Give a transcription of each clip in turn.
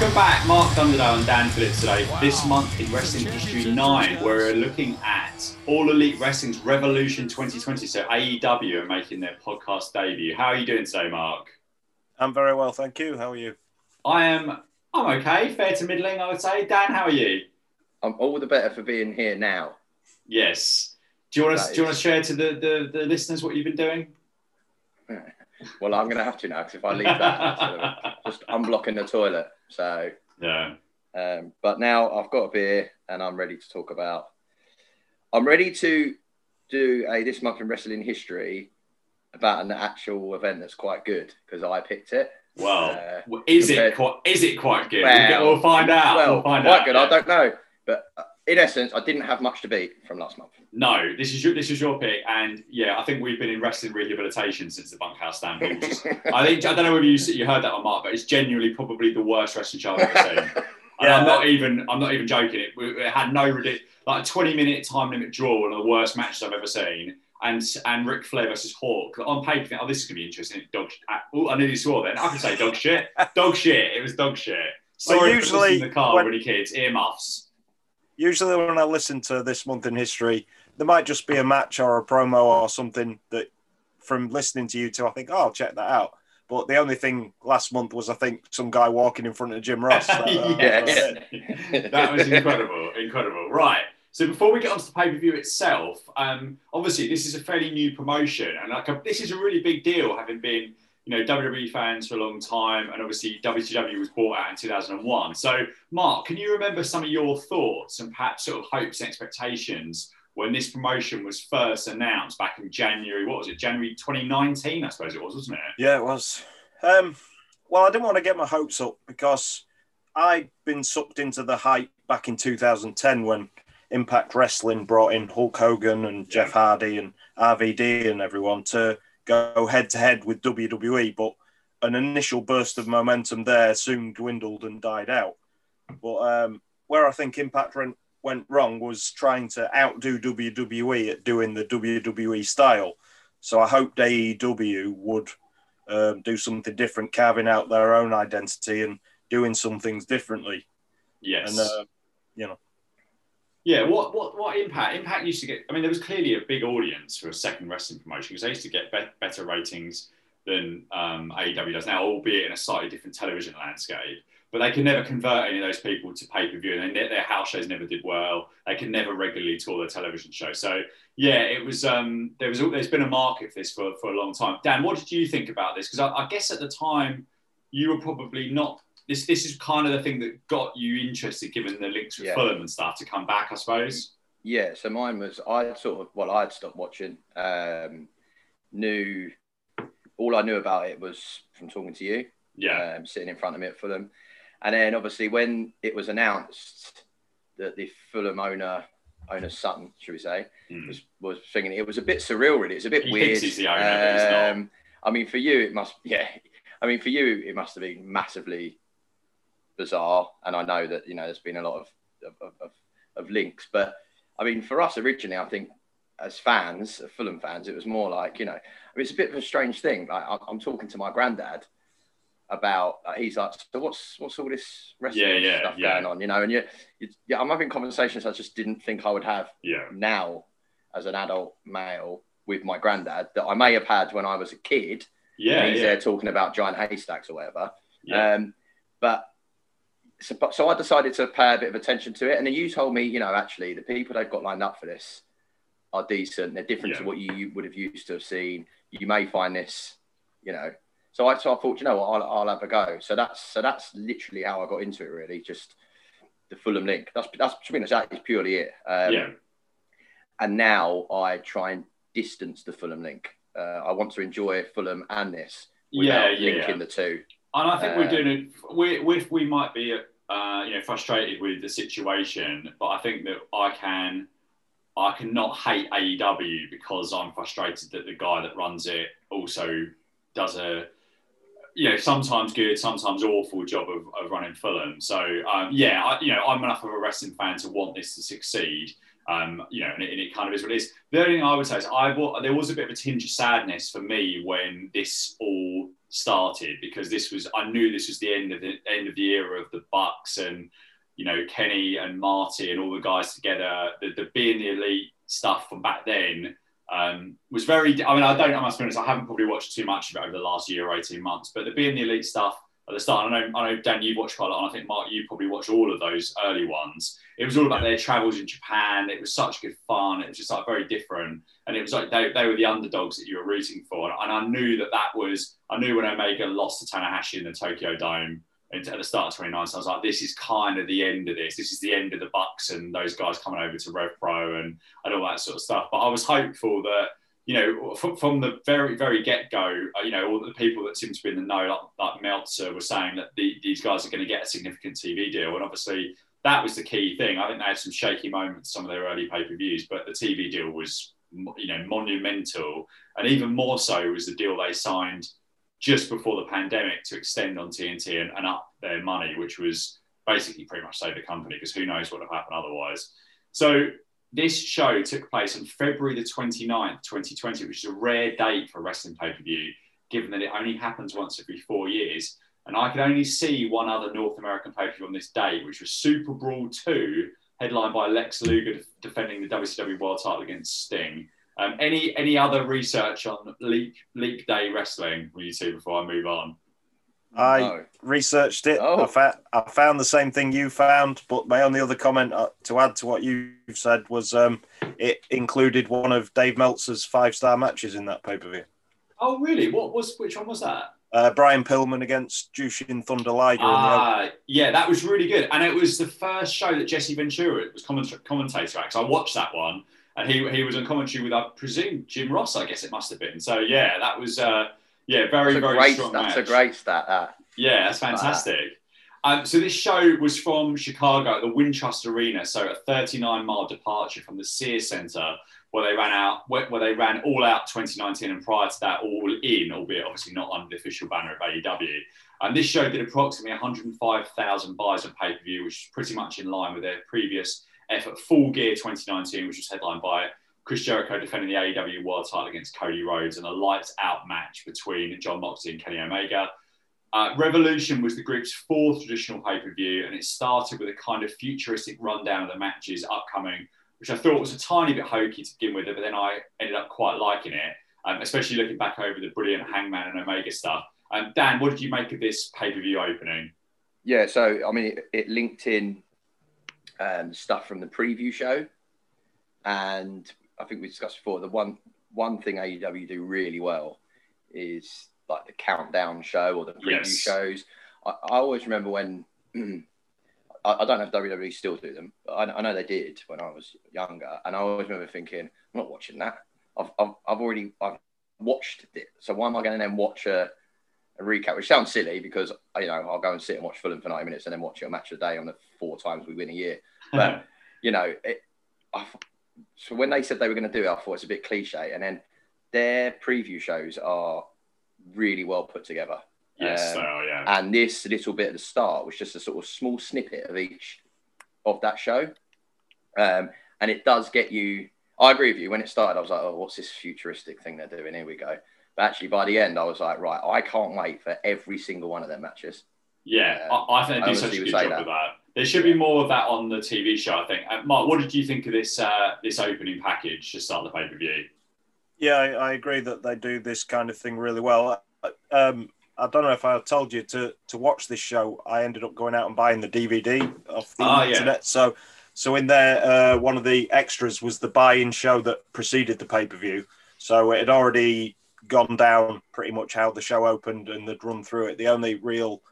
welcome back, Mark Thunderdale and Dan Phillips today. This month in Wrestling History 9, we're looking at All Elite Wrestling's Revolution 2020. So AEW are making their podcast debut. How are you doing today, Mark? I'm very well, thank you. How are you? I am. I'm okay, fair to middling, I would say. Dan, how are you? I'm all the better for being here now. Yes. Do you want to That do you want to share to the, the, the listeners what you've been doing? Well, I'm going to have to now because if I leave that, I'm sort of just unblocking the toilet. So, yeah. um, but now I've got a beer and I'm ready to talk about. I'm ready to do a this month in wrestling history about an actual event that's quite good because I picked it. Well, Uh, is it quite is it quite good? Well, we'll, find out. Well, we'll find quite out. good. yeah. I don't know, but uh, in essence, I didn't have much to beat from last month. No, this is your this is your pick, and yeah, I think we've been in wrestling rehabilitation since the bunkhouse stampede. Just- I think I don't know whether you you heard that or not, but it's genuinely probably the worst wrestling show I've ever seen. And I'm not even I'm not even joking. It, it had no ridic- like a 20 minute time limit draw, one of the worst matches I've ever seen. And and Ric Flair versus Hawk on paper. think, Oh, this is gonna be interesting. Dog. sh- ah, Oh, I nearly swore then. I could say dog shit. Dog shit. It was dog shit. Well, Sorry, usually in the car when- when he kids earmuffs. Usually, when I listen to this month in history, there might just be a match or a promo or something that, from listening to you two, I think, oh, I'll check that out. But the only thing last month was, I think, some guy walking in front of Jim Ross. That, uh, Yeah. that's- that was incredible, incredible. Right. So before we get onto the pay per view itself, um, obviously this is a fairly new promotion, and like a, this is a really big deal, having been you know WWE fans for a long time, and obviously WCW was bought out in 2001. So Mark, can you remember some of your thoughts and perhaps sort of hopes and expectations when this promotion was first announced back in January? What was it? January 2019, I suppose it was, wasn't it? Yeah, it was. Um, well, I didn't want to get my hopes up because I'd been sucked into the hype back in 2010 when Impact Wrestling brought in Hulk Hogan and Jeff Hardy and RVD and everyone to go head to head with WWE. But an initial burst of momentum there soon dwindled and died out. But um, where I think Impact went, went wrong was trying to outdo WWE at doing the WWE style. So I hoped AEW would um, do something different, carving out their own identity and doing some things differently. Yes. And uh, you know, Yeah, what, what what Impact? Impact used to get. I mean, there was clearly a big audience for a second wrestling promotion because they used to get be- better ratings than um, AEW does now, albeit in a slightly different television landscape. But they could never convert any of those people to pay per view, and they, their house shows never did well. They could never regularly tour their television show. So yeah, it was. Um, there was. There's been a market for this for, for a long time. Dan, what did you think about this? Because I, I guess at the time you were probably not. This this is kind of the thing that got you interested, given the links with Yeah. Fulham and stuff, to come back, I suppose. Yeah, so mine was I sort of well I'd stopped watching. Um, knew all I knew about it was from talking to you, Yeah, um, sitting in front of me at Fulham, and then obviously when it was announced that the Fulham owner owner Sutton, should we say, Mm. was was thinking it was a bit surreal. Really, it's a bit He weird. thinks he's the owner, but he's not. Um, I mean, for you it must yeah. I mean, for you it must have been massively bizarre, and I know that you know there's been a lot of of, of, of links, but I mean, for us originally, I think as fans, Fulham fans, it was more like you know, I mean, it's a bit of a strange thing. Like I'm talking to my granddad about, uh, he's like, so what's what's all this wrestling Yeah, yeah, stuff yeah. going on, you know? And you, you, yeah, I'm having conversations I just didn't think I would have yeah, now as an adult male with my granddad that I may have had when I was a kid. yeah, he's there talking about giant haystacks or whatever. Um, but so, so I decided to pay a bit of attention to it. And then you told me, you know, actually the people they've got lined up for this are decent. They're different Yeah. to what you would have used to have seen. You may find this, you know. So I, so I thought, you know what, I'll, I'll have a go. So that's so that's literally how I got into it. Really, just the Fulham link. That's that's to be honest, that is purely it. Um, yeah. And now I try and distance the Fulham link. Uh, I want to enjoy Fulham and this Yeah, without yeah, linking yeah. the two. And I think we're Uh, doing it. We we we might be uh, you know frustrated with the situation, but I think that I can I cannot hate AEW because I'm frustrated that the guy that runs it also does a you know sometimes good, sometimes awful job of, of running Fulham. So um, yeah, I, you know I'm enough of a wrestling fan to want this to succeed. Um, you know, and it, and it kind of is what it is. The only thing I would say is I there was a bit of a tinge of sadness for me when this all started because this was I knew this was the end of the end of the era of the Bucks and you know Kenny and Marty and all the guys together. The, the being the elite stuff from back then um, was very. I mean, I don't. I must be honest. I haven't probably watched too much of it over the last year or eighteen months. But the being the elite stuff at the start. I know, I know, Dan, you've watched quite a lot, and I think Mark, you probably watched all of those early ones. It was all about their travels in Japan. It was such good fun. It was just like very different, and it was like they, they were the underdogs that you were rooting for. And I knew that that was. I knew when Omega lost to Tanahashi in the Tokyo Dome at the start of 29. So I was like, this is kind of the end of this. This is the end of the Bucks and those guys coming over to Rev Pro and, and all that sort of stuff. But I was hopeful that you know, from, from the very, very get go, uh, you know, all the people that seem to be in the know, like, like Meltzer, were saying that the, these guys are going to get a significant TV deal. And obviously, that was the key thing. I think they had some shaky moments, some of their early pay per views, but the TV deal was, you know, monumental. And even more so was the deal they signed just before the pandemic to extend on TNT and, and up their money, which was basically pretty much save the company because who knows what would have happened otherwise. So this show took place on February the 29th, 2020, which is a rare date for wrestling pay per view, given that it only happens once every four years. And I could only see one other North American pay per view on this date, which was Super Brawl 2, headlined by Lex Luger defending the WCW World title against Sting. Um, any any other research on leak leak day wrestling from you two before I move on? I no. researched it. Oh. I, fa- I, found the same thing you found, but my only other comment uh, to add to what you've said was um, it included one of Dave Meltzer's five star matches in that pay per view. Oh, really? What was which one was that? Uh, Brian Pillman against Jushin Thunder Liger. Uh, yeah, that was really good, and it was the first show that Jesse Ventura was comment- commentator at. So I watched that one, and he he was on commentary with I presume Jim Ross. I guess it must have been. So yeah, that was. Uh, yeah, very, that's very great, strong That's match. a great stat. That. Yeah, that's fantastic. Um, so this show was from Chicago at the Wintrust Arena, so a 39 mile departure from the Sears Center, where they ran out, where, where, they ran all out 2019, and prior to that, all in, albeit obviously not under the official banner of AEW. And this show did approximately 105,000 buys of pay per view, which is pretty much in line with their previous effort, Full Gear 2019, which was headlined by Chris Jericho defending the AEW World title against Cody Rhodes and a lights out match between Jon Moxley and Kenny Omega. Uh, Revolution was the group's fourth traditional pay per view, and it started with a kind of futuristic rundown of the matches upcoming, which I thought was a tiny bit hokey to begin with, but then I ended up quite liking it, um, especially looking back over the brilliant Hangman and Omega stuff. Um, Dan, what did you make of this pay per view opening? Yeah, so I mean, it, linked in um, stuff from the preview show, and I think we discussed before the one one thing AEW do really well is like the countdown show or the preview yes. shows. I, I, always remember when I, I, don't know if WWE still do them, but I, I, know they did when I was younger, and I always remember thinking, I'm not watching that. I've I've, I've already I've watched it, so why am I going to then watch a a recap, which sounds silly because you know I'll go and sit and watch Fulham for 90 minutes and then watch it a match a day on the four times we win a year. But you know, it, I, so when they said they were going to do it, I thought it's a bit cliche. And then their preview shows are really well put together. Yes, um, so, yeah. And this little bit at the start was just a sort of small snippet of each of that show. Um, and it does get you. I agree with you. When it started, I was like, "Oh, what's this futuristic thing they're doing? Here we go." But actually, by the end, I was like, "Right, I can't wait for every single one of their matches." Yeah, uh, I, I think they do such a good job that. of that. There should be more of that on the TV show, I think. Uh, Mark, what did you think of this uh, this opening package to start the pay per view? Yeah, I, I, agree that they do this kind of thing really well. Um, I don't know if I told you to to watch this show. I ended up going out and buying the DVD off the oh, internet. Yeah. So, so in there, uh, one of the extras was the buy-in show that preceded the pay per view. So it had already gone down pretty much how the show opened and they'd run through it. The only real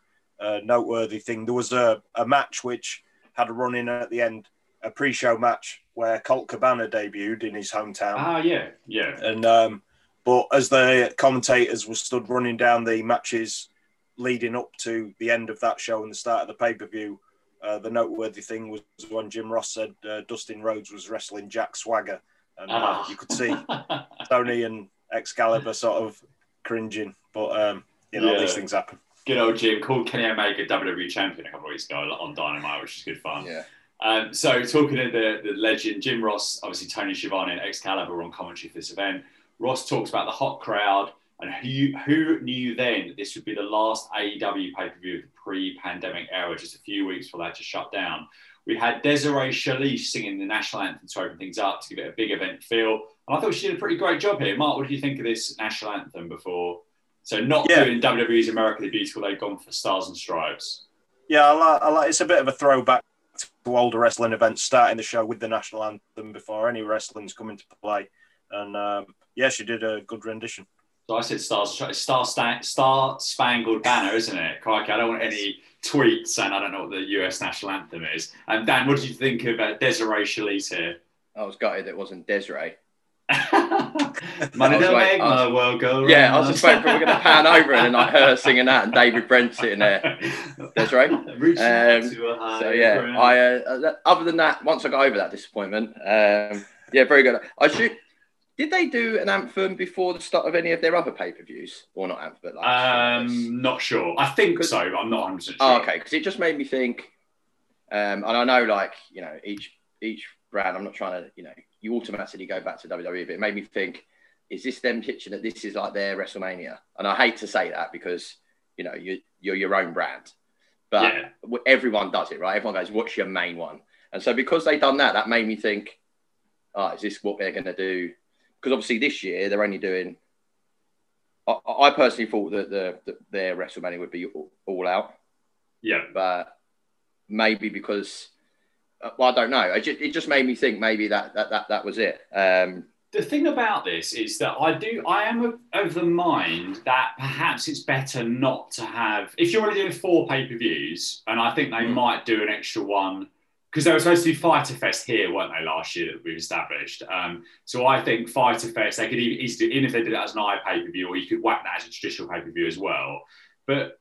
uh, noteworthy thing. There was a, a match which had a run in at the end, a pre-show match where Colt Cabana debuted in his hometown. Ah, yeah, yeah. And um, but as the commentators were stood running down the matches leading up to the end of that show and the start of the pay-per-view, uh, the noteworthy thing was when Jim Ross said uh, Dustin Rhodes was wrestling Jack Swagger, and ah. you could see Tony and Excalibur sort of cringing. But um, you know, yeah. these things happen good old Jim called Kenny Omega WWE champion a couple of weeks ago on Dynamite, which is good fun. Yeah. Um, so talking to the, the legend Jim Ross, obviously Tony Schiavone and Excalibur on commentary for this event. Ross talks about the hot crowd, And who who knew then that this would be the last AEW pay per view of the pre-pandemic era, just a few weeks before that to shut down. We had Desiree Shalish singing the national anthem to open things up to give it a big event feel. And I thought she did a pretty great job here. Mark, what did you think of this national anthem before? So not Yeah. doing WWE's America the Beautiful, they've gone for Stars and Stripes. Yeah, I like, I like. It's a bit of a throwback to older wrestling events, starting the show with the national anthem before any wrestling's come into play. And um, yeah, she did a good rendition. So I said Stars and Star, Sta- Star Spangled Banner, isn't it? Crikey, I don't want any tweets saying I don't know what the US national anthem is. And Dan, what did you think of uh, Desiree Shalish here? I was gutted it wasn't Des'ree. Money don't make my world go round. Yeah, I was just waiting for we're going to pan over and like her singing that and David Brent sitting there. That's right. Um, to a higher So yeah, ground. I uh, other than that, once I got over that disappointment, um, yeah, very good. I should. Did they do an anthem before the start of any of their other pay per views, or not anthem, but like? Um, not sure. I think so, but I'm not 100 percent sure. Oh, okay, because it just made me think, um, and I know like you know each each brand. I'm not trying to you know you automatically go back to WWE, but it made me think, is this them pitching that this is like their WrestleMania? And I hate to say that because you know you you're your own brand, but Yeah. everyone does it, right? Everyone goes, "What's your main one?" And so because they done that, that made me think, oh, is this what they're going to do? Because obviously this year they're only doing. I, I personally thought that the, the their WrestleMania would be all, all out Yeah, but maybe because well, I don't know. I just, it just made me think maybe that that that, that was it. Um, the thing about this is that I do, I am of, of the mind that perhaps it's better not to have, if you're already doing four pay per views, and I think they Mm. might do an extra one, because they were supposed to do Fyter Fest here, weren't they, last year that we've established? Um, so I think Fyter Fest, they could even, easily, even if they did it as an eye pay per view, or you could whack that as a traditional pay per view as well. But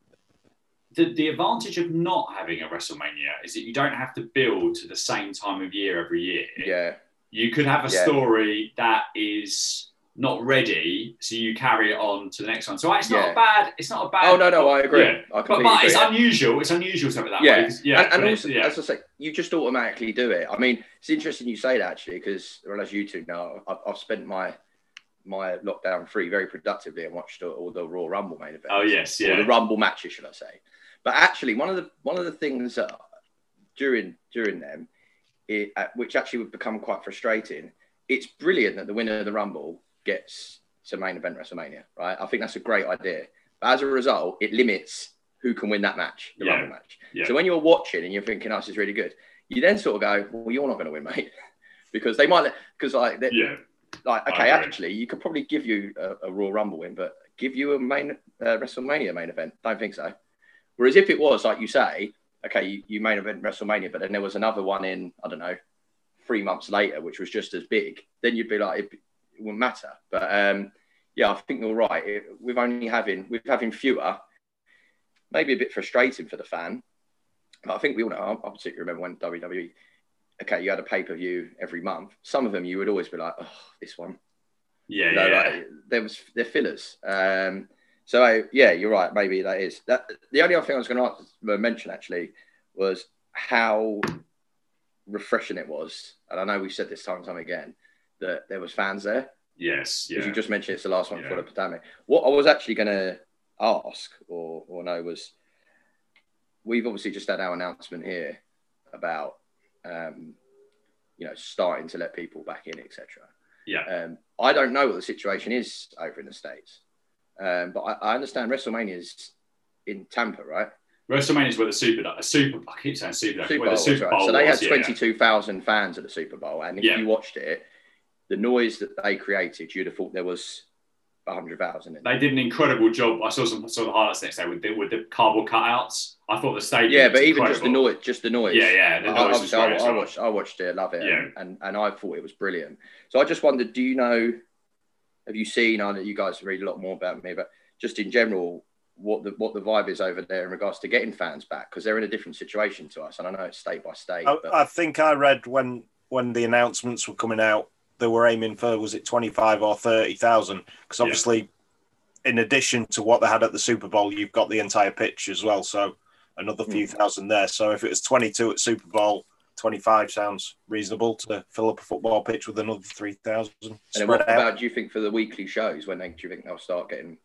the, the advantage of not having a WrestleMania is that you don't have to build to the same time of year every year yeah, you could have a Yeah. story that is not ready, so you carry it on to the next one. So it's not Yeah. a bad. It's not a bad. Oh no, no, I agree. Yeah. I But, but agree. it's unusual. It's unusual to have it that Yeah. way. yeah. and, and also, yeah. as I say, you just automatically do it. I mean, it's interesting you say that actually, because well, as you two know, I've, I've spent my my lockdown free very productively and watched all, the Royal Rumble main events. oh yes, or yeah. the Rumble matches, should I say? But actually, one of the one of the things that during during them, it, uh, which actually would become quite frustrating. It's brilliant that the winner of the Rumble gets to main event WrestleMania, right? I think that's a great idea. But as a result, it limits who can win that match, the Yeah. Rumble match. Yeah. So when you're watching and you're thinking, "Oh, this is really good," you then sort of go, "Well, you're not going to win, mate," because they might because like yeah. like okay, actually, you could probably give you a, a Royal Rumble win, but give you a main uh, WrestleMania main event? Don't think so. Whereas if it was like you say, okay, you, you main event WrestleMania, but then there was another one in I don't know three months later, which was just as big, then you'd be like, it, it wouldn't matter. But um, yeah, I think you're right. It, with only having with having fewer, maybe a bit frustrating for the fan. But I think we all know. I, I particularly remember when WWE. Okay, you had a pay per view every month. Some of them you would always be like, "Oh, this one." Yeah, You know, yeah. like, there was they're fillers. Um, so yeah, you're right. Maybe that is that. The only other thing I was going to mention actually was how refreshing it was, and I know we've said this time and time again that there was fans there. yes, yeah. you just mentioned it's the last one before Yeah. the pandemic. What I was actually going to ask or or know was we've obviously just had our announcement here about um, you know starting to let people back in, etc. Yeah. Um, I don't know what the situation is over in the states, um, but I, I understand WrestleMania is in Tampa, right? WrestleMania is where the Super, a Super. I keep saying Super. Super where Bowl, the was Super right. Bowl So they had was, yeah. twenty-two thousand fans at the Super Bowl, and if Yeah. you watched it, the noise that they created, you'd have thought there was hundred thousand in. They did an incredible job. I saw some saw the highlights next day with the, with the cardboard cutouts. I thought the stadium. Yeah, was but even just the noise, just the noise. Yeah, yeah, the I- noise was obviously, I, great as I watched, I watched it, love it, Yeah. and, and and I thought it was brilliant. So I just wondered, do you know? Have you seen? I know you guys read a lot more about me, but just in general, what the what the vibe is over there in regards to getting fans back because they're in a different situation to us, and I know it's state by state. I, but I think I read when when the announcements were coming out, they were aiming for was it twenty five or thirty thousand? Because Yeah. obviously, in addition to what they had at the Super Bowl, you've got the entire pitch as well. So another hmm. few thousand there. So if it was twenty two at Super Bowl, twenty five sounds reasonable to fill up a football pitch with another three thousand and then spread what out. about do you think for the weekly shows when they do you think they'll start getting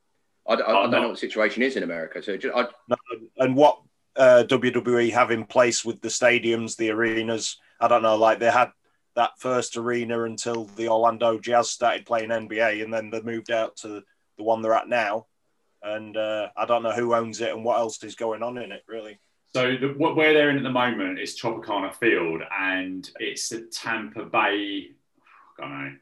I, I, I don't know what the situation is in America. So just, I, no, and what uh, WWE have in place with the stadiums, the arenas. I don't know, like they had that first arena until the Orlando Jazz started playing NBA, and then they moved out to the one they're at now. And uh, I don't know who owns it and what else is going on in it, really. So the, where they're in at the moment is Tropicana Field, and it's the Tampa Bay, I don't know,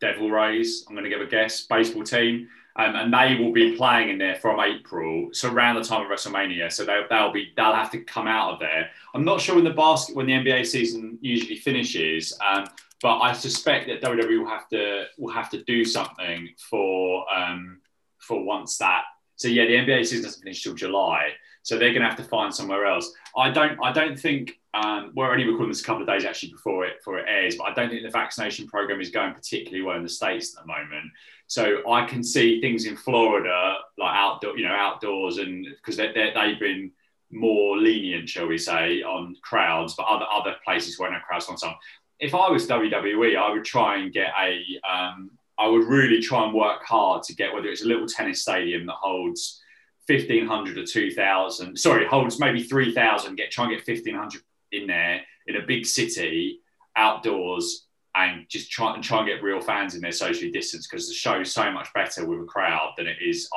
Devil Rays. I'm going to give a guess. Baseball team um, and they will be playing in there from April, so around the time of WrestleMania. So they'll, they'll be they'll have to come out of there. I'm not sure when the basket when the NBA season usually finishes, um, but I suspect that WWE will have to will have to do something for um, for once that. So yeah, the NBA season doesn't finish till July, so they're going to have to find somewhere else. I don't I don't think um, we're only recording this a couple of days actually before it before it airs, but I don't think the vaccination program is going particularly well in the states at the moment. So I can see things in Florida, like outdoor, you know, outdoors, and because they, they've been more lenient, shall we say, on crowds, but other other places where no crowds on some. If I was WWE, I would try and get a. Um, I would really try and work hard to get whether it's a little tennis stadium that holds 1500 or 2000 sorry holds maybe 3000 get try and get 1500 in there in a big city outdoors and just try and try and get real fans in there socially distanced because the show is so much better with a crowd than it is.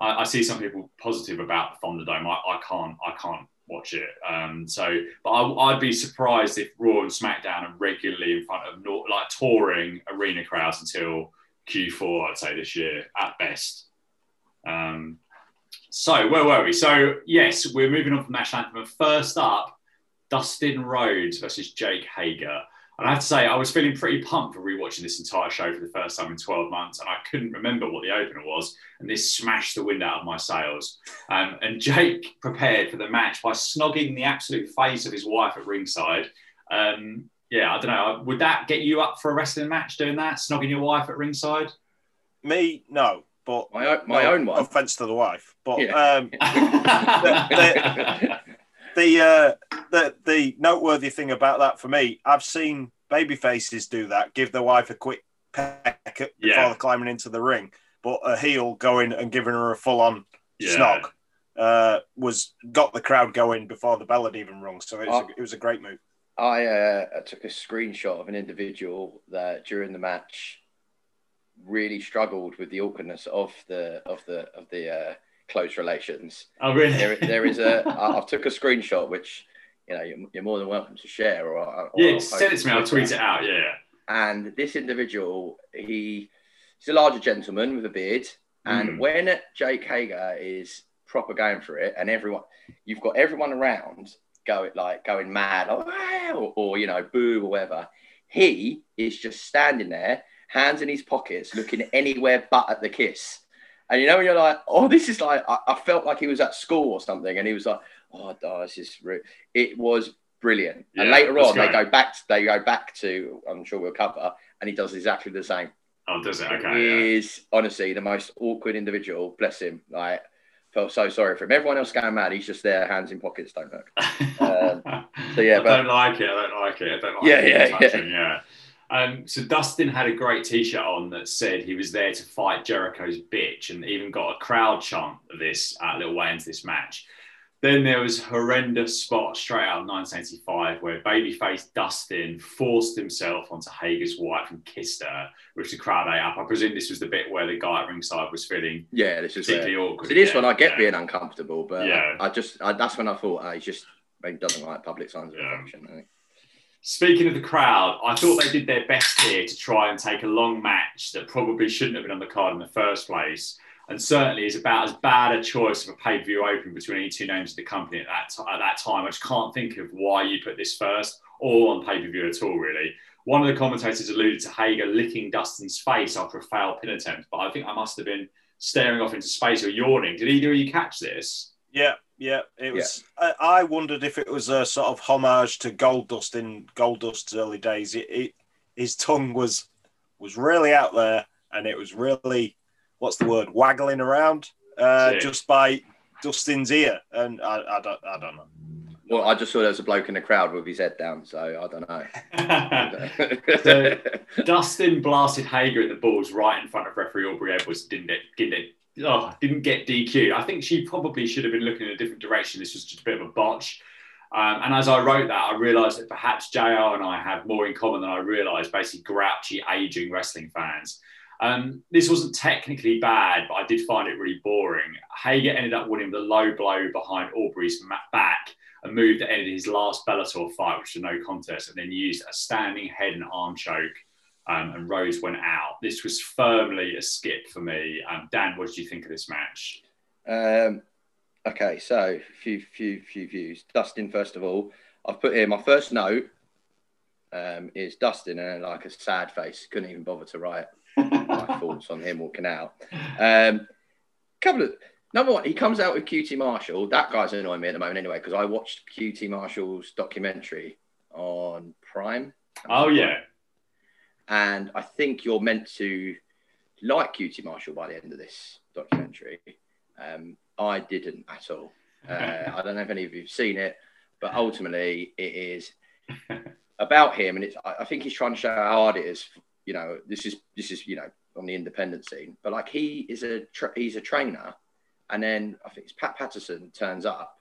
I, I see some people positive about the Thunderdome. I, I can't I can't watch it. Um, so, but I, would be surprised if Raw and SmackDown are regularly in front of like touring arena crowds until Q4. I'd say this year at best. Um, so where were we? So yes, we're moving on from National Anthem. First up, Dustin Rhodes versus Jake Hager. And I have to say, I was feeling pretty pumped for rewatching this entire show for the first time in 12 months, and I couldn't remember what the opener was. And this smashed the wind out of my sails. Um, and Jake prepared for the match by snogging the absolute face of his wife at ringside. Um, yeah, I don't know. Would that get you up for a wrestling match doing that? Snogging your wife at ringside? Me, no. But my, my no, own one. Offense to the wife. But yeah. um, the, the, the uh, the the noteworthy thing about that for me, I've seen baby faces do that, give their wife a quick peck before yeah. climbing into the ring, but a heel going and giving her a full on yeah. snog uh, was got the crowd going before the bell had even rung. So it was, a, it was a great move. I uh, took a screenshot of an individual that during the match really struggled with the awkwardness of the of the of the uh, close relations. Oh, really? There, there is a. I, I took a screenshot, which you know you're, you're more than welcome to share. Or, or yeah, send it to me. I'll tweet it out. Yeah. And this individual, he he's a larger gentleman with a beard, and mm. when Jake Hager is proper going for it, and everyone, you've got everyone around going like going mad, like, or, or you know, boo or whatever. He is just standing there, hands in his pockets, looking anywhere but at the kiss and you know, when you're like, oh, this is like, I, I felt like he was at school or something. And he was like, oh, this is, re-. it was brilliant. Yeah, and later on, they go back, to, they go back to, I'm sure we'll cover, and he does exactly the same. Oh, does it? Okay. He yeah. is honestly the most awkward individual. Bless him. Like, felt so sorry for him. Everyone else going mad. He's just there, hands in pockets, don't look. Um, so yeah, I but, don't like it. I don't like it. I don't like yeah, it. Yeah, yeah, yeah. Um, so Dustin had a great T-shirt on that said he was there to fight Jericho's bitch, and even got a crowd chant of this a little way into this match. Then there was horrendous spot straight out of 1985 where babyface Dustin forced himself onto Hager's wife and kissed her, which the crowd ate up. I presume this was the bit where the guy at ringside was feeling yeah, this is particularly awkward. So this one I get yeah. being uncomfortable, but yeah. I, I just I, that's when I thought he just he doesn't like public signs of yeah. Speaking of the crowd, I thought they did their best here to try and take a long match that probably shouldn't have been on the card in the first place, and certainly is about as bad a choice of a pay per view open between any two names of the company at that, t- at that time. I just can't think of why you put this first or on pay per view at all, really. One of the commentators alluded to Hager licking Dustin's face after a failed pin attempt, but I think I must have been staring off into space or yawning. Did either of you catch this? Yeah, yeah, it was. Yeah. I, I, wondered if it was a sort of homage to Goldust in Goldust's early days. It, it, his tongue was was really out there, and it was really what's the word waggling around uh, just by Dustin's ear, and I, I don't I don't know. Well, I just saw there was a bloke in the crowd with his head down, so I don't know. so, Dustin blasted Hager at the balls right in front of referee Aubrey Edwards. Didn't it? Didn't it? Oh, didn't get DQ. I think she probably should have been looking in a different direction. This was just a bit of a botch. Um, and as I wrote that, I realised that perhaps JR and I have more in common than I realised. Basically, grouchy, aging wrestling fans. Um, this wasn't technically bad, but I did find it really boring. Hager ended up winning with a low blow behind Aubrey's back, a move that ended his last Bellator fight, which was no contest, and then used a standing head and arm choke um, and Rose went out. This was firmly a skip for me. Um, Dan, what did you think of this match? Um, okay, so few few few views. Dustin, first of all, I've put here my first note um, is Dustin and like a sad face. Couldn't even bother to write my thoughts on him walking out. Um, couple of number one, he comes out with QT Marshall. That guy's annoying me at the moment anyway because I watched QT Marshall's documentary on Prime. Oh yeah. And I think you're meant to like QT Marshall by the end of this documentary. Um, I didn't at all. Uh, I don't know if any of you've seen it, but ultimately it is about him, and it's. I think he's trying to show how hard it is. You know, this is this is you know on the independent scene, but like he is a tra- he's a trainer, and then I think it's Pat Patterson turns up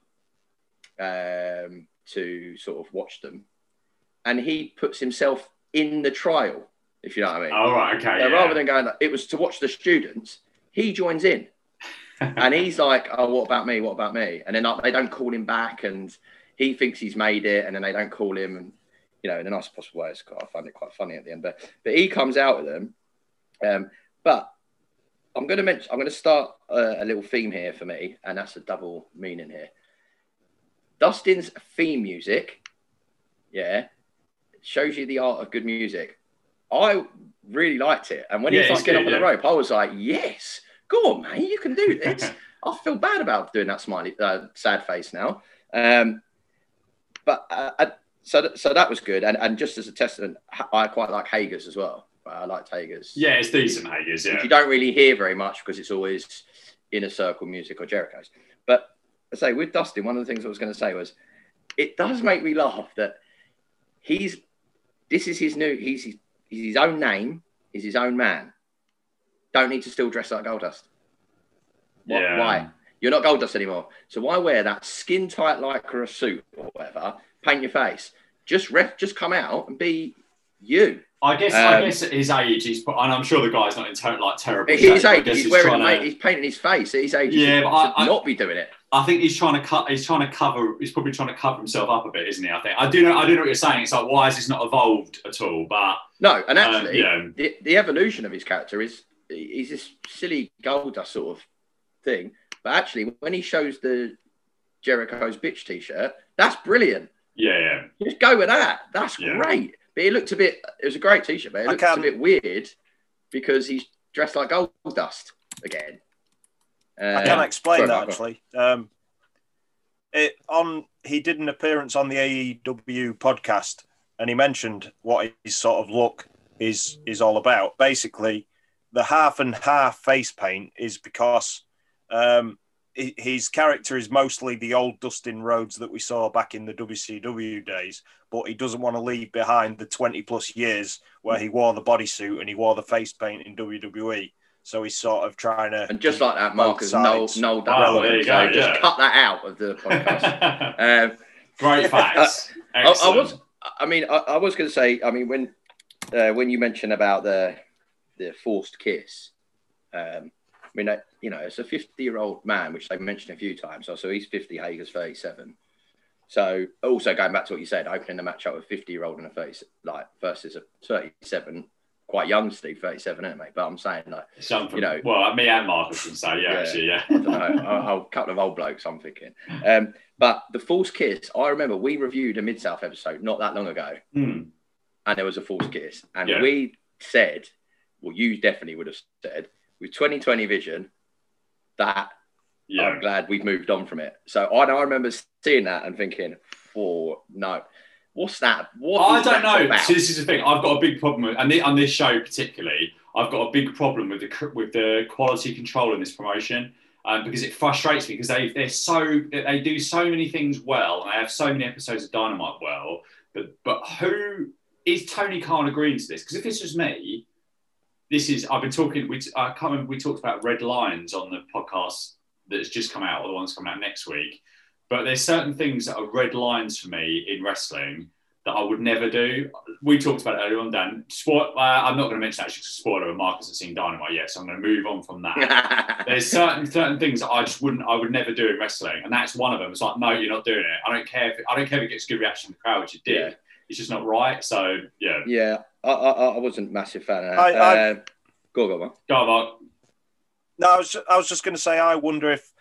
um, to sort of watch them, and he puts himself in the trial if you know what I mean. Oh, right, okay. yeah. Rather than going, it was to watch the students, he joins in. and he's like, oh, what about me? What about me? And then they don't call him back and he thinks he's made it and then they don't call him. And, you know, in the nicest possible way, it's I find it quite funny at the end. But, but he comes out with them. Um, but I'm going to mention, I'm going to start a, a little theme here for me, and that's a double meaning here. Dustin's theme music, yeah, shows you the art of good music. I really liked it. And when yeah, he was like getting up on the rope, I was like, yes, go on, man, you can do this. I feel bad about doing that smiley, uh, sad face now. Um, but uh, I, so, so that was good. And, and just as a testament, I quite like Hager's as well. I like Hager's. Yeah, it's decent Hager's. Yeah, you don't really hear very much because it's always inner circle music or Jericho's. But I say with Dustin, one of the things I was going to say was, it does make me laugh that he's this is his new he's He's his own name. He's his own man. Don't need to still dress like Goldust. What, yeah. Why? You're not Goldust anymore. So why wear that skin tight lycra suit or whatever? Paint your face. Just ref, just come out and be you. I guess. Um, I guess at his age, he's. And I'm sure the guy's not in ter- like terrible. His shape, age, he's, he's wearing. To... He's painting his face. At his age, yeah, but I, I, not be doing it. I think he's trying to cut. He's trying to cover. He's probably trying to cover himself up a bit, isn't he? I think. I do know. I do know what you're saying. It's like why has this not evolved at all? But no, and um, actually, yeah. the, the evolution of his character is he's this silly Goldust sort of thing. But actually, when he shows the Jericho's bitch T-shirt, that's brilliant. Yeah, yeah. Just go with that. That's yeah. great. But it looked a bit. It was a great T-shirt, but it looked a bit weird because he's dressed like gold dust again. Uh, I can explain that actually. Um, it on he did an appearance on the AEW podcast, and he mentioned what his sort of look is is all about. Basically, the half and half face paint is because um, his character is mostly the old Dustin Rhodes that we saw back in the WCW days, but he doesn't want to leave behind the 20 plus years where he wore the bodysuit and he wore the face paint in WWE. So he's sort of trying to. And just like that, Marcus, no, no, oh, there you go, so just cut that out of the podcast. um, Great facts. I, I, was, I mean, I, I was going to say, I mean, when uh, when you mentioned about the the forced kiss, um, I mean, you know, it's a 50 year old man, which they mentioned a few times. So, so he's 50, Hager's 37. So also going back to what you said, opening the match up with 50 year old and a 30, like versus a 37 quite young, Steve, 37, isn't it, mate? But I'm saying, like, from, you know, well, me and Marcus can say, yeah, yeah, actually, yeah. I don't know, a, couple of old blokes, I'm thinking. Um, but the false kiss, I remember we reviewed a Mid South episode not that long ago, mm. and there was a false kiss, and yeah. we said, well, you definitely would have said, with 2020 vision, that yeah. I'm glad we've moved on from it. So I, I remember seeing that and thinking, oh no, What's that? What I don't know. About? So this is the thing. I've got a big problem with, and on this show particularly, I've got a big problem with the with the quality control in this promotion. Um, because it frustrates me because they they're so they do so many things well and they have so many episodes of Dynamite well, but but who is Tony Khan agreeing to this? Because if this was me, this is I've been talking. We I can't remember. We talked about red lines on the podcast that's just come out, or the one's coming out next week. But there's certain things that are red lines for me in wrestling that I would never do. We talked about it earlier on, Dan. Sport. Uh, I'm not going to mention actually spoiler. And Marcus has seen Dynamite yet, so I'm going to move on from that. there's certain certain things that I just wouldn't. I would never do in wrestling, and that's one of them. It's like, no, you're not doing it. I don't care. If it, I don't care if it gets good reaction from the crowd, which it did. Yeah. It's just not right. So yeah. Yeah, I, I, I wasn't massive fan of that. I, I, uh, go, go, go, go on, Mark. No, I was, I was just going to say, I wonder if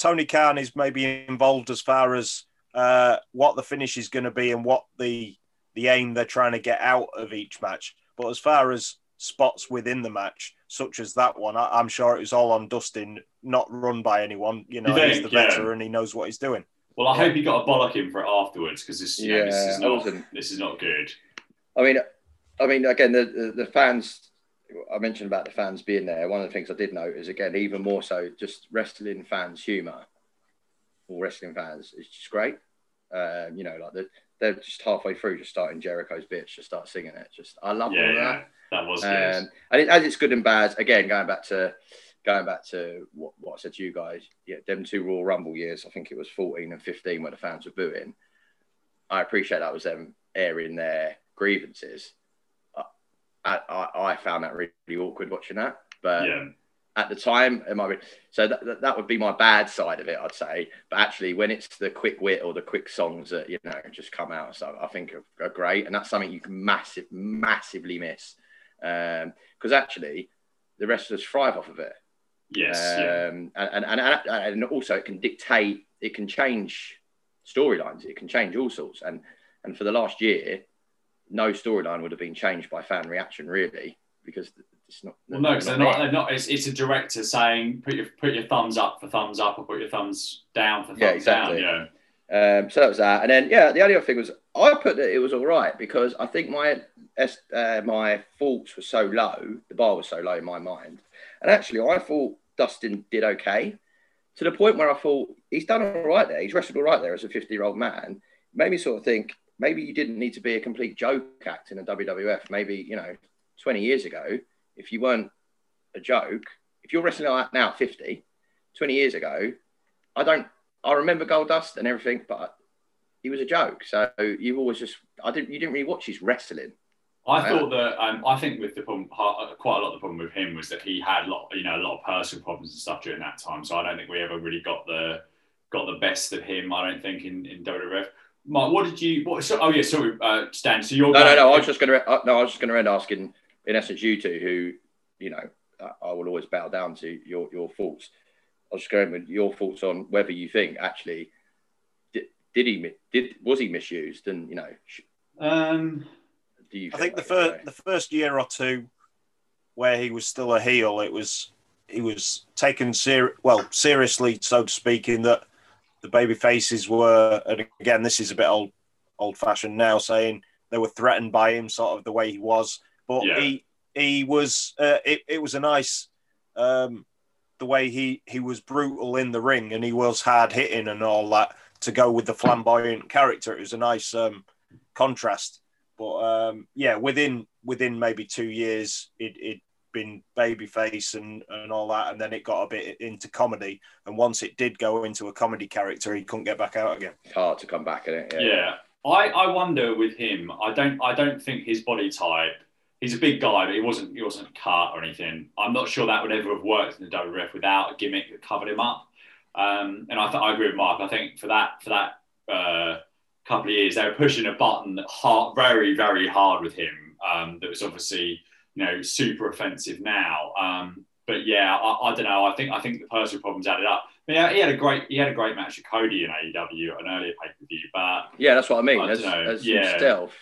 Tony Khan is maybe involved as far as uh, what the finish is going to be and what the the aim they're trying to get out of each match. But as far as spots within the match, such as that one, I, am sure it was all on Dustin, not run by anyone. You know, you he's the veteran yeah. and he knows what he's doing. Well, I yeah. hope he got a bollock in for it afterwards because this, yeah, know, this is not this is not good. I mean, I mean, again, the, the, the fans. I mentioned about the fans being there. One of the things I did note is again, even more so, just wrestling fans' humour or wrestling fans is just great. Um, you know, like the, they're just halfway through, just starting Jericho's bitch, just start singing it. Just I love yeah, all yeah. that. That was um, good. And it, as it's good and bad. Again, going back to going back to what, what I said to you guys, yeah, them two Royal Rumble years. I think it was 14 and 15 where the fans were booing. I appreciate that was them airing their grievances. I, I, I found that really, really awkward watching that, but. Yeah at the time. It might be so that, that would be my bad side of it, I'd say. But actually, when it's the quick wit or the quick songs that you know just come out, so I think are, are great, and that's something you can massive, massively miss because um, actually the wrestlers thrive off of it. Yes, um, yeah. and, and, and and also it can dictate, it can change storylines, it can change all sorts, and and for the last year, no storyline would have been changed by fan reaction really because it's not. Well, no, because they're not. They're not. It's, it's, a director saying put your put your thumbs up for thumbs up or put your thumbs down for thumbs yeah, exactly. down. Yeah. Um, so that was that, and then yeah, the only other thing was I put that it was all right because I think my uh, my faults were so low, the bar was so low in my mind, and actually I thought Dustin did okay to the point where I thought he's done all right there. He's wrestled all right there as a 50 year old man. It made me sort of think maybe you didn't need to be a complete joke act in a WWF. Maybe, you know, 20 years ago, if you weren't a joke, if you're wrestling like now 50, 20 years ago, I don't, I remember Goldust and everything, but he was a joke. So you always just, I didn't, you didn't really watch his wrestling. I thought that um, I think with the problem, quite a lot of the problem with him was that he had a lot, you know, a lot of personal problems and stuff during that time. So I don't think we ever really got the got the best of him. I don't think in in WWF. Mark, what did you? What? So, oh yeah, sorry, uh, Stan. So you're no, no, no. I was just going to. Uh, no, I was just going to end asking in essence, you two, who, you know, I will always bow down to your, your thoughts. I was just going with your thoughts on whether you think actually did, did he did was he misused and you know um, do you I think the first the first year or two where he was still a heel it was he was taken ser- well seriously so to speak in that the baby faces were and again this is a bit old old fashioned now saying they were threatened by him sort of the way he was but yeah. he he was uh, it, it was a nice um, the way he he was brutal in the ring and he was hard hitting and all that to go with the flamboyant character. It was a nice um, contrast. But um, yeah, within within maybe two years, it it been babyface and and all that, and then it got a bit into comedy. And once it did go into a comedy character, he couldn't get back out again. It's hard to come back in it. Yeah. yeah. I, I wonder with him. I don't I don't think his body type he's a big guy, but he wasn't he wasn't cut or anything. I'm not sure that would ever have worked in the WWF without a gimmick that covered him up. Um, and I, th- I agree with Mark. I think for that for that uh, couple of years, they were pushing a button hard, very very hard with him. Um, that was obviously you know super offensive now. Um, but yeah, I, I, don't know. I think I think the personal problems added up. But yeah, he had a great he had a great match with Cody in AEW, an earlier pay per view. But yeah, that's what I mean. I as, as yeah. stealth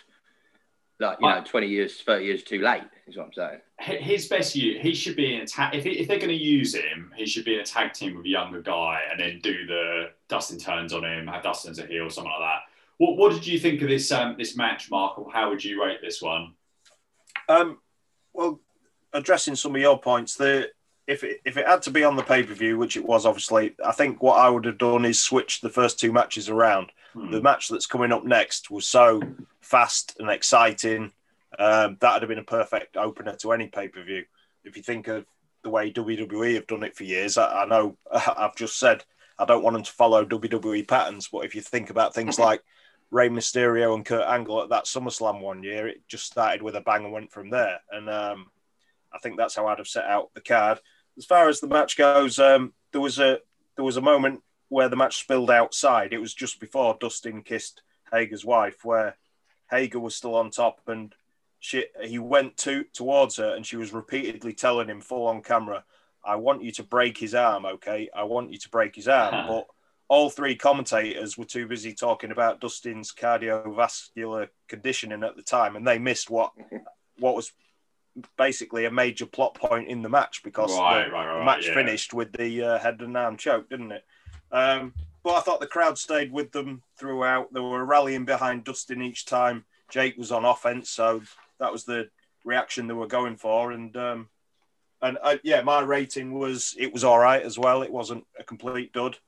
like you know, twenty years, thirty years too late. Is what I'm saying. His best use, he should be in a tag. If, if they're going to use him, he should be in a tag team with a younger guy, and then do the Dustin turns on him, have Dustin as a heel, something like that. What What did you think of this um, this match, Mark? Or how would you rate this one? Um, well, addressing some of your points, the if it, if it had to be on the pay per view, which it was obviously, I think what I would have done is switch the first two matches around. Hmm. The match that's coming up next was so fast and exciting. Um, that would have been a perfect opener to any pay per view. if you think of the way WWE have done it for years, I, I know I've just said I don't want them to follow WWE patterns, but if you think about things like Rey Mysterio and Kurt Angle at that SummerSlam one year, it just started with a bang and went from there. And um, I think that's how I'd have set out the card. As far as the match goes, um, there was a there was a moment where the match spilled outside. It was just before Dustin kissed Hager's wife, where Hager was still on top, and she he went to towards her, and she was repeatedly telling him full on camera, "I want you to break his arm, okay? I want you to break his arm." but all three commentators were too busy talking about Dustin's cardiovascular conditioning at the time, and they missed what what was basically a major plot point in the match because Right, the, right, right, the match yeah. finished with the uh, head and arm choke, didn't it? Um, but I thought the crowd stayed with them throughout. They were rallying behind Dustin each time. Jake was on offense, so that was the reaction they were going for. And um, and uh, yeah, my rating was it was all right as well. It wasn't a complete dud.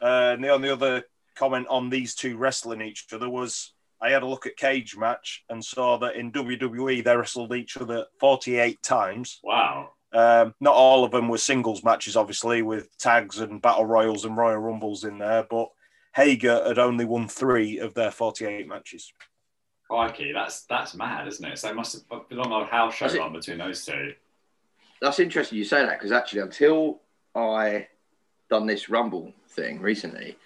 Uh, and the only other comment on these two wrestling each other was I had a look at Cagematch and saw that in WWE they wrestled each other 48 times. Wow. Um, not all of them were singles matches, obviously, with tags and battle royals and royal rumbles in there, but Hager had only won three of their 48 matches. Crikey, that's that's mad, isn't it? So it must have been a long old house show Has it- on between those two. That's interesting you say that because actually, until I done this Rumble thing recently,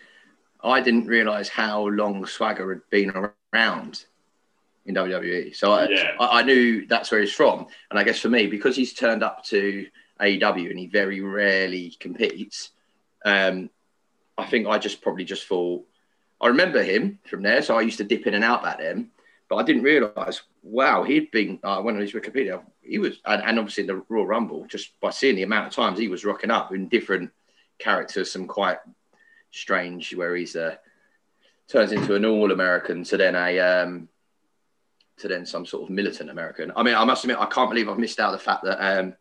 I didn't realize how long Swagger had been around in WWE. So I, Yeah. I, I knew that's where he's from. And I guess for me, because he's turned up to AEW and he very rarely competes, um, I think I just probably just thought, I remember him from there. So I used to dip in and out back then. But I didn't realize, wow, he'd been, uh, when on his Wikipedia, he was, and, and obviously in the Royal Rumble, just by seeing the amount of times he was rocking up in different characters, some quite strange, where he's uh, turns into an all American to then a, um, to then some sort of militant American. I mean, I must admit, I can't believe I've missed out the fact that, um,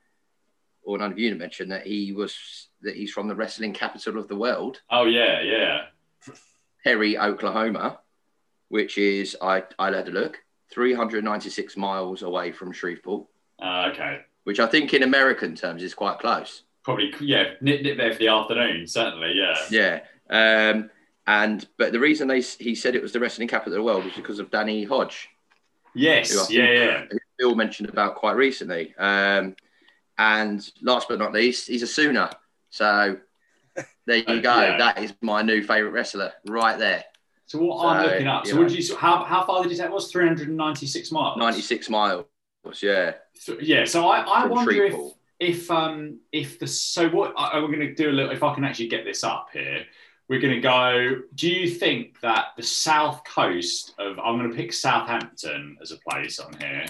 or none of you mentioned that he was, that he's from the wrestling capital of the world. Oh yeah, yeah. Perry, Oklahoma, which is I I had a look, 396 miles away from Shreveport, Uh, okay. which I think in American terms is quite close. Probably yeah. Nip, nip there for the afternoon. Certainly, yeah. Yeah. Um, and but the reason they he said it was the wrestling capital of the world was because of Danny Hodge, Yes. Yeah, yeah. who Bill mentioned about quite recently. Um, and last but not least, he's a Sooner. So there you go. Yeah. That is my new favorite wrestler right there. So what I'm looking up. So what did you? How how far did you say it was? 396 miles. 96 miles. Yeah. So- yeah. So I, I From wonder if if um if the so what I, we're going to do a little if I can actually get this up here we're going to go do you think that the south coast of I'm going to pick Southampton as a place on here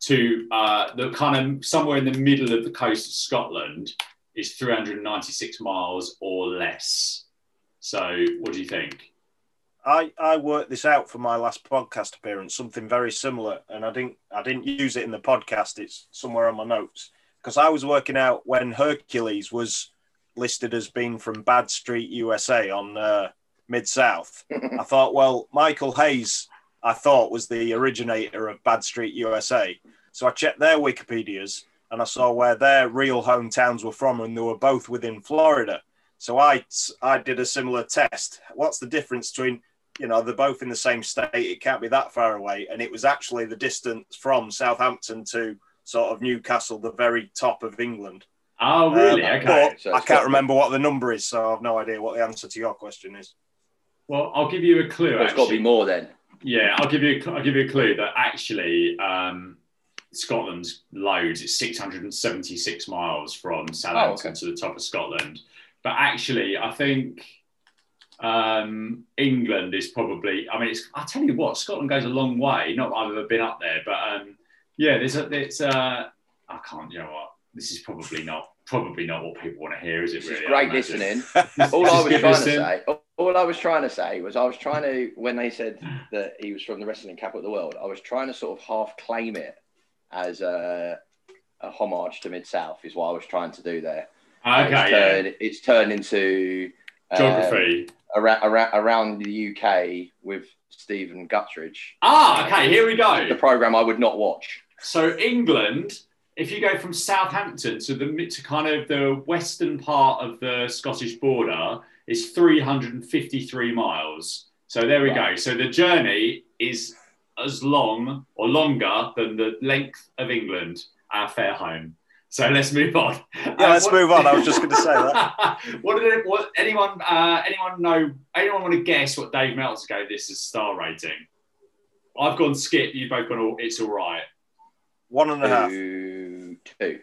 to uh, the kind of somewhere in the middle of the coast of Scotland is 396 miles or less so what do you think I, I worked this out for my last podcast appearance, something very similar, and I didn't I didn't use it in the podcast. It's somewhere on my notes because I was working out when Hercules was listed as being from Bad Street, USA, on uh, Mid South. I thought, well, Michael Hayes, I thought was the originator of Bad Street, USA. So I checked their Wikipedias and I saw where their real hometowns were from, and they were both within Florida. So I I did a similar test. What's the difference between you know they're both in the same state? It can't be that far away, and it was actually the distance from Southampton to sort of Newcastle, the very top of England. Oh really Um, okay But So I can't remember what the number is, so I've no idea what the answer to your question is. well I'll give you a clue Well, it's got to be more then. Yeah, I'll give you. I'll give you a clue that actually um, Scotland's loads. It's 676 miles from Southampton Oh, okay. to the top of Scotland. But actually, I think um, England is probably. I mean, it's. I tell you what, Scotland goes a long way. Not that I've ever been up there, but um, yeah, there's a. It's. Uh, I can't. You know what? This is probably not. Probably not what people want to hear, is it? Really? great listening. All I was trying to say, all I was trying to say was, I was trying to when they said that he was from the wrestling capital of the world, I was trying to sort of half claim it as a, a homage to Mid South, is what I was trying to do there. Okay, it's yeah. turned, it's turned into um, Geography. around, around around the UK with Stephen Guttridge, ah, okay. Here we go. the program I would not watch. So England if you go from Southampton to the to kind of the western part of the Scottish border, it's 353 miles. So there we Wow. go. So the journey is as long or longer than the length of England, our fair home. So let's move on. Yeah, let's move on. I was just going to say that. what did it, what anyone uh, anyone know? Anyone want to guess what Dave Meltzer gave this as star rating? I've gone skip. You've both gone. All, it's all right. One and a half. Two, two.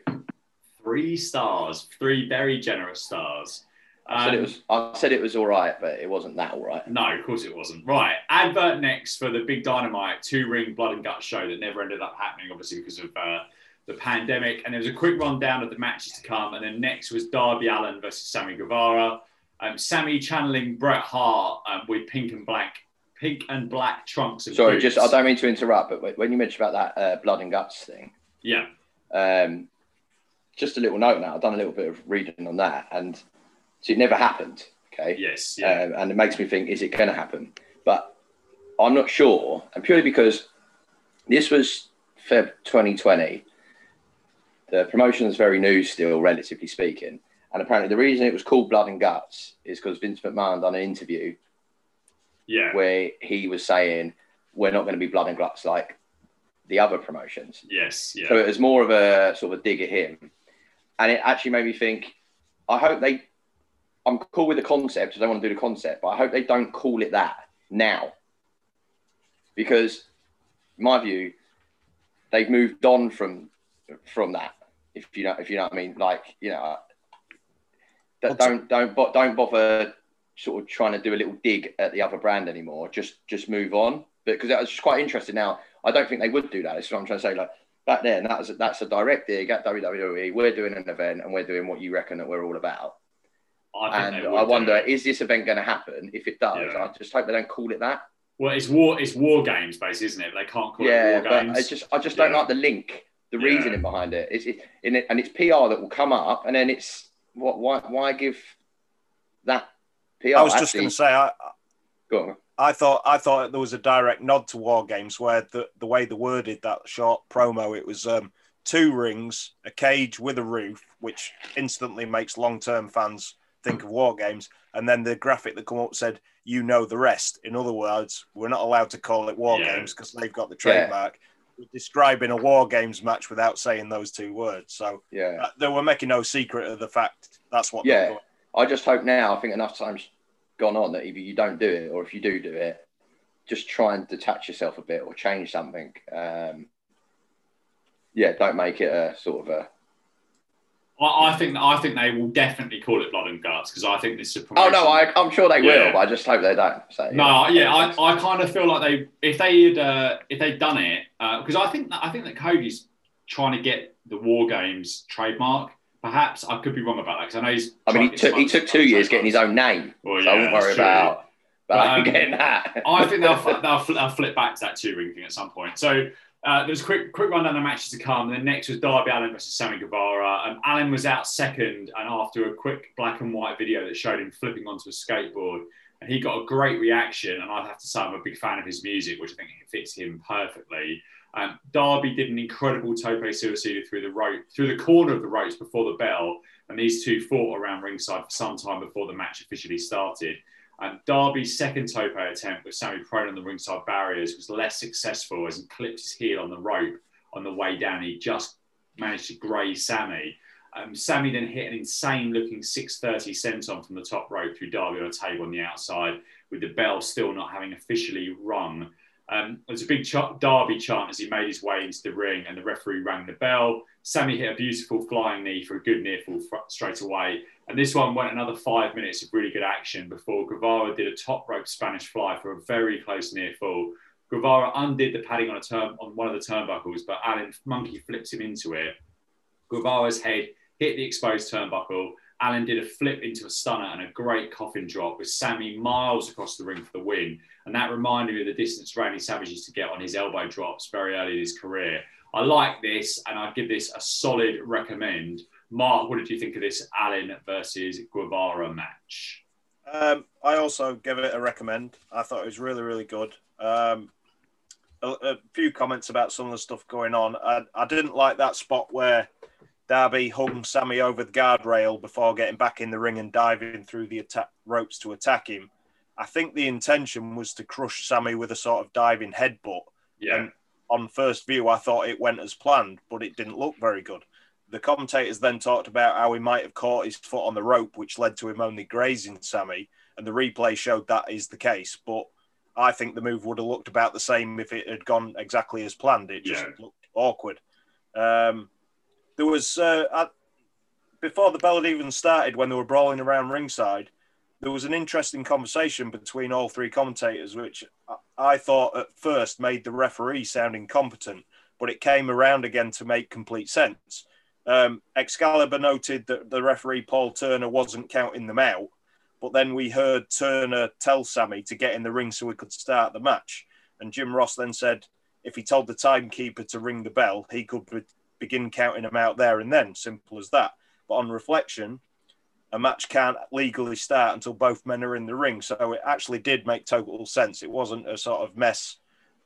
Three stars. Three very generous stars. I said it Um, was. I said it was all right, but it wasn't that all right. No, of course it wasn't. Right. Advert next for the Big Dynamite two ring blood and guts show that never ended up happening, obviously, because of uh, the pandemic. And there was a quick rundown of the matches to come. And then next was Darby Allin versus Sammy Guevara. Um, Sammy channeling Bret Hart um, with pink and black, pink and black trunks. And Sorry, boots. just I don't mean to interrupt, but when you mentioned about that uh, blood and guts thing, Yeah. Um, just a little note now. I've done a little bit of reading on that, and so it never happened. Okay. Yes. Yeah. um, and it makes me think, is it going to happen? But I'm not sure, and purely because this was Feb 2020. The promotion is very new still, relatively speaking, and apparently the reason it was called Blood and Guts is because Vince McMahon done an interview yeah. where he was saying we're not going to be Blood and Guts like the other promotions. Yes. Yeah. So it was more of a sort of a dig at him. And it actually made me think, I hope they, I'm cool with the concept. I don't want to do the concept, but I hope they don't call it that now. Because, in my view, they've moved on from from that. If you know, if you know what I mean, like you know, that don't don't don't bother sort of trying to do a little dig at the other brand anymore. Just just move on. But because that was just quite interesting. Now, I don't think they would do that. That's what I'm trying to say. Like back then, that was that's a direct dig at WWE. We're doing an event and we're doing what you reckon that we're all about. I And I wonder, is this event going to happen? If it does, Yeah. I just hope they don't call it that. Well, it's war. It's war games, basically, isn't it? They can't call yeah, it war but games. it's just I just don't Yeah. like the link, the Yeah. reasoning behind it. It's it, and it, and it's PR that will come up, and then it's what why why give that PR? I was just going to say, I, go on. I thought I thought there was a direct nod to War Games where the, the way they worded that short promo, it was um, two rings, a cage with a roof, which instantly makes long term fans think of War Games, and then the graphic that come up said, "You know the rest." In other words, we're not allowed to call it War Yeah. Games because they've got the trademark. We're describing a War Games match without saying those two words, so Yeah. uh, they were making no secret of the fact that's what. Yeah. they're. I just hope now. I think enough time's gone on that either you don't do it, or if you do do it, just try and detach yourself a bit or change something. Um, yeah, don't make it a sort of a. I, I think I think they will definitely call it blood and guts because I think this is a Oh no, I, I'm sure they Yeah. will, but I just hope they don't. So No, yeah, I, I kind of feel like they if they had uh, if they'd done it because I think that, I think that Cody's trying to get the War Games trademark. Perhaps I could be wrong about that because I know he's. I mean, he took he took two years getting his own name, Well, so I yeah, won't worry true. about But, um, getting that. I think they'll, they'll, they'll flip back to that two ring thing at some point. So uh, there's a quick quick rundown of matches to come. And then next was Darby Allin versus Sammy Guevara. Um, Allin was out second, and after a quick black and white video that showed him flipping onto a skateboard, and he got a great reaction. And I have to say, I'm a big fan of his music, which I think fits him perfectly. Um, Darby did an incredible tope suicida through the rope, through the corner of the ropes before the bell, and these two fought around ringside for some time before the match officially started. And Darby's second tope attempt with Sammy prone on the ringside barriers was less successful as he clipped his heel on the rope on the way down. He just managed to graze Sammy. Um, Sammy then hit an insane looking 630 senton from the top rope through Darby on a table on the outside, with the bell still not having officially rung. Um, there was a big ch- Darby chant as he made his way into the ring, and the referee rang the bell. Sammy hit a beautiful flying knee for a good near fall fr- straight away. And this one went another five minutes of really good action before Guevara did a top rope Spanish fly for a very close near fall. Guevara undid the padding on a turn on one of the turnbuckles, but Allin monkey flips him into it. Guevara's head hit the exposed turnbuckle. Allin did a flip into a stunner and a great coffin drop with Sammy miles across the ring for the win. And that reminded me of the distance Randy Savage used to get on his elbow drops very early in his career. I like this and I'd give this a solid recommend. Mark, what did you think of this Allin versus Guevara match? Um, I also give it a recommend. I thought it was really, really good. Um, a, a, few comments about some of the stuff going on. I, I didn't like that spot where Darby hung Sammy over the guardrail before getting back in the ring and diving through the attack, ropes to attack him. I think the intention was to crush Sammy with a sort of diving headbutt. Yeah. And on first view, I thought it went as planned, but it didn't look very good. The commentators then talked about how he might have caught his foot on the rope, which led to him only grazing Sammy, and the replay showed that is the case. But I think the move would have looked about the same if it had gone exactly as planned. It just Yeah. looked awkward. Um, there was uh, at, before the bell had even started when they were brawling around ringside. There was an interesting conversation between all three commentators, which I- thought at first made the referee sound incompetent, but it came around again to make complete sense. Um, Excalibur noted that the referee Paul Turner wasn't counting them out, but then we heard Turner tell Sammy to get in the ring so we could start the match. And Jim Ross then said if he told the timekeeper to ring the bell, he could begin counting them out there and then. Simple as that. But on reflection, a match can't legally start until both men are in the ring. So it actually did make total sense. It wasn't a sort of mess.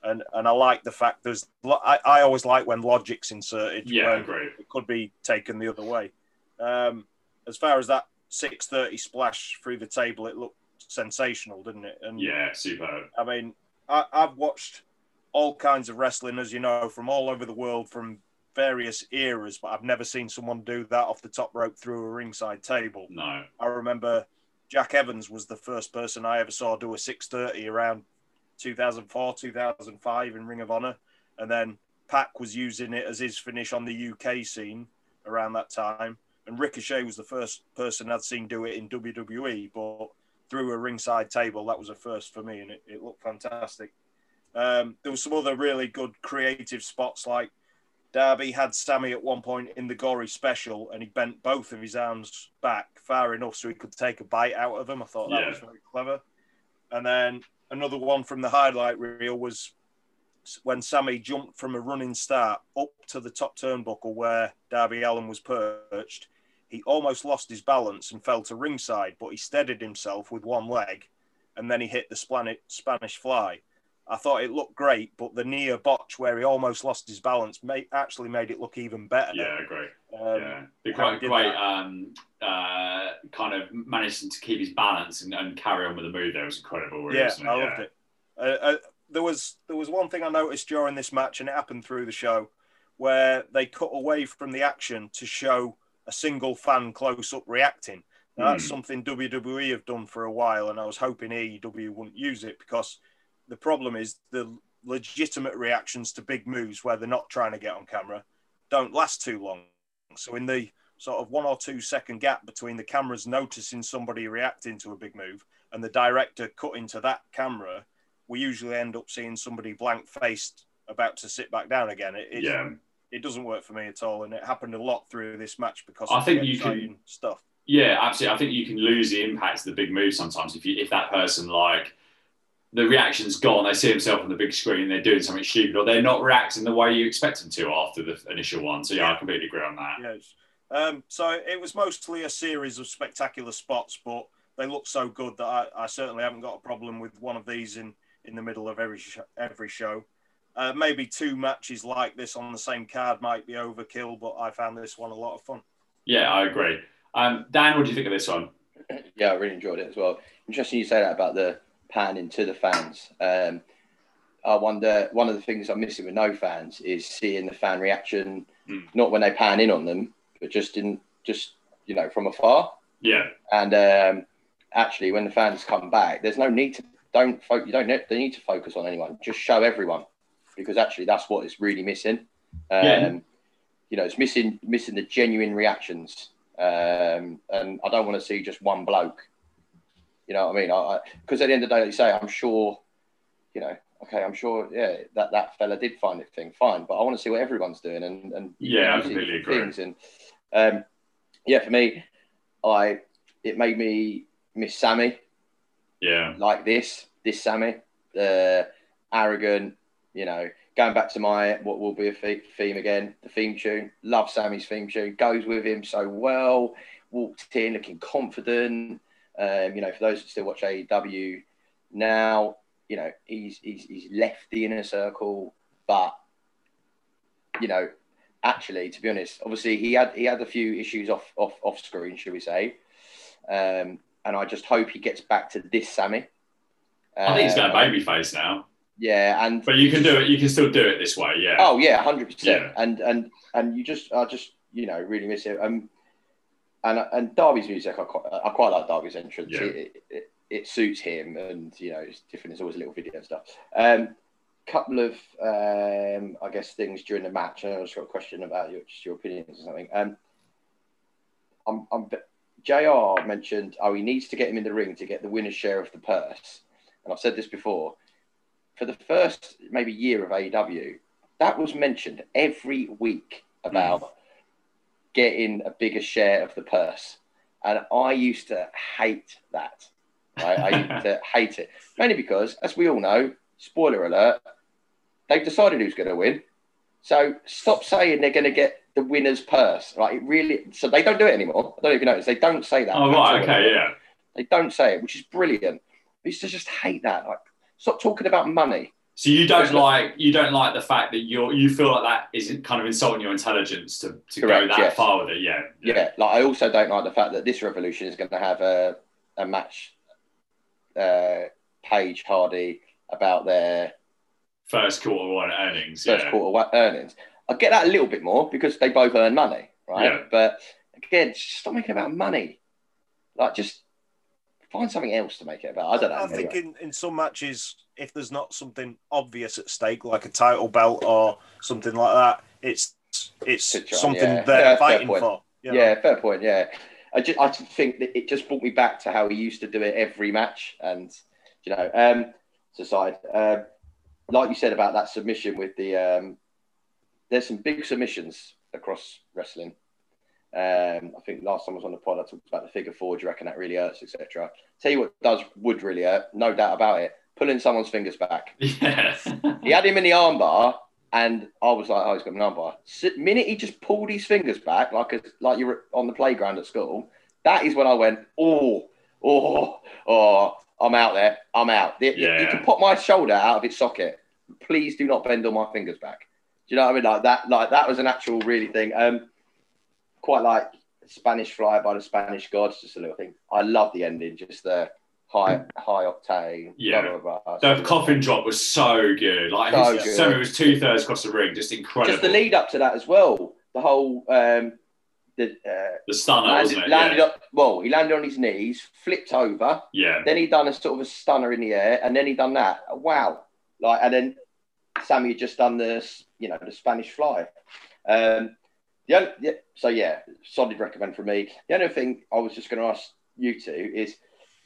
And and I like the fact there's I, I always like when logic's inserted. Yeah, agree. It could be taken the other way. Um, as far as that 630 splash through the table, it looked sensational, didn't it? And Yeah, superb. I mean, I, I've watched all kinds of wrestling, as you know, from all over the world, from various eras, but I've never seen someone do that off the top rope through a ringside table. No. I remember Jack Evans was the first person I ever saw do a 630 around 2004, 2005 in Ring of Honor. And then Pac was using it as his finish on the UK scene around that time. And Ricochet was the first person I'd seen do it in WWE, but through a ringside table, that was a first for me, and it, it looked fantastic. Um, there was some other really good creative spots, like Darby had Sammy at one point in the gory special, and he bent both of his arms back far enough so he could take a bite out of them. I thought that Yeah. was very clever. And then another one from the highlight reel was when Sammy jumped from a running start up to the top turnbuckle where Darby Allin was perched. He almost lost his balance and fell to ringside, but he steadied himself with one leg, and then he hit the Spanish Spanish fly. I thought it looked great, but the near botch where he almost lost his balance made, actually made it look even better. Yeah, agree. Um, yeah, the how great, he did great that. um, uh, kind of managing to keep his balance and, and carry on with the move there was incredible. Really, yeah? I loved it. Uh, uh, there was there was one thing I noticed during this match, and it happened through the show, where they cut away from the action to show a single fan close up reacting. Now, that's Hmm. something WWE have done for a while, and I was hoping AEW wouldn't use it because the problem is the legitimate reactions to big moves where they're not trying to get on camera don't last too long. So in the sort of one or two second gap between the cameras noticing somebody reacting to a big move and the director cutting to that camera, we usually end up seeing somebody blank faced about to sit back down again. It, it, Yeah. it doesn't work for me at all, and it happened a lot through this match because I of think the you can- stuff. Yeah, absolutely. I think you can lose the impact of the big move sometimes if you if that person like the reaction's gone, they see themselves on the big screen, they're doing something stupid, or they're not reacting the way you expect them to after the initial one. So yeah, I completely agree on that. Yes. Um, so it was mostly a series of spectacular spots, but they look so good that I, I certainly haven't got a problem with one of these in, in the middle of every sh- every show. Uh, maybe two matches like this on the same card might be overkill, but I found this one a lot of fun. Yeah, I agree. Um, Dan, what do you think of this one? Yeah, I really enjoyed it as well. Interesting you say that about the panning to the fans. Um, I wonder one of the things I'm missing with no fans is seeing the fan reaction, Hmm. not when they pan in on them, but just in just you know from afar. Yeah, And um, actually, when the fans come back, there's no need to don't fo- you don't they need to focus on anyone. Just show everyone because actually that's what is really missing. Um, Yeah. You know, it's missing missing the genuine reactions, um, and I don't want to see just one bloke. You know what I mean? Because at the end of the day, like you say, I'm sure, you know, okay, I'm sure, yeah, that that fella did find it thing fine, but I want to see what everyone's doing and and Yeah, I completely agree. things. And um, yeah, for me, I it made me miss Sammy yeah, like this, this Sammy, uh, arrogant, you know, going back to my what will be a theme again, the theme tune. Love Sammy's theme tune, goes with him so well. Walked in looking confident. Um, you know, for those that still watch AEW now, you know, he's he's he's left the inner circle, but you know, actually, to be honest, obviously he had he had a few issues off off off screen, should we say? Um, and I just hope he gets back to this Sammy. I think he's got a Um, baby face now, Yeah, and but you can do it. You can still do it this way. Yeah. Oh yeah, hundred Yeah. percent. And and and you just I just you know really miss it. Um, and and Darby's music I quite I quite like Darby's entrance. Yeah. It, it, it suits him, and you know it's different. It's always a little video and stuff. Um, couple of um I guess things during the match. I just got a question about your just your opinions or something. Um, I'm I'm. Jr. mentioned, oh, he needs to get him in the ring to get the winner's share of the purse. And I've said this before. For the first maybe year of AEW, that was mentioned every week about getting a bigger share of the purse. And I used to hate that. Right? I used to hate it. Mainly because, as we all know, spoiler alert, they've decided who's going to win. So stop saying they're going to get the winner's purse. Like it really, so they don't do it anymore. I don't know if you noticed. They don't say that. Oh right. Okay. anymore. Yeah. They don't say it, which is brilliant. I used to just hate that. Like, stop talking about money. So you don't It's like you don't like the fact that you're you feel like that isn't kind of insulting your intelligence to, to go that yes. far with it. Yeah. Yeah. like I also don't like the fact that this revolution is going to have a a match. Uh, Page Hardy about their First quarter one earnings. first yeah. quarter wa- earnings. I get that a little bit more because they both earn money, right? Yeah. But again, stop making about money. Like, just find something else to make it about. I don't know. I think in, in some matches, if there's not something obvious at stake, like a title belt or something like that, it's it's something yeah. they're Yeah, fighting for. you know? Yeah, fair point. Yeah, I just I think that it just brought me back to how he used to do it every match, and you know, um, to side, uh, like you said about that submission with the, um, there's some big submissions across wrestling. Um, I think last time I was on the pod, I talked about the figure four. Do you reckon that really hurts, etc. Tell you what does would really hurt, no doubt about it. Pulling someone's fingers back. Yeah. He had him in the armbar, and I was like, "Oh, he's got an armbar." S- minute he just pulled his fingers back, like a, like you're on the playground at school. That is when I went, "Oh, oh, oh, I'm out there. I'm out." You- you- You Yeah. can pop my shoulder out of its socket. Please do not bend all my fingers back. Do you know what I mean? Like that. Like that was an actual really thing. Um, quite like Spanish Fly by the Spanish Gods. Just a little thing. I love the ending. Just the high, high octane. Yeah. Blah, blah, blah. The coffin drop was so good. Like So his, good. so it was two thirds across the ring, just incredible. just the lead up to that as well. The whole um, the uh, The stunner, landed, wasn't it? landed yeah. up. Well, he landed on his knees, flipped over. yeah. Then he done a sort of a stunner in the air, and then he done that. Wow! Like, and then Sammy had just done this, you know, the Spanish fly. Um, the only, yeah, so yeah, solid recommend for me. The only thing I was just going to ask you two is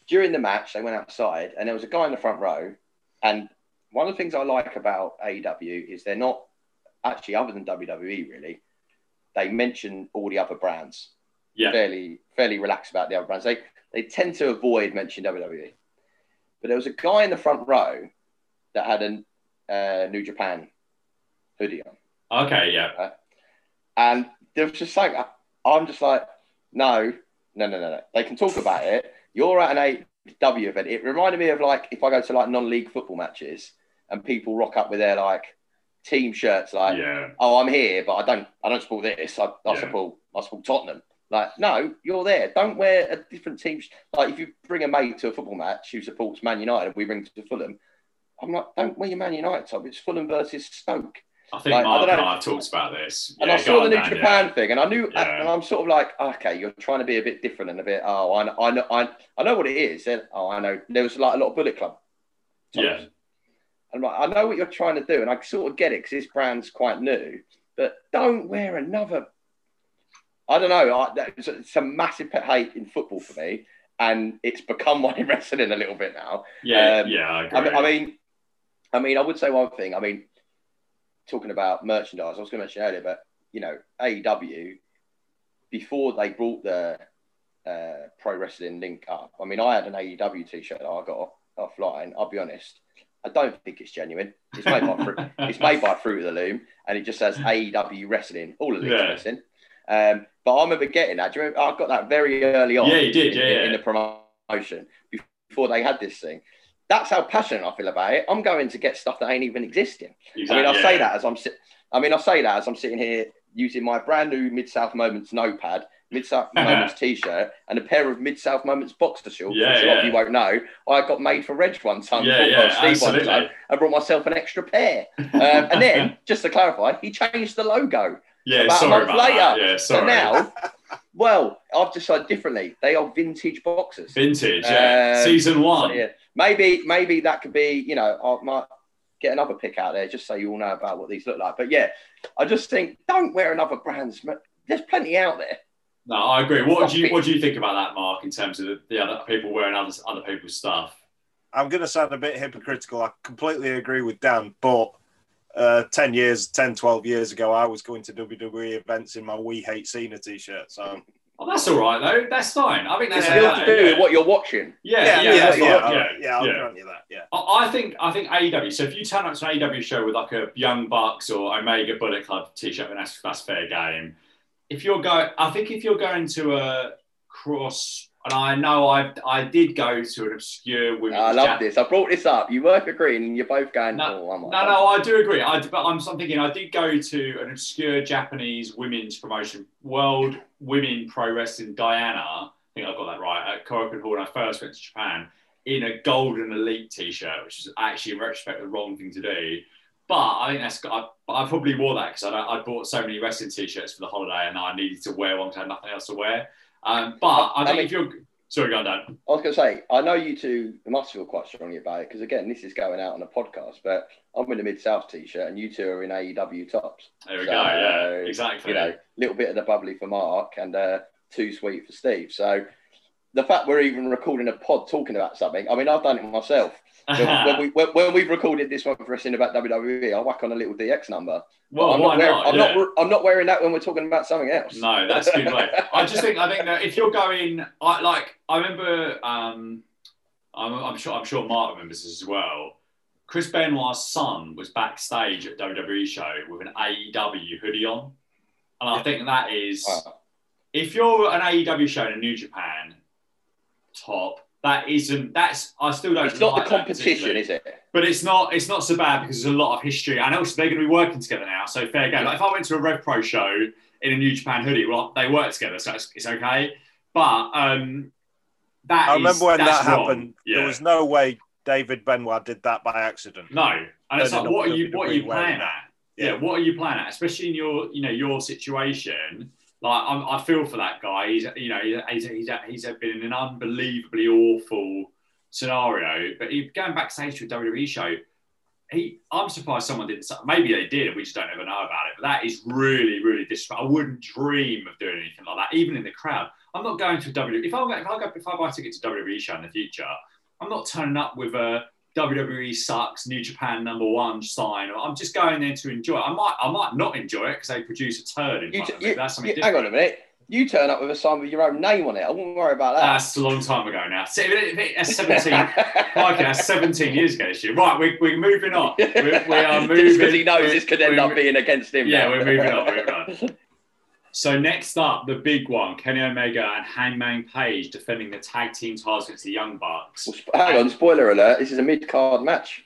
during the match they went outside, and there was a guy in the front row, and one of the things I like about AEW is they're not actually other than WWE really. They mention all the other brands Yeah. fairly fairly relaxed about the other brands. They they tend to avoid mentioning WWE. But there was a guy in the front row that had a uh, New Japan hoodie on, Okay, yeah. and there was just like I'm just like no no no no no. They can talk about it. You're at an AW event. It reminded me of like if I go to like non-league football matches and people rock up with their like team shirts like Yeah. oh, I'm here, but I don't, I don't support this. I, I Yeah. support, I support Tottenham. Like, no, you're there. Don't wear a different team. sh- Like, if you bring a mate to a football match who supports Man United, and we bring to Fulham. I'm like, don't wear your Man United top. It's Fulham versus Stoke. I think Like, I Mark don't and. I have talked about this. And Yeah, I saw the New Japan yeah. thing, and I knew, Yeah. and I'm sort of like, okay, you're trying to be a bit different and a bit. Oh, I know, I know, I, I know what it is. Then, oh, I know. There was like a lot of Bullet Club. tops. Yeah. I'm like, I know what you're trying to do, and I sort of get it because this brand's quite new. But don't wear another. I don't know. I, it's, a, it's a massive pet hate in football for me, and it's become one in wrestling a little bit now. Yeah, Um, yeah, I. I I mean, I mean, I would say one thing. I mean, talking about merchandise, I was going to mention earlier, but you know, AEW before they brought the uh, pro wrestling link up. I mean, I had an AEW t-shirt that I got off, offline. I'll be honest. I don't think it's genuine. It's made by Fruit, it's made by Fruit of the Loom, and it just says AEW Wrestling, all of the Yeah. missing. Um, but I remember getting that. Do you remember? I got that very early on. Yeah, you did, in, yeah, in, yeah. in the promotion before they had this thing. That's how passionate I feel about it. I'm going to get stuff that ain't even existing. Exactly, I mean, I yeah. say that as I'm sit. I mean, I say that as I'm sitting here using my brand new Mid South Moments notepad, Mid South Moments T-shirt, and a pair of Mid South Moments boxer shorts. Yeah, which a lot of you won't know. I got made for Reg one time. Yeah, yeah, absolutely. time. I brought myself an extra pair. Um, and then, just to clarify, he changed the logo. Yeah, about a sorry month about later. that. Yeah, So now, well, I've decided differently. They are vintage boxers. Vintage, yeah. Um, Season one. yeah, maybe maybe that could be. You know, I might get another pick out there just so you all know about what these look like. But yeah, I just think don't wear another brand's. There's plenty out there. No, I agree. What do you what do you think about that, Mark? In terms of the, the other people wearing other other people's stuff? I'm going to sound a bit hypocritical. I completely agree with Dan, but uh, 10 years, 10, 12 years ago, I was going to WWE events in my We Hate Cena t shirt. So, Oh, that's all right though. That's fine. I think that's Yeah, still to do yeah. with what you're watching. Yeah, yeah, yeah, yeah, that's yeah, right. I'll- yeah, yeah, I'll yeah. grant you that. Yeah. I I think I think AEW. So if you turn up to an AEW show with like a Young Bucks or Omega Bullet Club t-shirt, then that's that's fair game. If you're going, I think if you're going to a cross, and I know I I did go to an obscure women's. I love this. I brought this up. You both agreeing, and you're both going. No, oh, No, no, I do agree. I, but I'm, I'm thinking I did go to an obscure Japanese women's promotion, World Women Pro Wrestling Diana. I think I got that right at Korakuen Hall when I first went to Japan in a Golden Elite T-shirt, which is actually in retrospect the wrong thing to do. But I think that's I, I probably wore that because I, I bought so many wrestling T-shirts for the holiday and I needed to wear one because I had nothing else to wear. Um, but I I think mean- if you're sorry, go on, Dan. I was going to say, I know you two must feel quite strongly about it because, again, this is going out on a podcast, but I'm in a Mid South t shirt and you two are in AEW tops. There we So, go. Yeah, exactly. You know, a little bit of the bubbly for Mark and uh, too sweet for Steve. So the fact we're even recording a pod talking about something, I mean, I've done it myself. When, we, when, when we've recorded this one for wrestling about WWE, I whack on a little DX number. well, I'm, why not wearing, not? I'm, Yeah. not, I'm not wearing that when we're talking about something else. No, that's a good way. I just think I think that if you're going, I like I remember. Um, I'm, I'm sure I'm sure Mark remembers this as well. Chris Benoit's son was backstage at WWE show with an AEW hoodie on, and I think that is Wow. if you're an AEW show in New Japan top. That isn't. That's. I still don't. It's not like the competition, is it? But it's not it's not so bad because there's a lot of history, and also they're going to be working together now. So fair game. Like if I went to a Rev Pro show in a New Japan hoodie, well, they work together, so it's, it's okay. But um, that I is- remember when that wrong. happened, Yeah. there was no way David Benoit did that by accident. no, and it's like, what are you what are you WWE playing that. at? Yeah. what are you playing at? Especially in your you know your situation. Like I'm, I feel for that guy. He's you know he's he's, he's, been in an unbelievably awful scenario. But he, going backstage to a WWE show, he I'm surprised someone didn't. Maybe they did, we just don't ever know about it. But that is really really disrespectful. I wouldn't dream of doing anything like that, even in the crowd. I'm not going to a WWE. If I if I go, if I buy a ticket to WWE show in the future, I'm not turning up with a WWE sucks, New Japan number one sign. I'm just going there to enjoy it. I might, I might not enjoy it because they produce a turd in You, front of me. That's something you- hang on a minute. You turn up with a sign with your own name on it. I wouldn't worry about that. That's a long time ago now. Se- That's 17. Crikey, that's 17 years ago this year. Right, we, we're moving on. We, we are moving. Just because he knows this could end we're- up being against him. Yeah, now. we're moving on. Moving on. So next up, the big one: Kenny Omega and Hangman Page defending the tag team titles against the Young Bucks. Well, sp- hang on, spoiler alert. This is a mid card match.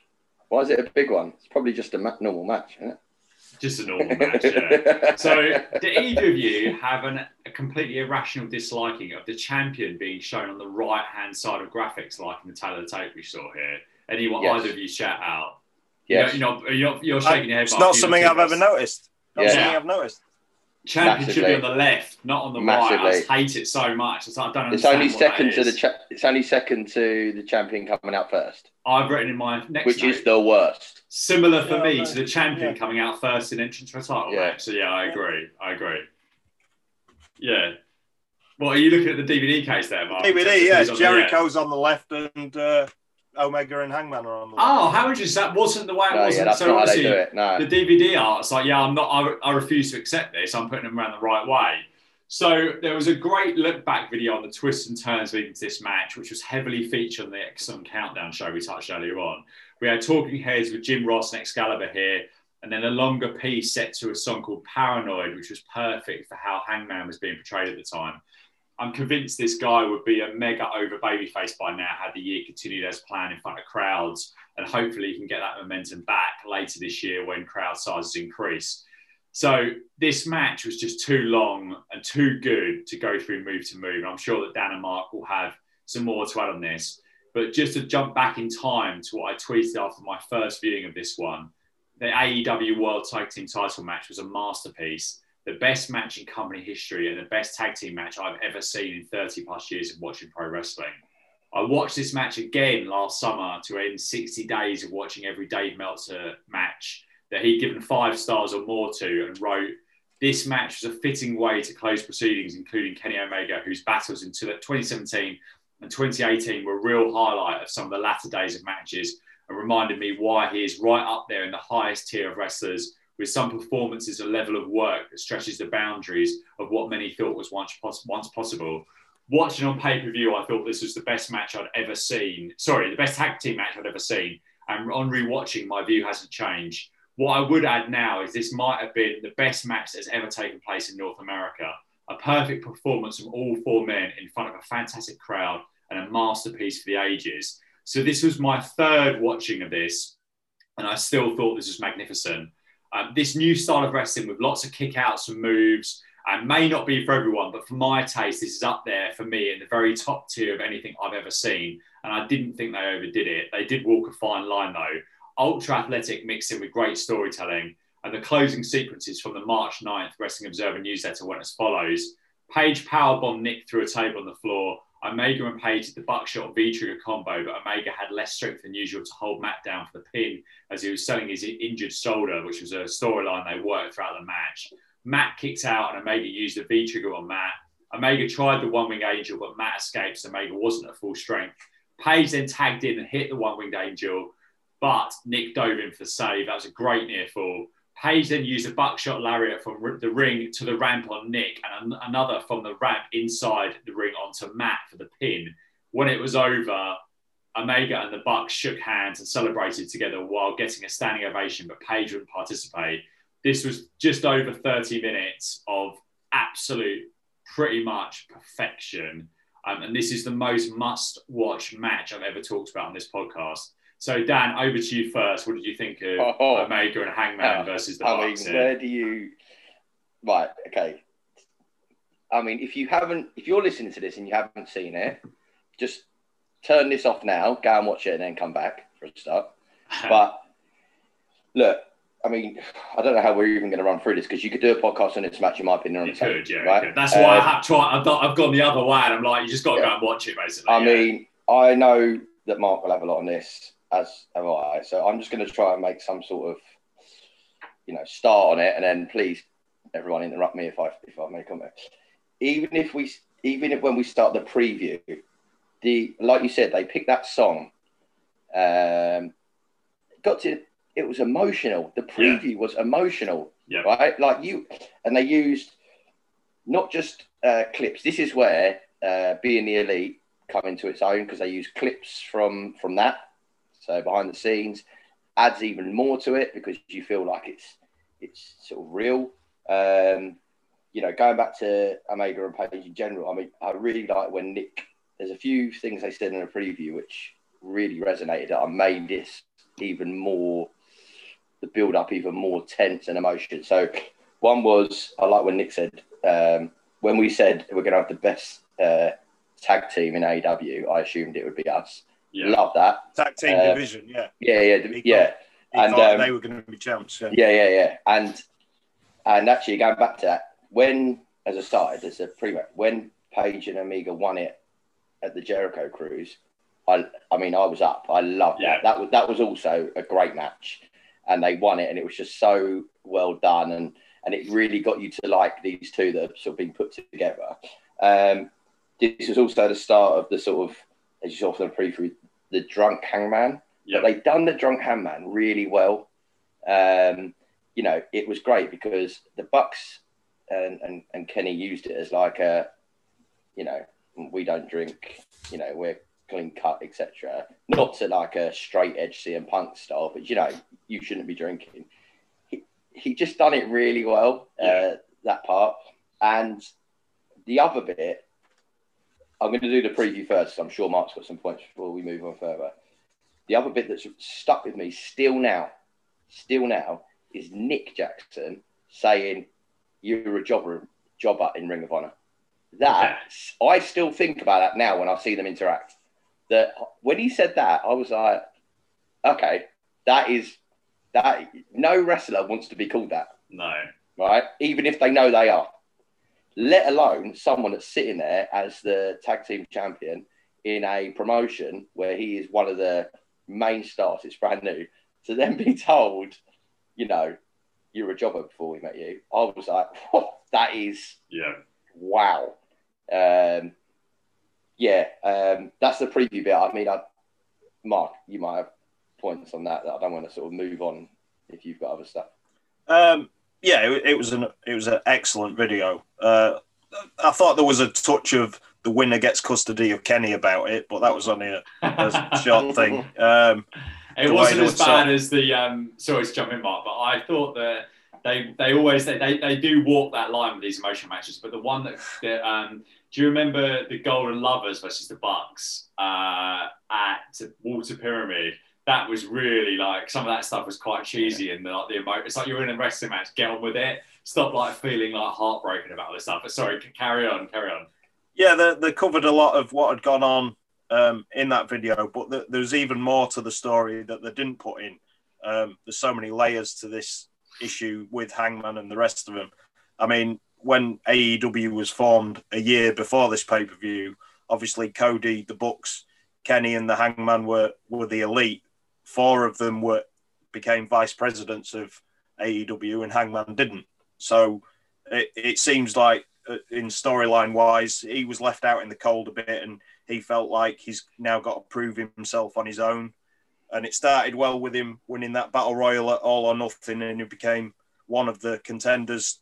Why is it a big one? It's probably just a ma- normal match, isn't it? Just a normal match. Yeah. So, do either of you have an, a completely irrational disliking of the champion being shown on the right hand side of graphics, like in the Taylor tape we saw here? Anyone, Yes. either of you shout out? Yeah, You know, you're, not, you're shaking your head. It's not something I've ever noticed. Not Yeah. something I've noticed. Champion should be on the left, not on the right. I just hate it so much. It's like, I don't it's only what that second to the cha- it's only second to the champion coming out first, I've written in my next which note, is the worst. similar for Yeah, me to the champion Yeah. coming out first in entrance for a title Yeah. match. So yeah, I agree. I agree. Yeah. Well, are you looking at the DVD case there, Mark? DVD, yeah. Who's on the- Jericho's on the left and uh, Omega and Hangman are on the left. Oh, how would you say that wasn't the way it No, wasn't? yeah, that's so not how they do it. No. the DVD art, it's like, yeah, I'm not, I, I refuse to accept this. I'm putting them around the right way. So there was a great look back video on the twists and turns leading to this match, which was heavily featured on the Excellent Countdown show we touched earlier on. We had talking heads with Jim Ross and Excalibur here, and then a longer piece set to a song called Paranoid, which was perfect for how Hangman was being portrayed at the time. I'm convinced this guy would be a mega over babyface by now had the year continued as planned in front of crowds, and hopefully he can get that momentum back later this year when crowd sizes increase. So this match was just too long and too good to go through move to move. And I'm sure that Dan and Mark will have some more to add on this. But just to jump back in time to what I tweeted after my first viewing of this one, the AEW World Tag Team title match was a masterpiece, the best match in company history, and the best tag team match I've ever seen in 30 plus years of watching pro wrestling. I watched this match again last summer to end 60 days of watching every Dave Meltzer match that he'd given five stars or more to and wrote, This match was a fitting way to close proceedings, including Kenny Omega, whose battles in 2017 and 2018 were a real highlight of some of the latter days of matches and reminded me why he is right up there in the highest tier of wrestlers with some performances a level of work that stretches the boundaries of what many thought was once, once possible. Watching on pay per view, I thought this was the best match I'd ever seen. Sorry, the best tag team match I'd ever seen. And on rewatching, my view hasn't changed. What I would add now is this might have been the best match that's ever taken place in North America. A perfect performance from all four men in front of a fantastic crowd and a masterpiece for the ages. So this was my third watching of this, and I still thought this was magnificent. Um, this new style of wrestling with lots of kickouts and moves, and may not be for everyone, but for my taste, this is up there for me in the very top tier of anything I've ever seen. And I didn't think they overdid it. They did walk a fine line though ultra athletic mixed in with great storytelling. And the closing sequences from the March 9th Wrestling Observer newsletter went as follows Page powerbombed Nick through a table on the floor. Omega and Page did the buckshot V trigger combo, but Omega had less strength than usual to hold Matt down for the pin as he was selling his injured shoulder, which was a storyline they worked throughout the match. Matt kicked out and Omega used the V trigger on Matt. Omega tried the one winged angel, but Matt escaped, so Omega wasn't at full strength. Page then tagged in and hit the one winged angel, but Nick dove in for the save. That was a great near fall. Page then used a buckshot lariat from the ring to the ramp on Nick and an- another from the ramp inside the ring onto Matt for the pin. When it was over, Omega and the Bucks shook hands and celebrated together while getting a standing ovation, but Page wouldn't participate. This was just over 30 minutes of absolute, pretty much perfection. Um, and this is the most must watch match I've ever talked about on this podcast. So Dan, over to you first. What did you think of oh, Omega and Hangman uh, versus the I Bucks? mean, where do you? Right. Okay. I mean, if you haven't, if you're listening to this and you haven't seen it, just turn this off now, go and watch it, and then come back for a start. but look, I mean, I don't know how we're even going to run through this because you could do a podcast on this match, in my opinion, on you could, yeah, right? That's um, why I have tried. I've, I've gone the other way, and I'm like, you just got to yeah. go and watch it, basically. I yeah. mean, I know that Mark will have a lot on this as have I. So I'm just going to try and make some sort of, you know, start on it, and then please, everyone, interrupt me if I if I make a comment. Even if we, even if when we start the preview, the like you said, they picked that song. Um, got to it was emotional. The preview yeah. was emotional, yeah. right? Like you, and they used not just uh, clips. This is where uh, being the elite come into its own because they use clips from from that so behind the scenes adds even more to it because you feel like it's it's sort of real. Um, you know, going back to Omega and Page in general, I mean, I really like when Nick. There's a few things they said in a preview which really resonated. I made this even more, the build up even more tense and emotion. So, one was I like when Nick said um, when we said we're going to have the best uh, tag team in AW. I assumed it would be us. Yeah. Love that. Tag team uh, division, yeah. Yeah, yeah, yeah. and um, they were going to be champs. Yeah. yeah, yeah, yeah. And and actually going back to that, when as a side, as a pre when Page and Omega won it at the Jericho Cruise, I I mean I was up. I loved yeah. that. That was that was also a great match, and they won it, and it was just so well done, and and it really got you to like these two that have sort of been put together. Um, this was also the start of the sort of as you saw from the preview, the drunk hangman. Yep. But they've done the drunk hangman really well. Um, you know, it was great because the Bucks and, and, and Kenny used it as like a, you know, we don't drink, you know, we're clean cut, etc. Not to like a straight edge CM Punk style, but you know, you shouldn't be drinking. He, he just done it really well, yeah. uh, that part. And the other bit I'm going to do the preview first. I'm sure Mark's got some points before we move on further. The other bit that's stuck with me still now, still now, is Nick Jackson saying you're a jobber, jobber in Ring of Honor. That yeah. I still think about that now when I see them interact. That when he said that, I was like, okay, that is that. No wrestler wants to be called that. No. Right. Even if they know they are. Let alone someone that's sitting there as the tag team champion in a promotion where he is one of the main stars. It's brand new. To then be told, you know, you're a jobber before we met you. I was like, that is yeah, wow. Um, yeah, um, that's the preview bit. I mean, I, Mark, you might have points on that that I don't want to sort of move on if you've got other stuff. Um, yeah, it, it, was an it was an excellent video. Uh, I thought there was a touch of the winner gets custody of Kenny about it, but that was only a, a short thing. Um, it wasn't as bad as the. Um, sorry to jump in, Mark, but I thought that they they always they, they, they do walk that line with these emotion matches. But the one that, that um, do you remember the Golden Lovers versus the Bucks uh, at Walter Pyramid? That was really like some of that stuff was quite cheesy and the, like the emotion. It's like you're in a wrestling match, get on with it. Stop like feeling like heartbroken about this stuff. But sorry, carry on, carry on. Yeah, they, they covered a lot of what had gone on um, in that video, but the, there's even more to the story that they didn't put in. Um, there's so many layers to this issue with Hangman and the rest of them. I mean, when AEW was formed a year before this pay per view, obviously Cody, the Bucks, Kenny, and the Hangman were were the elite. Four of them were became vice presidents of AEW, and Hangman didn't. So it, it seems like uh, in storyline wise, he was left out in the cold a bit, and he felt like he's now got to prove himself on his own. And it started well with him winning that battle royal at All or Nothing, and he became one of the contenders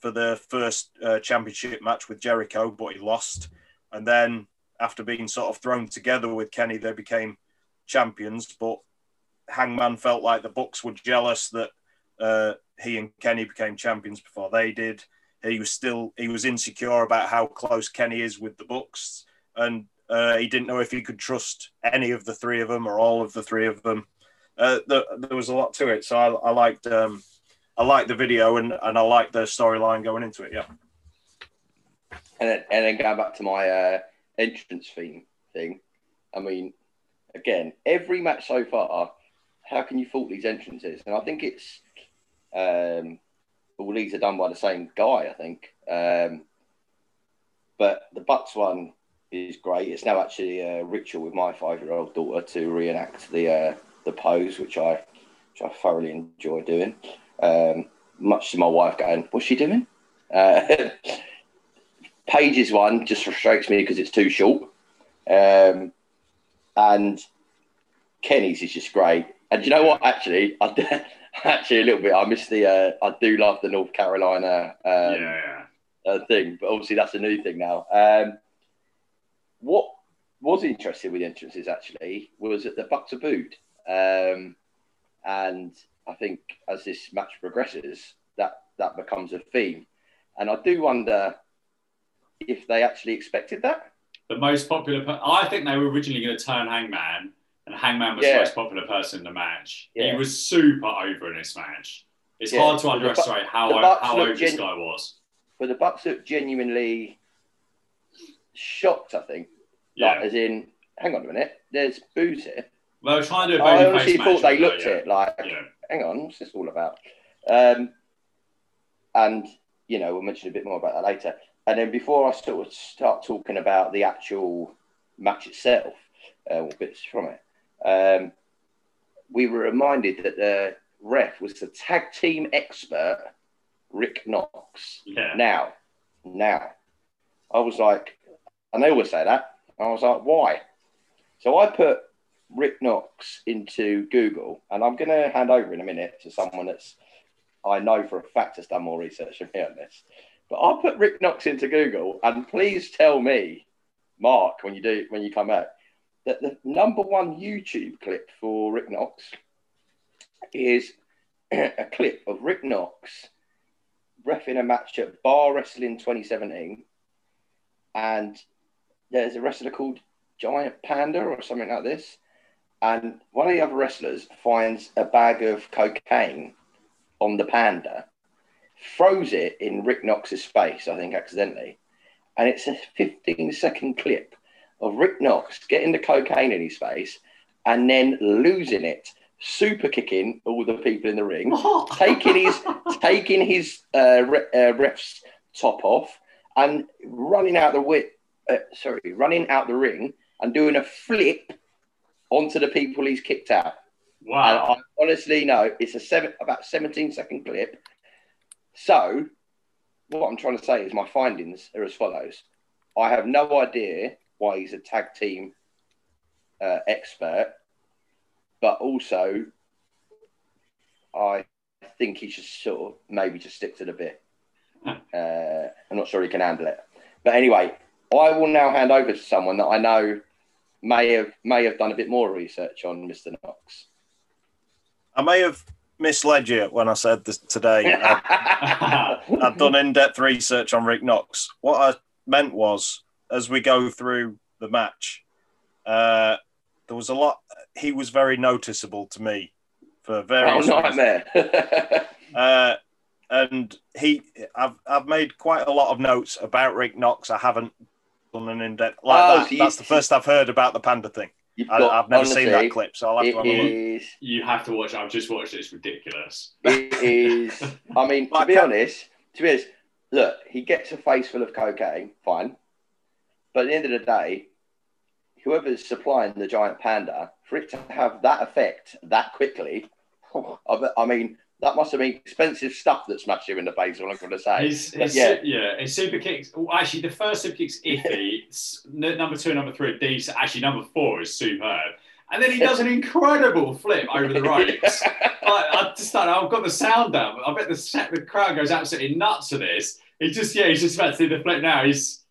for the first uh, championship match with Jericho, but he lost. And then after being sort of thrown together with Kenny, they became champions. But Hangman felt like the Bucks were jealous that uh, he and Kenny became champions before they did. He was still he was insecure about how close Kenny is with the Bucks, and uh, he didn't know if he could trust any of the three of them or all of the three of them. Uh, the, there was a lot to it, so I, I liked um, I liked the video and, and I liked the storyline going into it. Yeah. And then, and then going back to my uh, entrance theme thing, I mean, again, every match so far, how can you fault these entrances? And I think it's um, all these are done by the same guy, I think. Um, but the Bucks one is great. It's now actually a ritual with my five-year-old daughter to reenact the uh, the pose, which I which I thoroughly enjoy doing. Um, much to my wife going, "What's she doing?" Uh, Page's one just frustrates me because it's too short, um, and Kenny's is just great. And you know what? Actually, I actually a little bit. I miss the. Uh, I do love the North Carolina um, yeah. uh, thing, but obviously that's a new thing now. Um, what was interesting with the entrances actually was that the Bucks are booed, um, and I think as this match progresses, that that becomes a theme, and I do wonder if they actually expected that. The most popular, I think they were originally going to turn Hangman, Hangman was yeah. the most popular person in the match. Yeah. He was super over in this match. It's yeah. hard to underestimate bu- how how over gen- this guy was. But the Bucks looked genuinely shocked. I think, yeah. Like, as in, hang on a minute, there's booze here. Well, trying to. I honestly thought they looked it like. Hang on, what's this all about? Um, and, you know, we'll mention a bit more about that later. And then before I sort of start talking about the actual match itself, uh, or bits from it, um, we were reminded that the ref was the tag team expert, Rick Knox. Yeah. Now, now, I was like, and they always say that. I was like, why? So I put Rick Knox into Google, and I'm going to hand over in a minute to someone that's I know for a fact has done more research than me on this. But I'll put Rick Knox into Google, and please tell me, Mark, when you do when you come out, that the number one YouTube clip for Rick Knox is a clip of Rick Knox refing a match at Bar Wrestling 2017, and there's a wrestler called Giant Panda or something like this, and one of the other wrestlers finds a bag of cocaine on the panda, throws it in Rick Knox's face, I think accidentally, and it's a 15 second clip of Rick Knox getting the cocaine in his face and then losing it, super kicking all the people in the ring, taking his taking his uh, re- uh, ref's top off, and running out the wi- uh, sorry, running out the ring and doing a flip onto the people he's kicked out. And Wow. I honestly know it's a seven about 17 second clip. So what I'm trying to say is my findings are as follows. I have no idea why he's a tag team uh, expert, but also I think he should sort of maybe just stick to the bit. Uh, I'm not sure he can handle it. But anyway, I will now hand over to someone that I know may have may have done a bit more research on Mr. Knox. I may have misled you when I said this today. I, I've done in-depth research on Rick Knox. What I meant was, as we go through the match, uh, there was a lot. He was very noticeable to me for oh, various reasons. nightmare. Uh, and he, I've, I've made quite a lot of notes about Rick Knox. I haven't done an in-depth like Oh, that. so you- That's the first I've heard about the panda thing. I, got- I've never seen that clip, so I'll have to have a look. is. You have to watch. I've just watched it. It's ridiculous. It is. I mean, to be honest, to be honest, look, he gets a face full of cocaine, fine. But at the end of the day, whoever's supplying the giant panda, for it to have that effect that quickly, I, mean, that must have been expensive stuff that smashed him in the face. What I'm going to say. His, his, yeah. yeah. his super kicks. well, Actually, the first super kick's iffy. Number two and number three are decent. Actually, number four is superb. And then he does an incredible flip over the ropes. I, I just know. I've got the sound down. I bet the the crowd goes absolutely nuts for this. He's just yeah. He's just about to do the flip now. He's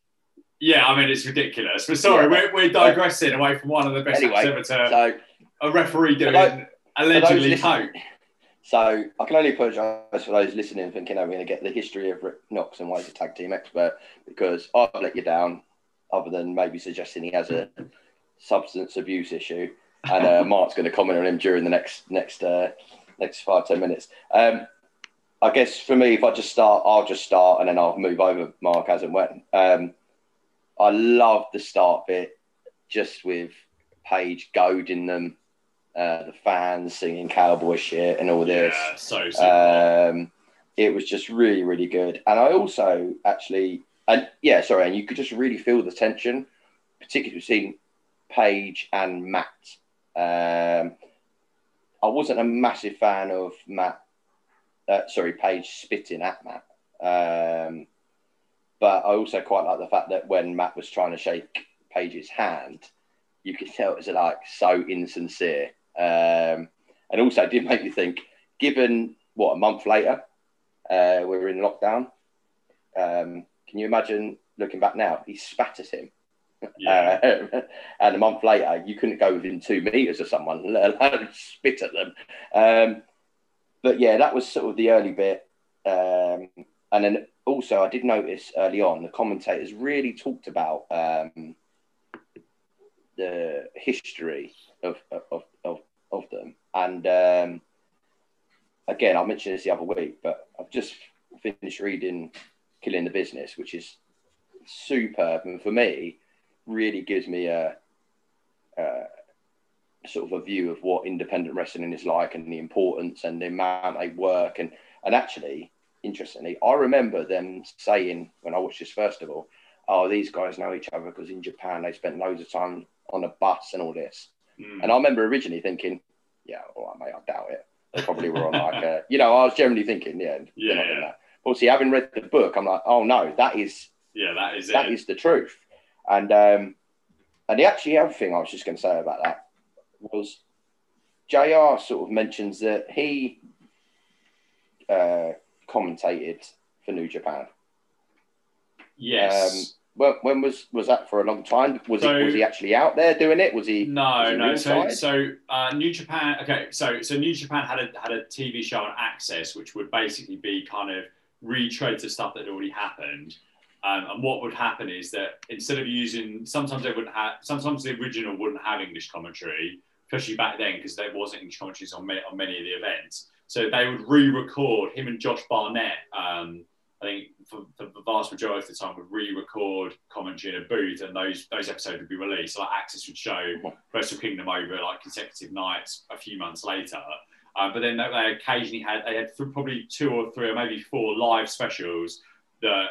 yeah. I mean, it's ridiculous. But sorry, Yeah. we're, we're digressing away from one of the best Anyway, ever to so a referee doing those- allegedly coke. So I can only apologise for those listening, thinking I'm going to get the history of Rick Knox and why he's a tag team expert, because I've let you down, other than maybe suggesting he has a substance abuse issue, and uh, Mark's going to comment on him during the next next uh, next five ten minutes. Um, I guess for me, if I just start, I'll just start, and then I'll move over Mark as and when. Um, I love the start bit, just with Page goading them uh, the fans singing cowboy shit and all this. Yeah, so. Um, it was just really, really good. And I also actually, and yeah, sorry, and you could just really feel the tension, particularly between Page and Matt. Um, I wasn't a massive fan of Matt, uh, sorry, Page spitting at Matt. Um, but I also quite like the fact that when Matt was trying to shake Page's hand, you could tell it was like so insincere. Um, and also it did make me think, given what a month later, uh, we were in lockdown. Um, can you imagine looking back now? He spat at him. yeah. Uh, and a month later, you couldn't go within two meters of someone, let alone spit at them. Um, but yeah, that was sort of the early bit. Um, and then also, I did notice early on the commentators really talked about um, the history of, of, of, of them. And um, again, I mentioned this the other week, but I've just finished reading Killing the Business, which is superb. And for me, really gives me a, a sort of a view of what independent wrestling is like and the importance and the amount they work. And, and actually, interestingly, I remember them saying when I watched this first of all, oh, these guys know each other because in Japan they spent loads of time on a bus and all this. Mm. And I remember originally thinking, yeah, all right, mate, I doubt it. They probably were on like, a, you know, I was generally thinking, yeah, Yeah, yeah. see, having read the book, I'm like, oh no, that is yeah, that is it. that is the truth. And um, and the actually other thing I was just going to say about that was Jr. sort of mentions that he uh, commentated for New Japan. yes. When, when was was that for a long time? Was So- he was he actually out there doing it? Was he? was No, he no. So, so uh, New Japan. Okay, so so New Japan had a had a TV show on AXS, which would basically be kind of retread to stuff that had already happened. Um, and what would happen is that instead of using, sometimes they wouldn't have, sometimes the original wouldn't have English commentary, especially back then because there wasn't English commentaries on many, on many of the events. So they would re-record him and Josh Barnett. Um, I think for, for, the vast majority of the time would re-record commentary in a booth, and those those episodes would be released. So like AXS would show Wrestle Kingdom over like consecutive nights a few months later. Um, but then they occasionally had they had probably two or three or maybe four live specials that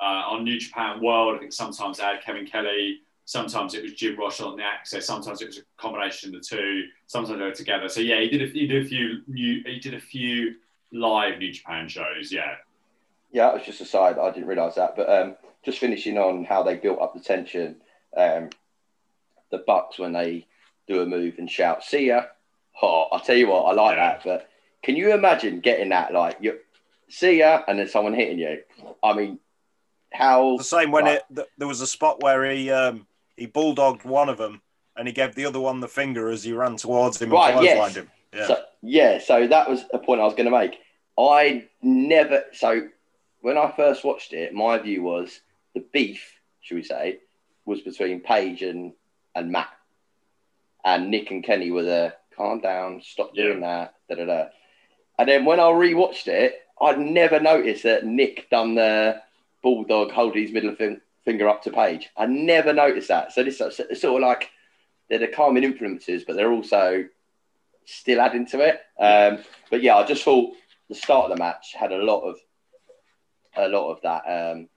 uh, on New Japan World. I think sometimes they had Kevin Kelly, sometimes it was Jim Ross on the AXS, sometimes it was a combination of the two, sometimes they were together. So yeah, he did a, he did a few new he did a few live New Japan shows. Yeah. Yeah, it was just a side. I didn't realise that, but um, just finishing on how they built up the tension. Um, the Bucks when they do a move and shout "See ya!" Oh, I'll tell you what, I like yeah. that. But can you imagine getting that like you see ya and then someone hitting you? I mean, how the same when like, it there was a spot where he um, he bulldogged one of them and he gave the other one the finger as he ran towards him right, and yes. him. Yeah. So, yeah, so that was a point I was going to make. I never so when I first watched it, my view was the beef, should we say, was between Page and and Matt, and Nick and Kenny were there. Calm down, stop doing yeah. that. Da, da, da. And then when I rewatched it, I'd never noticed that Nick done the bulldog holding his middle finger up to Page. I never noticed that. So this is sort of like they're the calming influences, but they're also still adding to it. Um, but yeah, I just thought the start of the match had a lot of a lot of that um,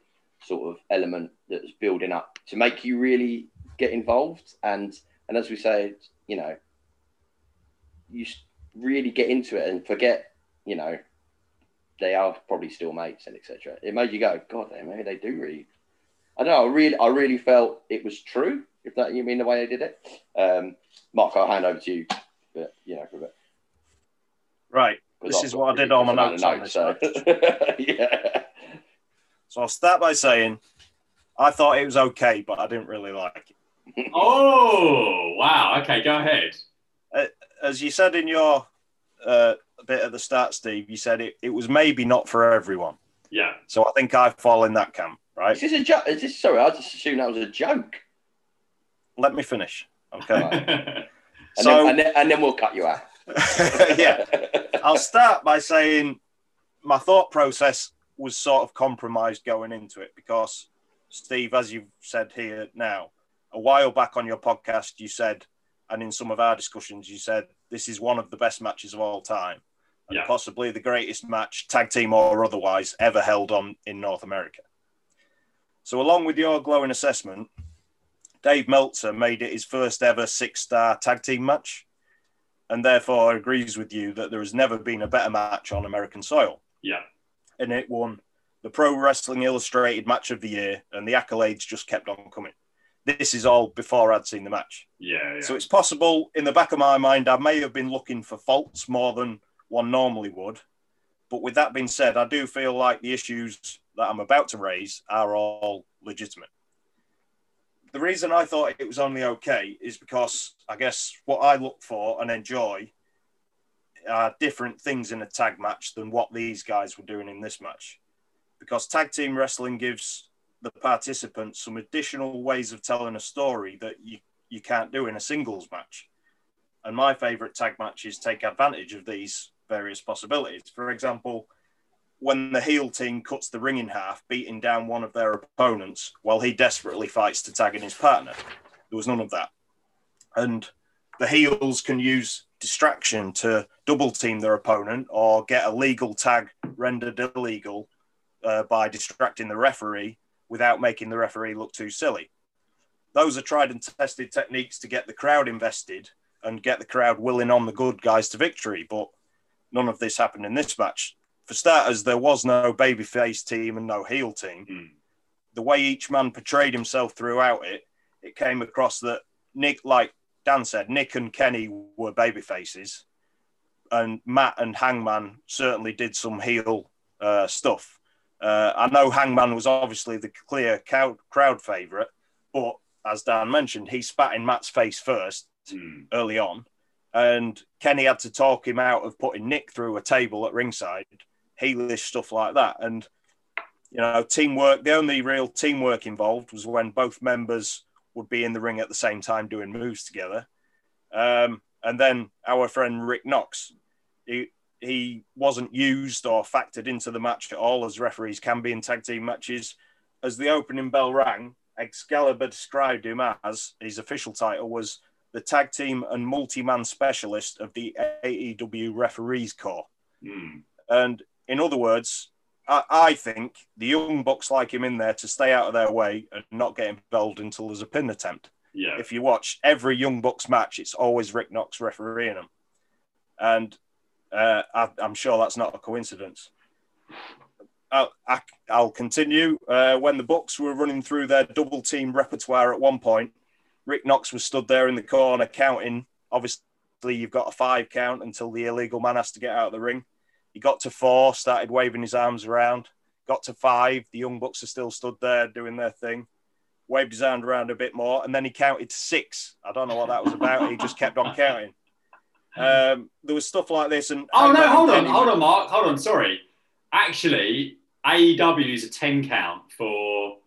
sort of element that's building up to make you really get involved. And and as we said, you know, you really get into it and forget, you know, they are probably still mates and etc. It made you go, God, maybe they do really. I don't know. I really, I really felt it was true. If that you mean the way they did it, um, Mark, I'll hand over to you. But you know, for a bit. Right. This is what I did on my notes. notes so. yeah. So I'll start by saying I thought it was okay, but I didn't really like it. oh wow! Okay, go ahead. Uh, as you said in your uh, bit at the start, Steve, you said it, it was maybe not for everyone. Yeah. So I think I fall in that camp, right? Is this a joke? Is this sorry? I just assumed that was a joke. Let me finish. Okay. and, so, then, and, then, and then we'll cut you out. yeah. I'll start by saying my thought process was sort of compromised going into it because, Steve, as you've said here now, a while back on your podcast, you said, and in some of our discussions, you said this is one of the best matches of all time, and yeah. possibly the greatest match, tag team or otherwise, ever held on in North America. So, along with your glowing assessment, Dave Meltzer made it his first ever six star tag team match, and therefore agrees with you that there has never been a better match on American soil. Yeah. And it won the Pro Wrestling Illustrated Match of the Year, and the accolades just kept on coming. This is all before I'd seen the match. Yeah, yeah. So it's possible in the back of my mind, I may have been looking for faults more than one normally would. But with that being said, I do feel like the issues that I'm about to raise are all legitimate the reason I thought it was only okay is because I guess what I look for and enjoy are different things in a tag match than what these guys were doing in this match. Because tag team wrestling gives the participants some additional ways of telling a story that you, you can't do in a singles match. And my favorite tag matches take advantage of these various possibilities. For example, when the heel team cuts the ring in half, beating down one of their opponents while he desperately fights to tag in his partner. There was none of that. And the heels can use distraction to double team their opponent or get a legal tag rendered illegal uh, by distracting the referee without making the referee look too silly. Those are tried and tested techniques to get the crowd invested and get the crowd willing on the good guys to victory, but none of this happened in this match for starters, there was no babyface team and no heel team. Mm. The way each man portrayed himself throughout it, it came across that Nick, like Dan said, Nick and Kenny were baby faces, and Matt and Hangman certainly did some heel uh, stuff. Uh, I know Hangman was obviously the clear crowd, crowd favorite, but as Dan mentioned, he spat in Matt's face first mm. early on, and Kenny had to talk him out of putting Nick through a table at ringside heelish stuff like that. And you know, teamwork. The only real teamwork involved was when both members would be in the ring at the same time doing moves together. Um, and then our friend Rick Knox, he, he wasn't used or factored into the match at all, as referees can be in tag team matches. As the opening bell rang, Excalibur described him as his official title was the tag team and multi man specialist of the AEW referees corps. Mm. And in other words, I, I, think the young bucks like him in there to stay out of their way and not get involved until there's a pin attempt. Yeah. If you watch every young bucks match, it's always Rick Knox refereeing them, and uh, I, am sure that's not a coincidence. I'll, I, will continue. Uh, when the Bucks were running through their double team repertoire at one point, Rick Knox was stood there in the corner counting. Obviously, you've got a five count until the illegal man has to get out of the ring. He got to four, started waving his arms around. Got to five. The Young Bucks are still stood there doing their thing. Waved his hand around a bit more, and then he counted six. I don't know what that was about. he just kept on counting. Um, there was stuff like this, and oh no, hold on, hold on, Mark, hold on. Sorry, actually, AEW is a ten count for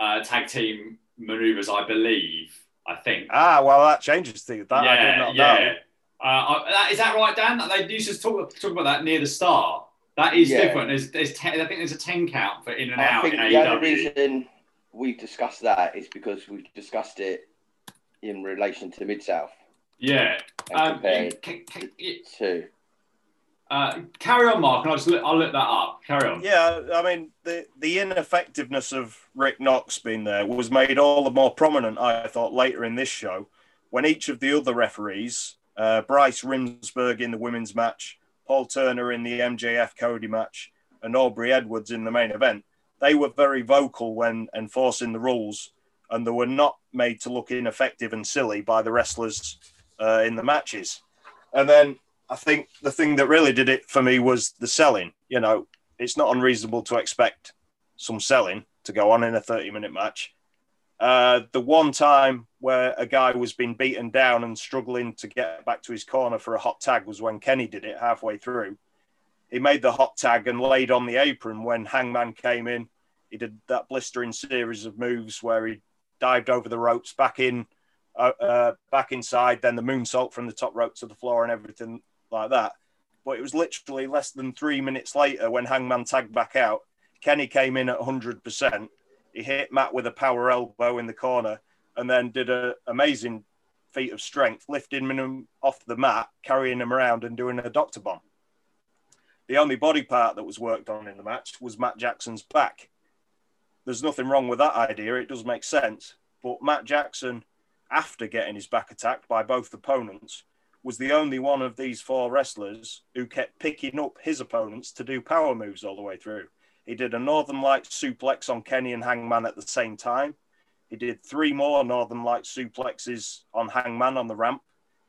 uh, tag team maneuvers, I believe. I think. Ah, well, that changes things. That yeah, I did not yeah. know. Uh, is that right, Dan? They used to talk, talk about that near the start. That is yeah. different. There's, there's ten, I think there's a ten count for in and I out think in the AEW. only reason we've discussed that is because we've discussed it in relation to Mid South. Yeah. Um, compared can, can, to. Uh, carry on, Mark, and I'll just look, I'll look that up. Carry on. Yeah, I mean the the ineffectiveness of Rick Knox being there was made all the more prominent. I thought later in this show, when each of the other referees uh, Bryce Remsburg in the women's match, Paul Turner in the MJF Cody match, and Aubrey Edwards in the main event. They were very vocal when enforcing the rules, and they were not made to look ineffective and silly by the wrestlers uh, in the matches. And then I think the thing that really did it for me was the selling. You know, it's not unreasonable to expect some selling to go on in a 30 minute match. Uh, the one time where a guy was being beaten down and struggling to get back to his corner for a hot tag was when Kenny did it halfway through. He made the hot tag and laid on the apron when Hangman came in. He did that blistering series of moves where he dived over the ropes back in, uh, uh, back inside, then the moonsault from the top rope to the floor and everything like that. But it was literally less than three minutes later when Hangman tagged back out. Kenny came in at 100%. He hit Matt with a power elbow in the corner and then did an amazing feat of strength, lifting him off the mat, carrying him around, and doing a doctor bomb. The only body part that was worked on in the match was Matt Jackson's back. There's nothing wrong with that idea, it does make sense. But Matt Jackson, after getting his back attacked by both opponents, was the only one of these four wrestlers who kept picking up his opponents to do power moves all the way through. He did a Northern Light suplex on Kenny and Hangman at the same time. He did three more Northern Light suplexes on Hangman on the ramp.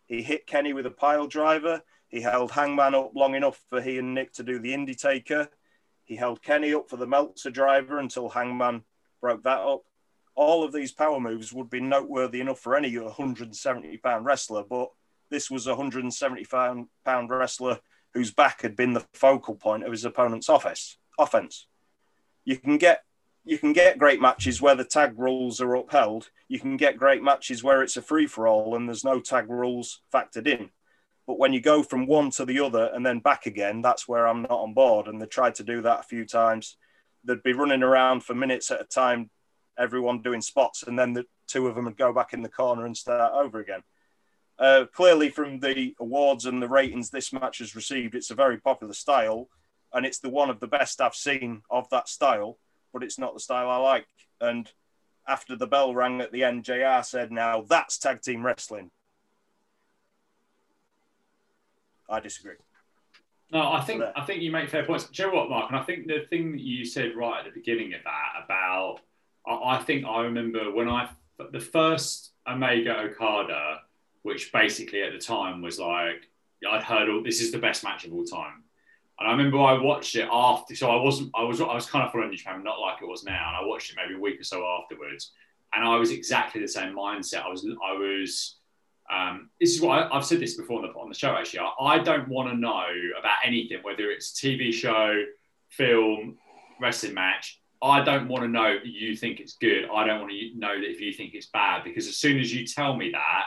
He hit Kenny with a pile driver. He held Hangman up long enough for he and Nick to do the Indy Taker. He held Kenny up for the Meltzer driver until Hangman broke that up. All of these power moves would be noteworthy enough for any 170 pound wrestler, but this was a 170 pound wrestler whose back had been the focal point of his opponent's office, offense. You can get you can get great matches where the tag rules are upheld. You can get great matches where it's a free for all and there's no tag rules factored in. But when you go from one to the other and then back again, that's where I'm not on board. And they tried to do that a few times. They'd be running around for minutes at a time, everyone doing spots, and then the two of them would go back in the corner and start over again. Uh, clearly, from the awards and the ratings this match has received, it's a very popular style, and it's the one of the best I've seen of that style but it's not the style I like. And after the bell rang at the end, JR said, Now that's tag team wrestling. I disagree. No, I think I think you make fair points. Do you know what, Mark? And I think the thing that you said right at the beginning of that about I, I think I remember when I the first Omega Okada, which basically at the time was like I'd heard all this is the best match of all time. And I remember I watched it after, so I wasn't, I was, I was kind of following Japan, not like it was now. And I watched it maybe a week or so afterwards, and I was exactly the same mindset. I was, I was. Um, this is what I, have said this before on the, on the show. Actually, I, I don't want to know about anything, whether it's TV show, film, wrestling match. I don't want to know that you think it's good. I don't want to know that if you think it's bad because as soon as you tell me that,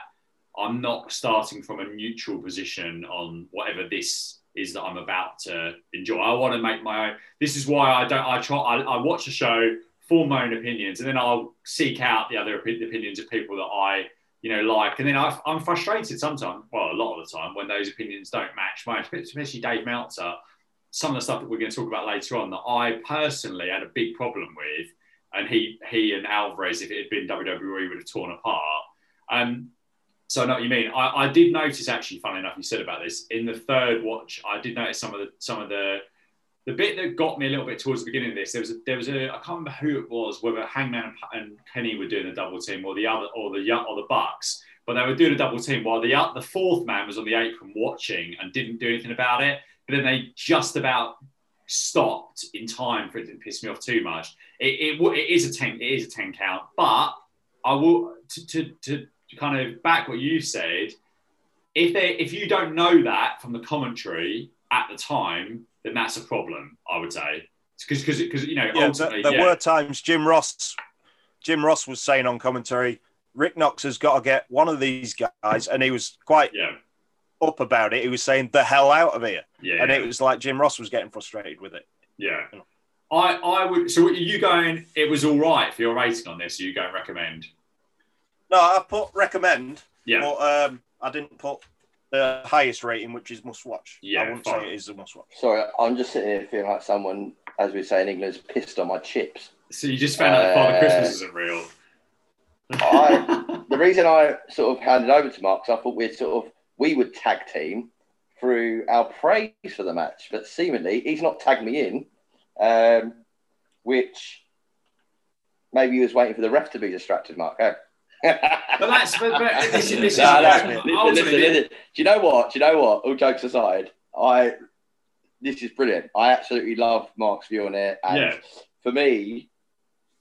I'm not starting from a neutral position on whatever this is that I'm about to enjoy. I want to make my own. This is why I don't. I try. I, I watch a show, form my own opinions, and then I'll seek out the other opinions of people that I you know like. And then I, I'm frustrated sometimes. Well, a lot of the time when those opinions don't match mine, especially Dave Meltzer. Some of the stuff that we're going to talk about later on that I personally had a big problem with, and he he and Alvarez, if it had been WWE, would have torn apart. Um, so I know what you mean. I, I did notice actually, funny enough, you said about this in the third watch. I did notice some of the some of the the bit that got me a little bit towards the beginning of this. There was a, there was a I can't remember who it was, whether Hangman and Kenny were doing a double team or the other or the or the Bucks, but they were doing a double team while the uh, the fourth man was on the apron watching and didn't do anything about it. But then they just about stopped in time for it to piss me off too much. It, it, it is a ten it is a ten count, but I will to, to, to to kind of back what you said, if they if you don't know that from the commentary at the time, then that's a problem. I would say because because because you know yeah, there, there yeah. were times Jim Ross Jim Ross was saying on commentary, Rick Knox has got to get one of these guys, and he was quite yeah. up about it. He was saying the hell out of here, yeah, and it was like Jim Ross was getting frustrated with it. Yeah. I, I would so you going it was all right for your rating on this you go and recommend no, I put recommend. Yeah. But um, I didn't put the highest rating, which is must watch. Yeah. I wouldn't fine. say it is a must watch. Sorry, I'm just sitting here feeling like someone, as we say in England, is pissed on my chips. So you just found out uh, Father Christmas isn't real. I, the reason I sort of handed over to Mark, I thought we'd sort of we would tag team through our praise for the match, but seemingly he's not tagged me in, um, which maybe he was waiting for the ref to be distracted, Mark. Eh? But that's but, but this, this is no, no, listen, listen, Do you know what? Do you know what? All jokes aside, I this is brilliant. I absolutely love Mark's view on it. And yeah. for me,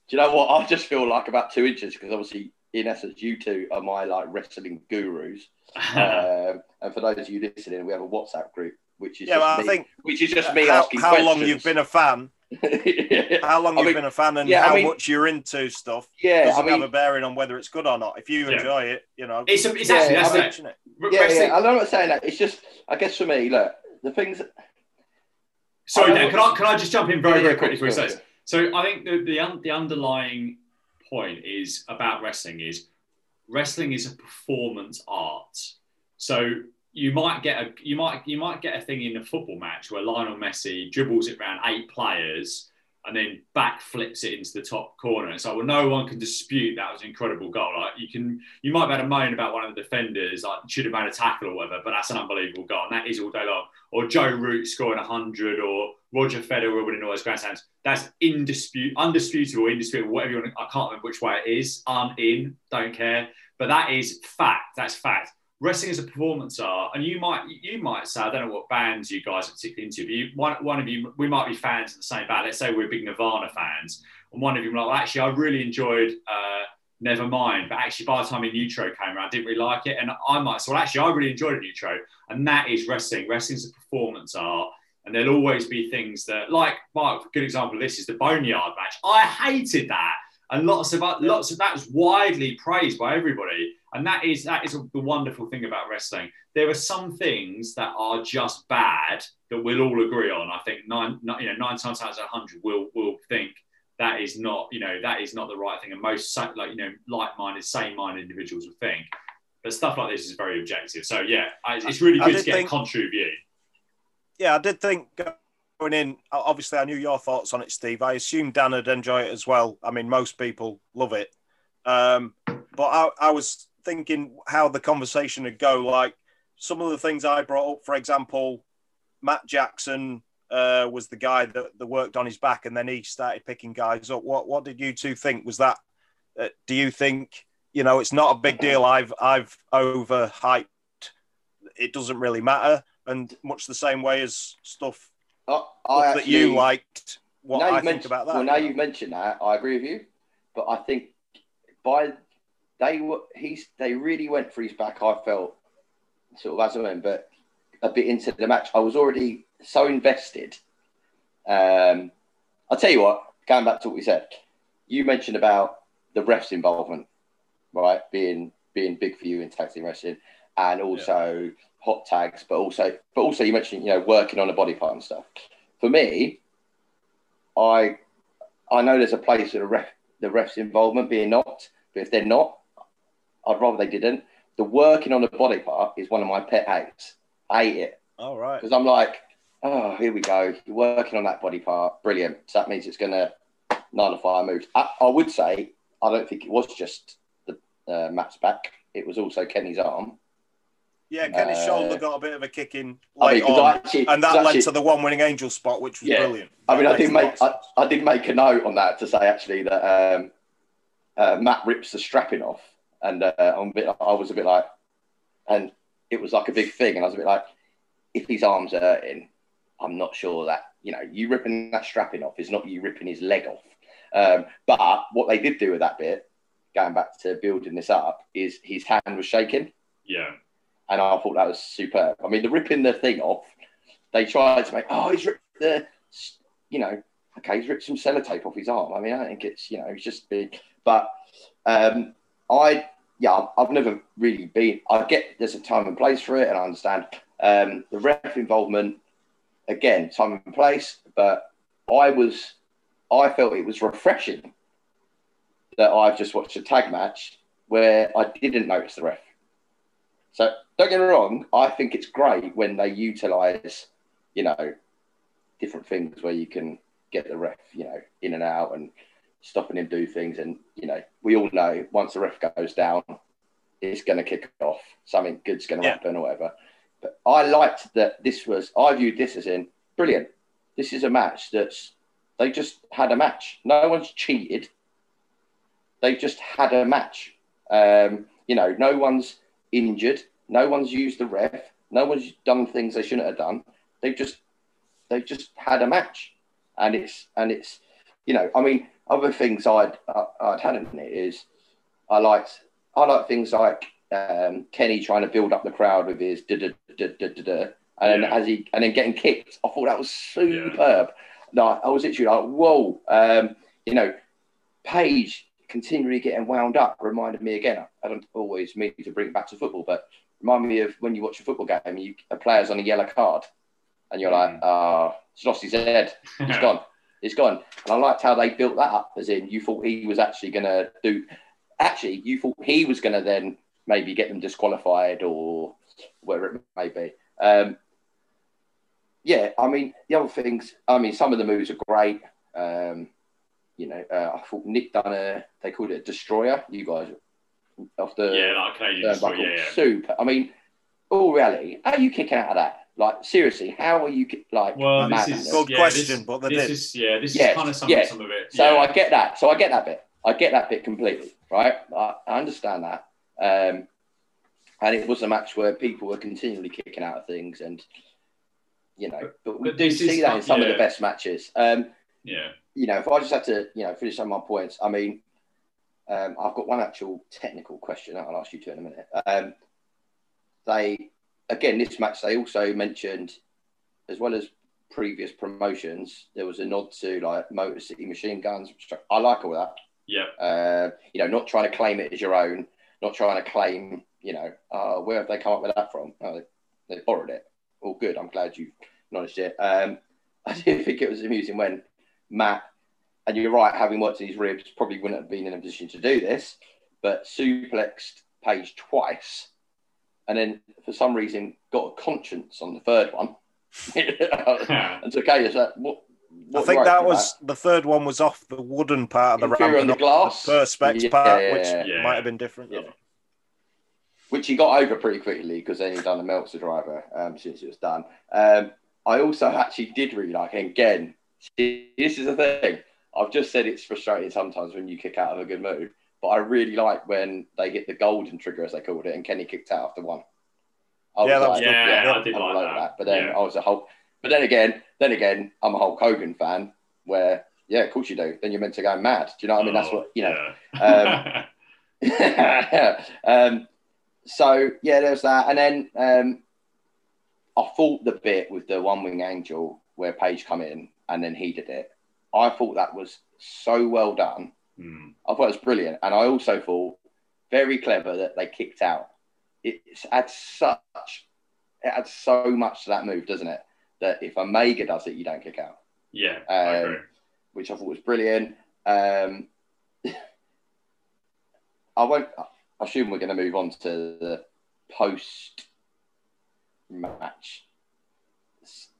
do you know what? I just feel like about two inches because obviously, in essence, you two are my like wrestling gurus. um, and for those of you listening, we have a WhatsApp group, which is yeah, well, me, I think which is just me how, asking how questions. long you've been a fan how long I you've mean, been a fan and yeah, how I mean, much you're into stuff yeah, doesn't I mean, have a bearing on whether it's good or not. If you yeah. enjoy it, you know, it's, it's actually yeah, that's it. Yeah, yeah, I'm not saying that. It's just, I guess for me, look, the things. Sorry, Dan, can I can I just jump in very very quickly for a second? So I think the the, un, the underlying point is about wrestling is wrestling is a performance art. So you might get a you might you might get a thing in a football match where Lionel Messi dribbles it around eight players and then back flips it into the top corner. It's like, well, no one can dispute that was an incredible goal. Like you can, you might be able to moan about one of the defenders, like should have made a tackle or whatever, but that's an unbelievable goal, and that is all day long. Or Joe Root scoring hundred, or Roger Federer winning all those grandstands. That's indisputable, undisputable, indisputable, whatever you want. I can't remember which way it is. I'm in, don't care. But that is fact. That's fact wrestling is a performance art, and you might you might say I don't know what bands you guys are particularly into, but you, one one of you we might be fans of the same band. Let's say we're big Nirvana fans, and one of you like, well, actually, I really enjoyed. Uh, Nevermind, but actually, by the time In Utero came around, I didn't really like it, and I might say, well, actually, I really enjoyed In Utero, and that is wrestling. Wrestling is a performance art, and there'll always be things that, like, Mark, good example of this is the Boneyard match. I hated that, and lots of lots of that was widely praised by everybody and that is that is the wonderful thing about wrestling. There are some things that are just bad that we'll all agree on. I think nine, you know, nine times out of hundred we'll will think that is not, you know, that is not the right thing. And most like you know, like-minded, same-minded individuals will think. But stuff like this is very objective. So yeah, it's really good to get think, a contrary view. Yeah, I did think going in. Obviously, I knew your thoughts on it, Steve. I assumed Dan would enjoy it as well. I mean, most people love it. Um, but I, I was thinking how the conversation would go. Like some of the things I brought up, for example, Matt Jackson uh, was the guy that, that worked on his back, and then he started picking guys up. What what did you two think? Was that? Uh, do you think you know it's not a big deal? I've I've overhyped. It doesn't really matter, and much the same way as stuff, uh, stuff that you liked. What I think about that. Well, now you've mentioned that, I agree with you, but I think by they were he's they really went for his back. I felt sort of as I went, but a bit into the match, I was already so invested. Um, I'll tell you what, going back to what we said, you mentioned about the refs' involvement, right? Being being big for you in tag team wrestling, and also hot tags, but also but also you mentioned you know working on a body part and stuff. For me, I I know there's a place for the ref the refs' involvement being not, but if they're not, I'd rather they didn't. The working on the body part is one of my pet hates. I hate it All right. because I'm like, oh, here we go. You're working on that body part. Brilliant. So that means it's going to nullify a move. I, I would say, I don't think it was just the uh, Matt's back. It was also Kenny's arm. Yeah, Kenny's Uh, shoulder got a bit of a kick in I mean, on, actually- and that led actually- to the one winning angel spot, which was Yeah. brilliant. I mean, I did make a I. I did make a note on that to say actually that um, uh, Matt rips the strapping off, and uh, I'm a bit. I was a bit like, and it was like a big thing, and I was a bit like, if his arms are hurting, I'm not sure that you know you ripping that strapping off is not you ripping his leg off. Um, but what they did do with that bit, going back to building this up, is his hand was shaking Yeah. and I thought that was superb. I mean, the ripping the thing off, they tried to make, oh, he's ripped the, you know, okay, he's ripped some sellotape off his arm. I mean, I think it's, you know, it's just big. But um, I, yeah, I've never really been, I get there's a time and place for it, and I understand um, the ref involvement, again, time and place, but I was, I felt it was refreshing that I've just watched a tag match where I didn't notice the ref. So don't get me wrong, I think it's great when they utilize, you know, different things where you can get the ref, you know, in and out and stopping him do things. And, you know, we all know once the ref goes down, it's going to kick off. Something good's going to Yeah. happen or whatever. But I liked that this was, I viewed this as in brilliant. This is a match that's, they just had a match. No one's cheated. They've just had a match. Um, you know, no one's injured. No one's used the ref. No one's done things they shouldn't have done. They've just they've just had a match, and it's and it's you know I mean other things I'd I'd had in it is I liked I like things like um, Kenny trying to build up the crowd with his da da da da da da, and then Yeah. as he and then getting kicked. I thought that was superb. No, I was literally like whoa. Um, you know, Page continually getting wound up reminded me again. I don't always mean to bring it back to football, but remind me of when you watch a football game you, a player's on a yellow card and you're like, Mm. ah, he's lost his head. He's gone. He's gone. And I liked how they built that up, as in you thought he was actually going to do. Actually, you thought he was going to then maybe get them disqualified or whatever it may be. Um, yeah, I mean the other things. I mean some of the moves are great. Um, you know, uh, I thought Nick done a. They called it a destroyer. You guys off the yeah, like Canadian turnbuckle. Yeah, yeah. Super. I mean, all reality. How are you kicking out of that? Like seriously, how are you ki- like? Well, this madness? is Good yeah, question, this, but they this is yeah, this Yes, is kind of some, yes. some of it. So yeah. I get that. So I get that bit. I get that bit completely. Right. I, I understand that. Um, and it was a match where people were continually kicking out of things, and you know, but we But do see that in some of the best matches. Um, yeah, you know, if I just had to, you know, finish some of my points, I mean, um, I've got one actual technical question I'll ask you to in a minute. Um, they, again, this match, they also mentioned, as well as previous promotions, there was a nod to like Motor City Machine Guns. which I like all that. yeah, Uh, you know, not trying to claim it as your own, not trying to claim, you know, uh, where have they come up with that from? Oh, they, they borrowed it. All good. I'm glad you acknowledged it. Um, I did think it was amusing when Matt, and you're right, having worked in his ribs, probably wouldn't have been in a position to do this, but suplexed Page twice, and then for some reason got a conscience on the third one. and so, okay, is that what? I think that for was the third one was off the wooden part of the Inferior ramp, on the glass. not the perspex Yeah, part, yeah, which yeah. Yeah. might have been different. Yeah. which he got over pretty quickly because then he'd done a Meltzer driver um, since it was done. Um, I also actually did really like, and again, see, this is the thing. I've just said it's frustrating sometimes when you kick out of a good move, but I really like when they hit the golden trigger, as they called it, and Kenny kicked out after one. I Yeah, was that was like, good. Yeah, I did I'm like all over that. But then Yeah. I was a whole. But then again, then again, I'm a Hulk Hogan fan. Where yeah, of course you do. Then you're meant to go mad. Do you know what I mean? That's Oh, what you know. yeah. um, so yeah, there's that, and then um, I thought the bit with the one wing angel where Page come in and then he did it. I thought that was so well done. Mm. I thought it was brilliant, and I also thought very clever that they kicked out. It adds such, it adds so much to that move, doesn't it? That if Omega does it, you don't kick out, Yeah, I Um, agree. which I thought was brilliant. Um, I won't. I assume we're going to move on to the post match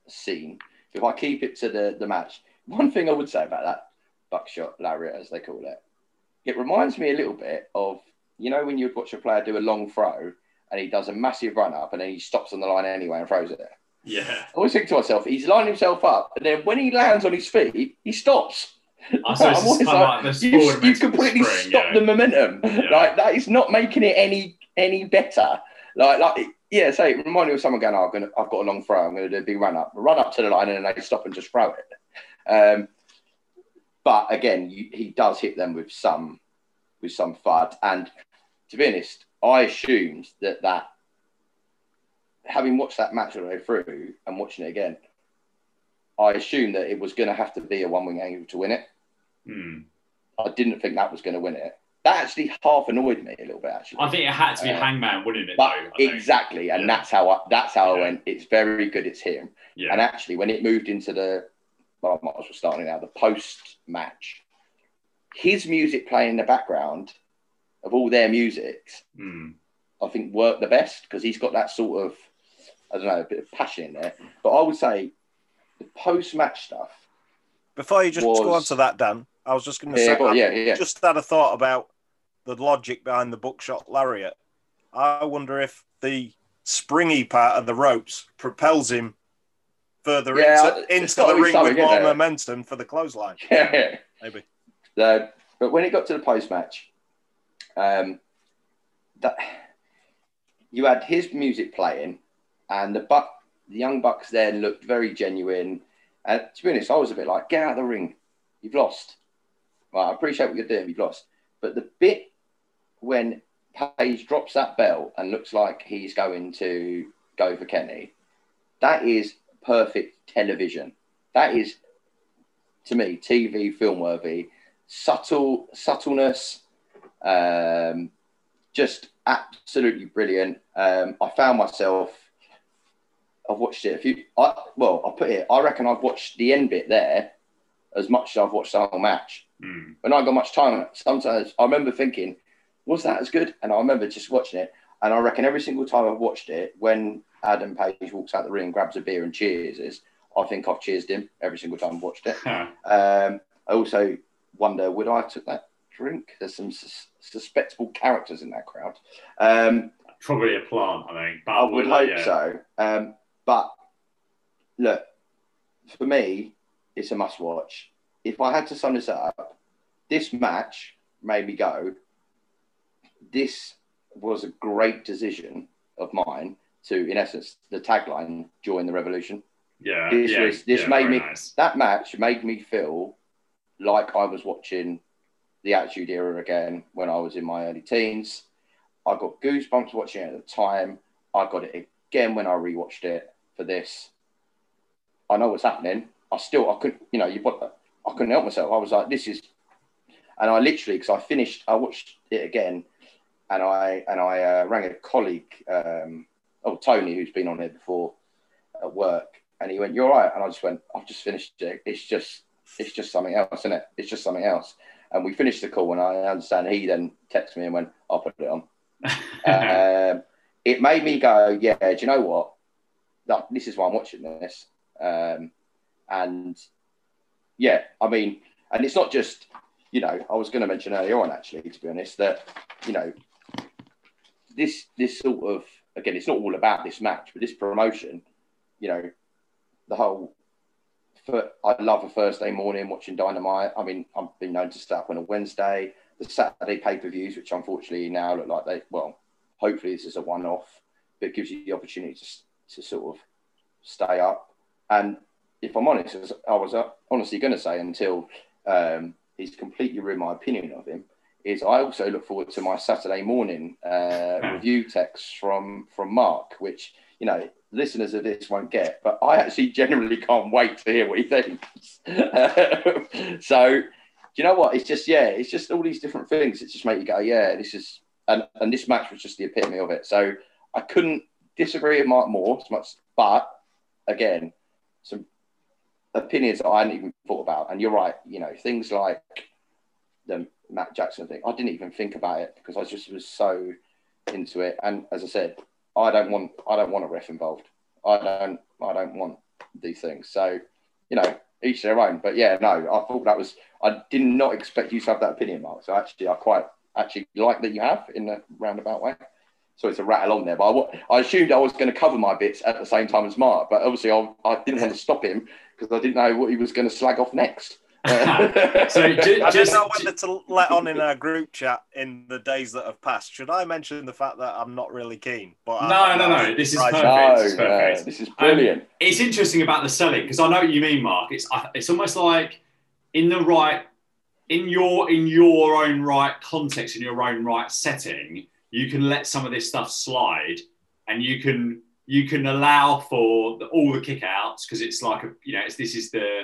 scene. If I keep it to the, the match, one thing I would say about that buckshot lariat, as they call it, it reminds me a little bit of you know when you'd watch a player do a long throw and he does a massive run up and then he stops on the line anyway and throws it. Yeah, I always think to myself, he's lining himself up, and then when he lands on his feet, he stops. I suppose always like, like You, you completely spring, stop yeah. the momentum. Yeah. Like that is not making it any any better. Like like yeah, say it reminded me of someone going, oh, I'm gonna I've got a long throw, I'm gonna do a big run up, run up to the line, and then they stop and just throw it. Um, but again, you, he does hit them with some with some fud, and to be honest, I assumed that that having watched that match all the way through and watching it again, I assumed that it was going to have to be a one wing angel to win it. Hmm. I didn't think that was going to win it. That actually half annoyed me a little bit, actually. I think it had to be Uh, Hangman winning it, but though. Exactly, and Yeah. that's how I, that's how I went. It's very good. It's him. Yeah, And actually, when it moved into the, well, I might as well start it now. The post match, his music playing in the background of all their musics, Hmm. I think worked the best because he's got that sort of, I don't know, a bit of passion in there. But I would say the post match stuff. Before you just go on to that, Dan, I was just going to Yeah, say, go yeah, yeah. just had a thought about the logic behind the buckshot lariat. I wonder if the springy part of the ropes propels him further Yeah, into, into the ring with more momentum for the clothesline. yeah. Maybe. So, but when it got to the post match, um, that you had his music playing, and the buck, the young bucks then looked very genuine. And to be honest, I was a bit like, "Get out of the ring, you've lost." Well, I appreciate what you're doing, you've lost. But the bit when Page drops that belt and looks like he's going to go for Kenny, that is perfect television. That is, to me, TV film worthy. Subtle subtleness, um, just absolutely brilliant. Um, I found myself. I've watched it a few. I, well, I'll put it. I reckon I've watched the end bit there as much as I've watched the whole match. Hmm. When I got much time, sometimes I remember thinking, was that as good? And I remember just watching it. And I reckon every single time I've watched it, when Adam Page walks out the ring, grabs a beer and cheers, is I think I've cheered him every single time I've watched it. Huh. Um, I also wonder, would I have took that drink? There's some sus- suspectable characters in that crowd. Um, Probably a plant, I think. But I would hope yeah. so. Um, but look, for me, it's a must watch. If I had to sum this up, this match made me go, this was a great decision of mine to, in essence, the tagline, join the revolution. Yeah, This yeah, was- this yeah, made me- Nice. That match made me feel like I was watching the Attitude Era again when I was in my early teens. I got goosebumps watching it at the time. I got it again when I rewatched it for this. I know what's happening. I still, I couldn't, you know, you put, I couldn't help myself. I was like, this is, and I literally, because I finished, I watched it again, and I and I uh, rang a colleague, um, oh Tony, who's been on here before at work, and he went, "You're right," and I just went, "I've just finished it. It's just, it's just something else, isn't it? It's just something else." And we finished the call, and I understand he then texted me and went, "I'll put it on." um, it made me go, yeah, do you know what? That, this is why I'm watching this. Um, and yeah, I mean, and it's not just, you know, I was going to mention earlier on, actually, to be honest, that, you know, this, this sort of, again, it's not all about this match, but this promotion, you know, the whole, for, I love a Thursday morning watching Dynamite. I mean, I've been known to stay up on a Wednesday the Saturday pay per views, which unfortunately now look like they, well, hopefully this is a one off, but it gives you the opportunity to, to sort of stay up. And if I'm honest, I was uh, honestly going to say until um, he's completely ruined my opinion of him, is I also look forward to my Saturday morning uh, review text from from Mark, which you know listeners of this won't get, but I actually genuinely can't wait to hear what he thinks. so do you know what? It's just yeah, it's just all these different things that just make you go, yeah, this is and and this match was just the epitome of it. So I couldn't disagree with Mark more as much, but again, some opinions that I hadn't even thought about. And you're right, you know, things like the Matt Jackson thing. I didn't even think about it because I just was so into it. And as I said, I don't want I don't want a ref involved. I don't I don't want these things. So, you know, each their own. But yeah, no, I thought that was I did not expect you to have that opinion, Mark. So actually I quite actually like that you have in a roundabout way. So it's a rattle on there. But I, I assumed I was going to cover my bits at the same time as Mark. But obviously I, I didn't want to stop him because I didn't know what he was going to slag off next. So I don't know whether to let on in our group chat in the days that have passed. Should I mention the fact that I'm not really keen? But no, I, no, no. This is perfect. No, this is perfect. No, this is brilliant. Um, it's interesting about the selling because I know what you mean, Mark. It's it's almost like in the right in your in your own right context in your own right setting, you can let some of this stuff slide, and you can you can allow for the, all the kickouts because it's like a you know it's, this is the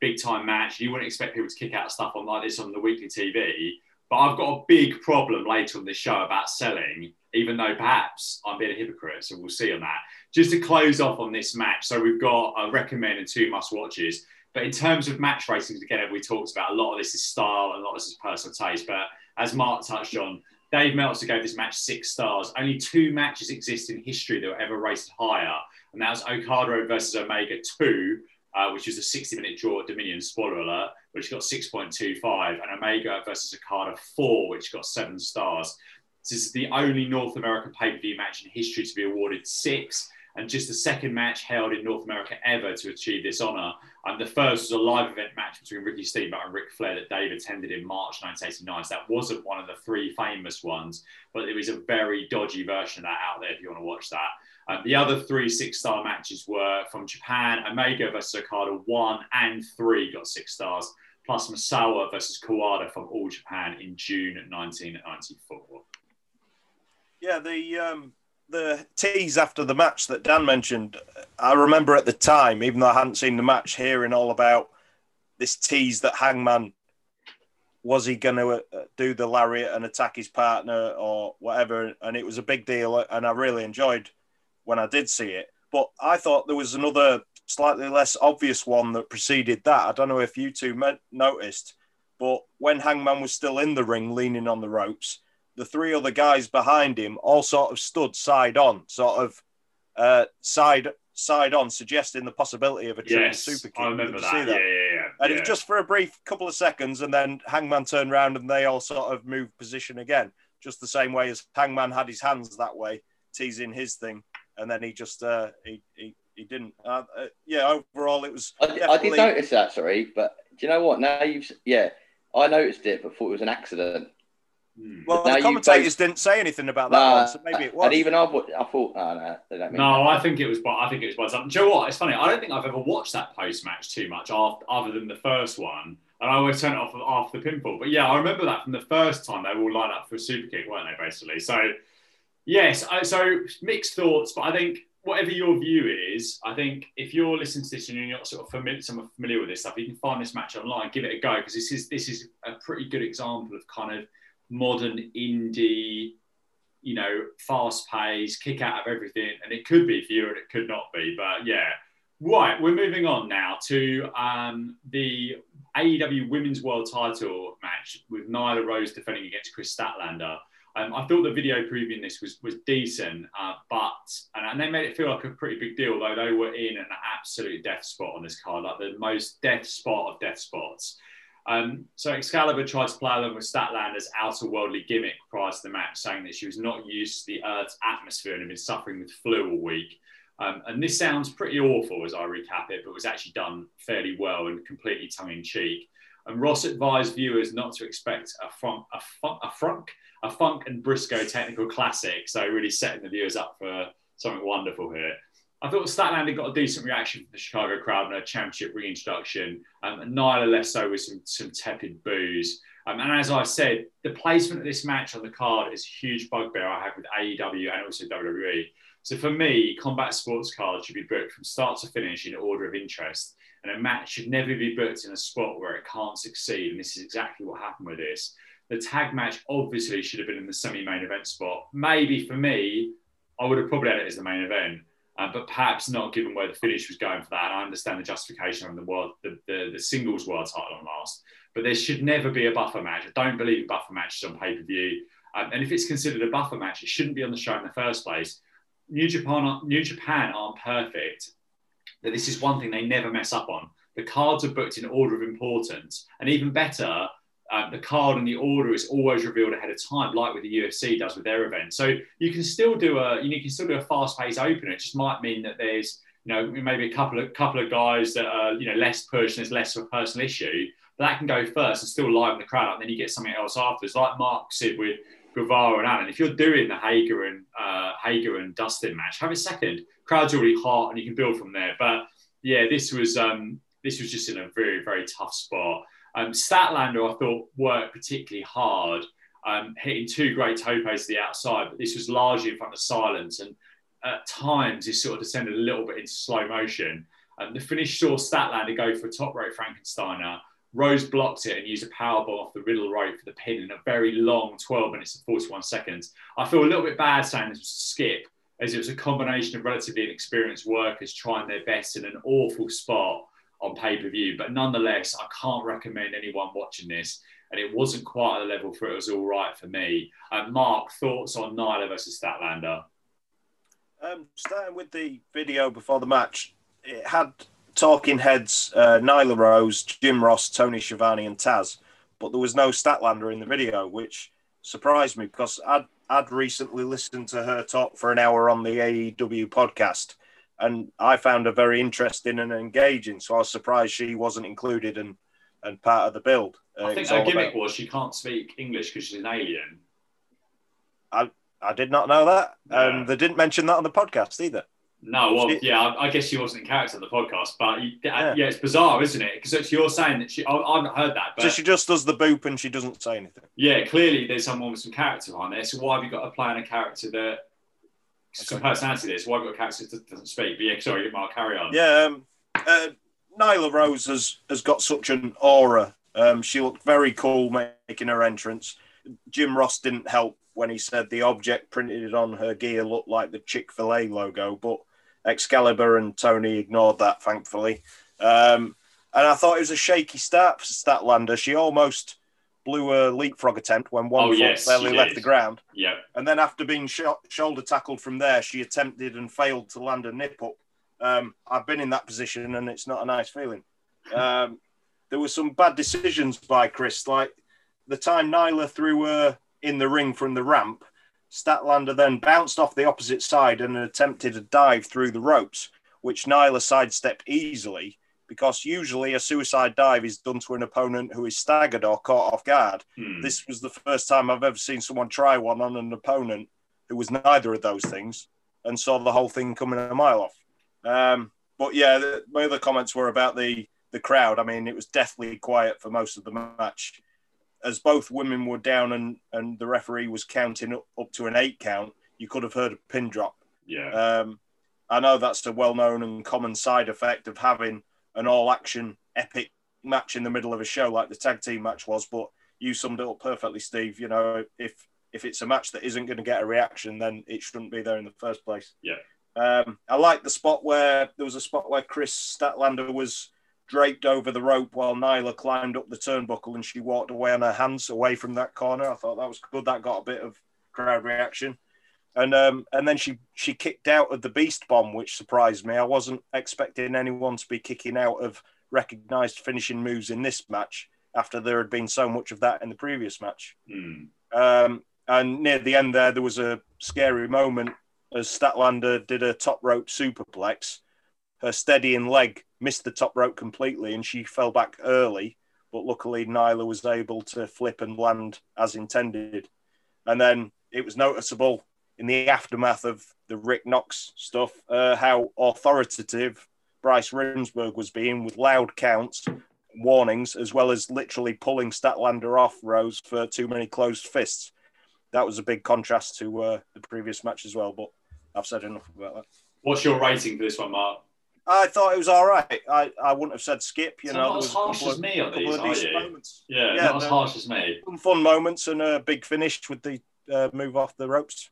big time match. You wouldn't expect people to kick out stuff on like this on the weekly TV. But I've got a big problem later on this show about selling, even though perhaps I'm being a hypocrite. So we'll see on that. Just to close off on this match. So we've got a recommend and two must watches. But in terms of match ratings, again, we talked about a lot of this is style and a lot of this is personal taste. But as Mark touched on, Dave Meltzer gave this match six stars. Only two matches exist in history that were ever rated higher, and that was Okada versus Omega 2, uh, which was a 60 minute draw at Dominion, spoiler alert, which got 6.25, and Omega versus Okada 4, which got seven stars. This is the only North American pay per view match in history to be awarded six, and just the second match held in North America ever to achieve this honour. And the first was a live event match between Ricky Steamboat and Ric Flair that Dave attended in March 1989. So that wasn't one of the three famous ones, but there was a very dodgy version of that out there if you want to watch that. Um, the other three six star matches were from Japan, Omega versus Okada, one and three got six stars, plus Misawa versus Kawada from All Japan in June 1994. Yeah, the um, the tease after the match that Dan mentioned, I remember at the time, even though I hadn't seen the match, hearing all about this tease that Hangman was he going to uh, do the lariat and attack his partner or whatever, and it was a big deal, and I really enjoyed when I did see it. But I thought there was another slightly less obvious one that preceded that. I don't know if you two noticed, but when Hangman was still in the ring, leaning on the ropes, the three other guys behind him all sort of stood side on, sort of uh, side side on, suggesting the possibility of a triple yes, super kick. I remember that. that. Yeah, yeah, yeah. And yeah. it was just for a brief couple of seconds, and then Hangman turned around and they all sort of moved position again, just the same way as Hangman had his hands that way, teasing his thing and then he just uh, he, he he didn't. Uh, uh, yeah, overall it was. I, I, did notice that, sorry, but do you know what? Now you've yeah, I noticed it, but thought it was an accident. Hmm. Well, now the commentators both... didn't say anything about that nah, one, so maybe it was. And even I, I thought, oh, no, they don't. no, that. I think it was. But I think it was by something. Do you know what? It's funny. I don't think I've ever watched that post match too much, after, other than the first one. And I always turn it off after the pinfall. But yeah, I remember that from the first time they were all lined up for a super kick, weren't they? Basically, so Yes, so mixed thoughts, but I think whatever your view is, I think if you're listening to this and you're not sort of familiar, somewhat familiar with this stuff, you can find this match online, give it a go because this is this is a pretty good example of kind of modern indie, you know, fast pace, kick out of everything, and it could be for you and it could not be, but yeah. Right, we're moving on now to um, the AEW Women's World Title match with Nyla Rose defending against Kris Statlander. Um, I thought the video previewing this was was decent, uh, but and, and, they made it feel like a pretty big deal, though they were in an absolute death spot on this card, like the most death spot of death spots. Um, so Excalibur tried to play along with Statlander's outer worldly gimmick prior to the match, saying that she was not used to the Earth's atmosphere and had been suffering with flu all week. Um, and this sounds pretty awful as I recap it, but was actually done fairly well and completely tongue in cheek. And Ross advised viewers not to expect a front, a, fun, a front, a funk and Brisco technical classic. So really setting the viewers up for something wonderful here. I thought Statlander got a decent reaction from the Chicago crowd in her championship reintroduction, um, Nyla less so with some, some tepid boos. Um, and as I said, the placement of this match on the card is a huge bugbear I have with AEW and also WWE. So for me, combat sports cards should be booked from start to finish in order of interest. And a match should never be booked in a spot where it can't succeed. And this is exactly what happened with this. The tag match obviously should have been in the semi main event spot. Maybe for me, I would have probably had it as the main event. Um, but perhaps not given where the finish was going for that. And I understand the justification on the world, the, the, the singles world title on last, but there should never be a buffer match. I don't believe in buffer matches on pay per view. Um, and if it's considered a buffer match, it shouldn't be on the show in the first place. New Japan, New Japan aren't perfect. That this is one thing they never mess up on. The cards are booked in order of importance, and even better, um, the card and the order is always revealed ahead of time, like with the UFC does with their events. So you can still do a you, can still do a fast paced opener. It just might mean that there's you know maybe a couple of couple of guys that are you know less push and there's less of a personal issue. But that can go first and still liven the crowd up. And then you get something else afterwards, like Mark said with Guevara and Allin. If you're doing the Hager and uh, Hager and Dustin match, have a second. Crowd's already hot and you can build from there. But yeah, this was um, this was just in a very very tough spot. Um, Statlander, I thought, worked particularly hard, um, hitting two great topes to the outside, but this was largely in front of silence. And at times, he sort of descended a little bit into slow motion. Um, the finish saw Statlander go for a top rope Frankensteiner. Rose blocked it and used a power bomb off the middle rope for the pin in a very long 12 minutes and 41 seconds. I feel a little bit bad saying this was a skip, as it was a combination of relatively inexperienced workers trying their best in an awful spot on pay per view. But nonetheless, I can't recommend anyone watching this. And it wasn't quite at the level for it was all right for me. Uh, Mark, thoughts on Nyla versus Statlander? Um, starting with the video before the match, it had talking heads uh, Nyla Rose, Jim Ross, Tony Schiavone, and Taz, but there was no Statlander in the video, which surprised me because I'd, I'd recently listened to her talk for an hour on the AEW podcast and I found her very interesting and engaging. So I was surprised she wasn't included and and part of the build. Uh, I think her gimmick about... was she can't speak English because she's an alien. I I did not know that, yeah. and they didn't mention that on the podcast either. No, well, she... yeah, I, I, guess she wasn't in character on the podcast, but yeah, yeah it's bizarre, isn't it? Because you're saying that she, I, have not heard that. But... So she just does the boop and she doesn't say anything. Yeah, clearly there's someone with some character on there. So why have you got to play on a character that some personality this. Why got a character that doesn't speak? But yeah, sorry, Mark, carry on. Yeah, um, uh, Nyla Rose has has got such an aura. Um, she looked very cool making her entrance. Jim Ross didn't help when he said the object printed on her gear looked like the Chick Fil A logo, but Excalibur and Tony ignored that, thankfully. Um, and I thought it was a shaky start for Statlander. She almost blew a leapfrog attempt when one oh, foot yes, barely left the ground. Yeah. And then after being sh- shoulder tackled from there, she attempted and failed to land a nip up. Um, I've been in that position and it's not a nice feeling. Um, there were some bad decisions by Kris, like the time Nyla threw her in the ring from the ramp. Statlander then bounced off the opposite side and attempted a dive through the ropes, which Nyla sidestepped easily because usually a suicide dive is done to an opponent who is staggered or caught off guard. Hmm. This was the first time I've ever seen someone try one on an opponent who was neither of those things and saw the whole thing coming a mile off. Um, but yeah, the, my other comments were about the the crowd. I mean, it was deathly quiet for most of the match. As both women were down and, and the referee was counting up, up to an eight count, you could have heard a pin drop. Yeah. Um, I know that's a well known and common side effect of having an all action epic match in the middle of a show like the tag team match was. But you summed it up perfectly, Steve. You know, if if it's a match that isn't going to get a reaction, then it shouldn't be there in the first place. Yeah. Um, I like the spot where there was a spot where Kris Statlander was draped over the rope while Nyla climbed up the turnbuckle and she walked away on her hands away from that corner. I thought that was good. That got a bit of crowd reaction and um, and then she she kicked out of the beast bomb, which surprised me. I wasn't expecting anyone to be kicking out of recognized finishing moves in this match after there had been so much of that in the previous match. Mm. Um, and near the end there, there was a scary moment as Statlander did a top rope superplex. Her steadying leg missed the top rope completely, and she fell back early. But luckily, Nyla was able to flip and land as intended. And then it was noticeable in the aftermath of the Rick Knox stuff, uh, how authoritative Bryce Remsburg was being with loud counts, warnings, as well as literally pulling Statlander off Rose for too many closed fists. That was a big contrast to uh, the previous match as well. But I've said enough about that. What's your rating for this one, Mark? I thought it was all right. I, I wouldn't have said skip. You So know, not as harsh as of- me on these, are you? moments. Yeah, Yeah, not as harsh as me. Some fun moments and a big finish with the uh, move off the ropes.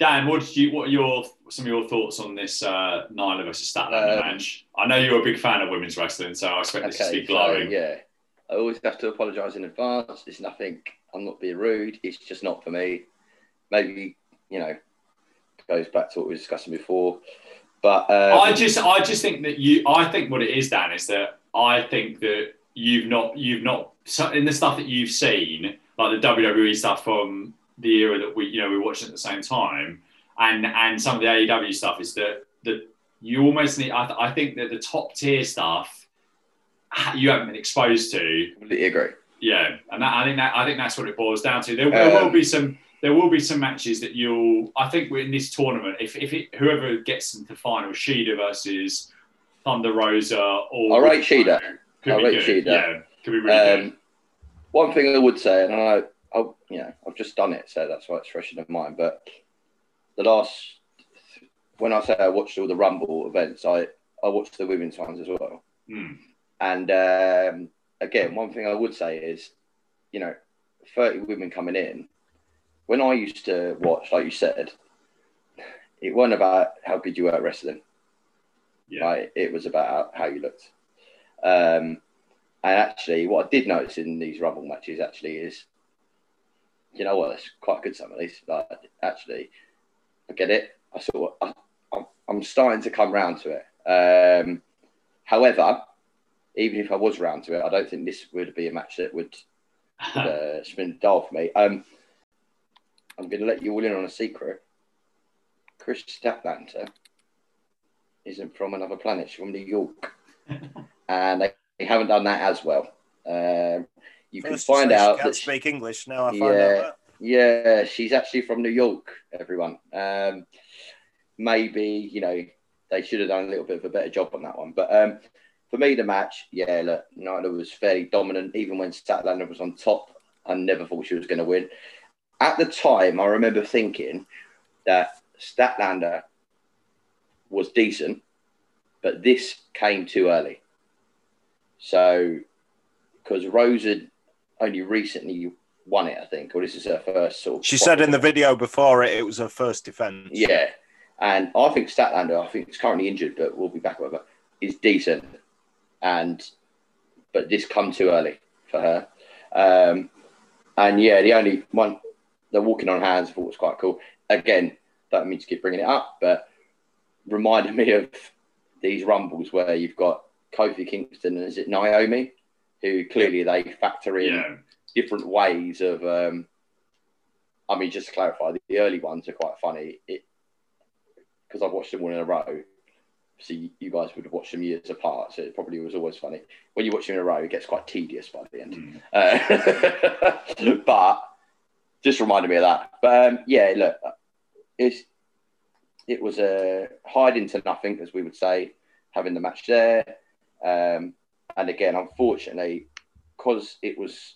Dan, what did you? What are your some of your thoughts on this uh, Nyla versus Statlander Um, match? I know you're a big fan of women's wrestling, so I expect this to Okay, be so glowing. yeah, I always have to apologise in advance. It's nothing. I'm not being rude. It's just not for me. Maybe you know, goes back to what we were discussing before. But um, I just, I just think that you. I think what it is, Dan, is that I think that you've not, you've not in the stuff that you've seen, like the WWE stuff from the era that we, you know, we watched at the same time, and and some of the AEW stuff is that that you almost need. I, th- I think that the top tier stuff you haven't been exposed to. completely agree. Yeah, and that, I think that I think that's what it boils down to. There, there will Um, be some there will be some matches that you'll. I think in this tournament. If if it, whoever gets into the final, Shida versus Thunder Rosa or I rate Shida. Could I be rate good. Shida. Yeah, could be really good. Um, one thing I would say, and I, I, you know, I've just done it, so that's why it's fresh in my mind. But the last, when I say I watched all the Rumble events, I I watched the women's ones as well. Hmm. And um, again, one thing I would say is, you know, 30 women coming in. When I used to watch, like you said, it wasn't about how good you were at wrestling. Yeah. Right? It was about how, how you looked. Um, and actually, what I did notice in these Rumble matches actually is, you know what, it's quite good. Some of these, like actually, I get it. I sort of, I, I'm, I'm starting to come round to it. Um, however, even if I was round to it, I don't think this would be a match that would uh, spin dial for me. Um, I'm going to let you all in on a secret. Kris Statlander isn't from another planet. She's from New York, and they, they haven't done that as well. Um, you can First find say she out can't that she- speak English. Now I find Yeah. out yeah, she's actually from New York. Everyone, um, maybe you know they should have done a little bit of a better job on that one. But um, for me, the match, yeah, look, Nyla was fairly dominant. Even when Statlander was on top, I never thought she was going to win. At the time, I remember thinking that Statlander was decent, but this came too early. So, because Rose had only recently won it, I think, or this is her first sort of. She said in the video before it, it was her first defense. Yeah, and I think Statlander, I think it's currently injured, but we'll be back her. Is decent, and but this come too early for her. Um, and yeah, the only one the walking on hands I thought was quite cool. Again, don't mean to keep bringing it up, but reminded me of these rumbles where you've got Kofi Kingston and is it Naomi, who clearly they factor in yeah. different ways of. Um, I mean, just to clarify, the, early ones are quite funny. It because I've watched them all in a row. So you, you guys would have watched them years apart, so it probably was always funny. When you watch them in a row, it gets quite tedious by the end. Mm. Uh, but just reminded me of that. But um, yeah, look, it's it was a hide into nothing, as we would say, having the match there. Um, and again, unfortunately, because it was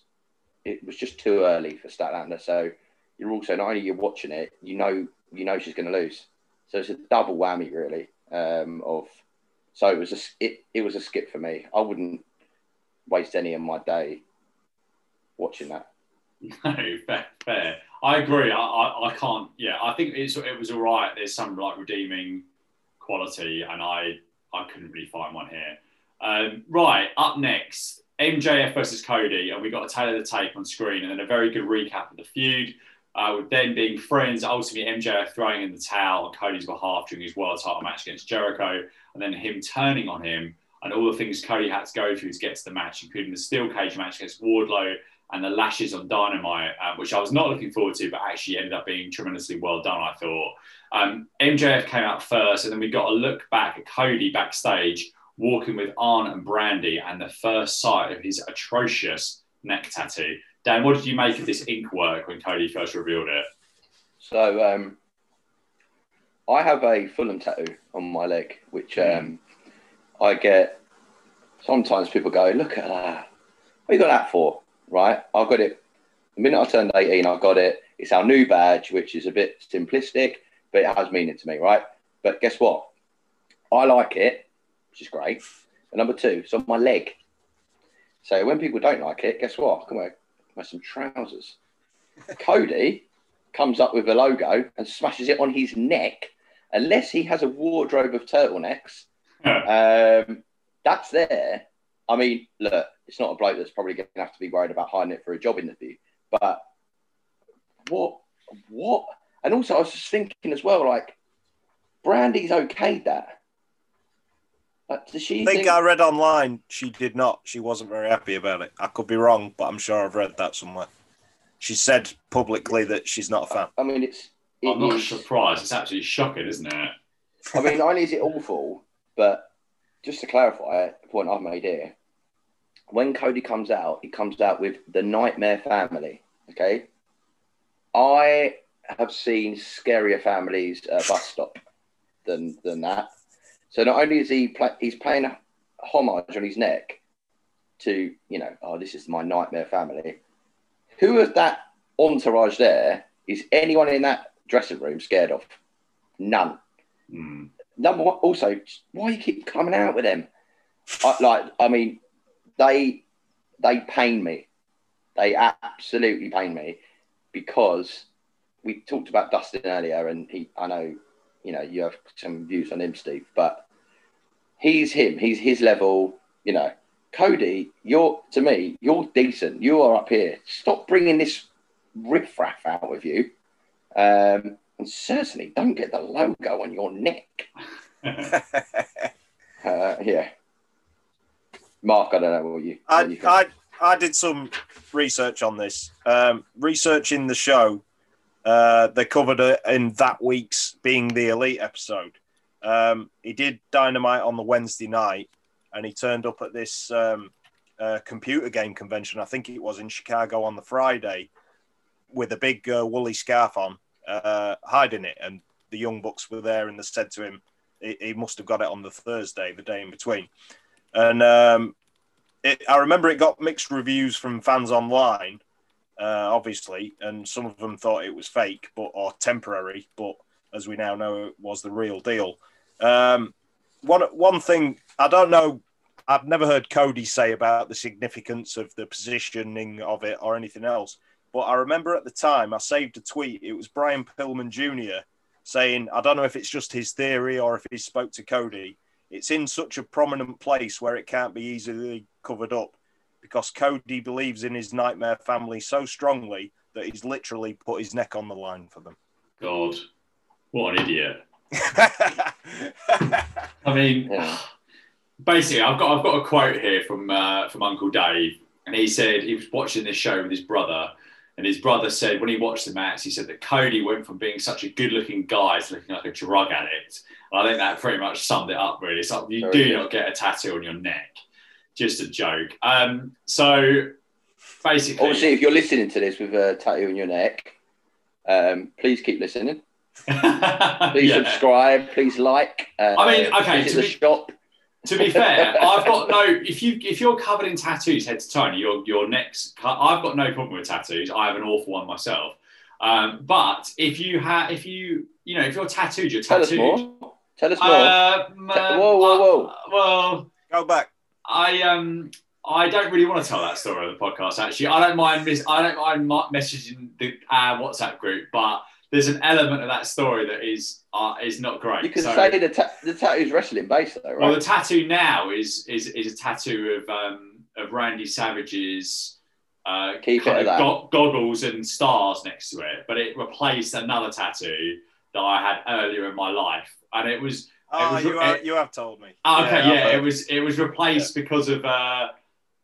it was just too early for Statlander. So you're also not only you're watching it, you know you know she's going to lose. So it's a double whammy, really. Um, of so it was a it, it was a skip for me. I wouldn't waste any of my day watching that. No, fair, fair. I agree. I, I, I can't. Yeah, I think it's it was all right. There's some like redeeming quality, and I I couldn't really find one here. Um, right up next, MJF versus Cody, and we got a tailor the tape on screen, and then a very good recap of the feud. Uh, with them being friends, ultimately MJF throwing in the towel on Cody's behalf during his world title match against Jericho, and then him turning on him, and all the things Cody had to go through to get to the match, including the steel cage match against Wardlow, and the lashes on Dynamite, uh, which I was not looking forward to, but actually ended up being tremendously well done, I thought. Um, MJF came out first, and then we got a look back at Cody backstage walking with Arn and Brandi, and the first sight of his atrocious neck tattoo. Dan, what did you make of this ink work when Cody first revealed it? So um, I have a Fulham tattoo on my leg, which um, I get. Sometimes people go, "Look at that! What you got that for?" Right? I got it the minute I turned eighteen. I got it. It's our new badge, which is a bit simplistic, but it has meaning to me, right? But guess what? I like it, which is great. And number two, it's on my leg. So when people don't like it, guess what? Come on, wear wear some trousers. Cody comes up with a logo and smashes it on his neck, unless he has a wardrobe of turtlenecks. um, that's there. I mean, look, it's not a bloke that's probably going to have to be worried about hiding it for a job interview. But what, what? And also, I was just thinking as well, like, Brandi's okayed that. But does she I think, I read online she did not. She wasn't very happy about it. I could be wrong, but I'm sure I've read that somewhere. She said publicly that she's not a fan. I mean, it's. it I'm not is- surprised. It's absolutely shocking, isn't it? I mean, not only is it awful, but just to clarify the point I've made here, when Cody comes out, he comes out with the Nightmare Family. Okay, I have seen scarier families at a bus stop than than that. So not only is he play, he's playing a homage on his neck to you know, oh, this is my Nightmare Family. Who of that entourage there is anyone in that dressing room scared of? None Hmm. number one, also, why you keep coming out with them? I, like, I mean, they they pain me. They absolutely pain me because we talked about Dustin earlier, and he, I know, you know, you have some views on him, Steve, but he's him. He's his level. You know, Cody, you're to me, you're decent. You are up here. Stop bringing this riffraff out with you. Um, and certainly don't get the logo on your neck. Uh, yeah. Mark, I don't know what you. What you I, think. I, I did some research on this. Um, researching the show, uh, they covered it in that week's Being the Elite episode. Um, he did Dynamite on the Wednesday night, and he turned up at this um, uh, computer game convention. I think it was in Chicago on the Friday, with a big uh, woolly scarf on, uh, hiding it. And the Young Bucks were there, and they said to him, he, he must have got it on the Thursday, the day in between. And um, it, I remember it got mixed reviews from fans online, uh, obviously, and some of them thought it was fake, but or temporary. But as we now know, it was the real deal. Um, one one thing I don't know, I've never heard Cody say about the significance of the positioning of it or anything else. But I remember at the time I saved a tweet. It was Brian Pillman Jr. saying, I don't know if it's just his theory or if he spoke to Cody. It's in such a prominent place where it can't be easily covered up because Cody believes in his nightmare family so strongly that he's literally put his neck on the line for them. God, what an idiot. I mean, Yeah. basically, I've got I've got a quote here from uh, from Uncle Dave, and he said he was watching this show with his brother, and his brother said when he watched the match, he said that Cody went from being such a good-looking guy to looking like a drug addict. And I think that pretty much summed it up. Really, it's like you Very do good. not get a tattoo on your neck. Just a joke. Um, so basically, Obviously, if you're listening to this with a tattoo on your neck, um, please keep listening. Please Yeah. subscribe. Please like. Uh, I mean, okay, visit to the be- shop. to be fair, I've got no. If you if you're covered in tattoos head to toe, and your your neck's I've got no problem with tattoos. I have an awful one myself. Um, but if you have, if you you know, if you're tattooed, you're tattooed. Tell us more. Tell us more. Um, uh, Whoa, whoa, whoa. uh, well, Go back. I um I don't really want to tell that story on the podcast. Actually, I don't mind. Mis- I don't mind ma- messaging the uh, WhatsApp group, but there's an element of that story that is uh, is not great. you can So- say the, ta- the tattoo's wrestling based, though, right? well, the tattoo now is is is a tattoo of um of Randy Savage's uh, Keep kind at of go- goggles and stars next to it, but it replaced another tattoo that I had earlier in my life, and it was Oh, was- you, have, it- you have told me. oh, okay, I've yeah, it was it was replaced because of uh,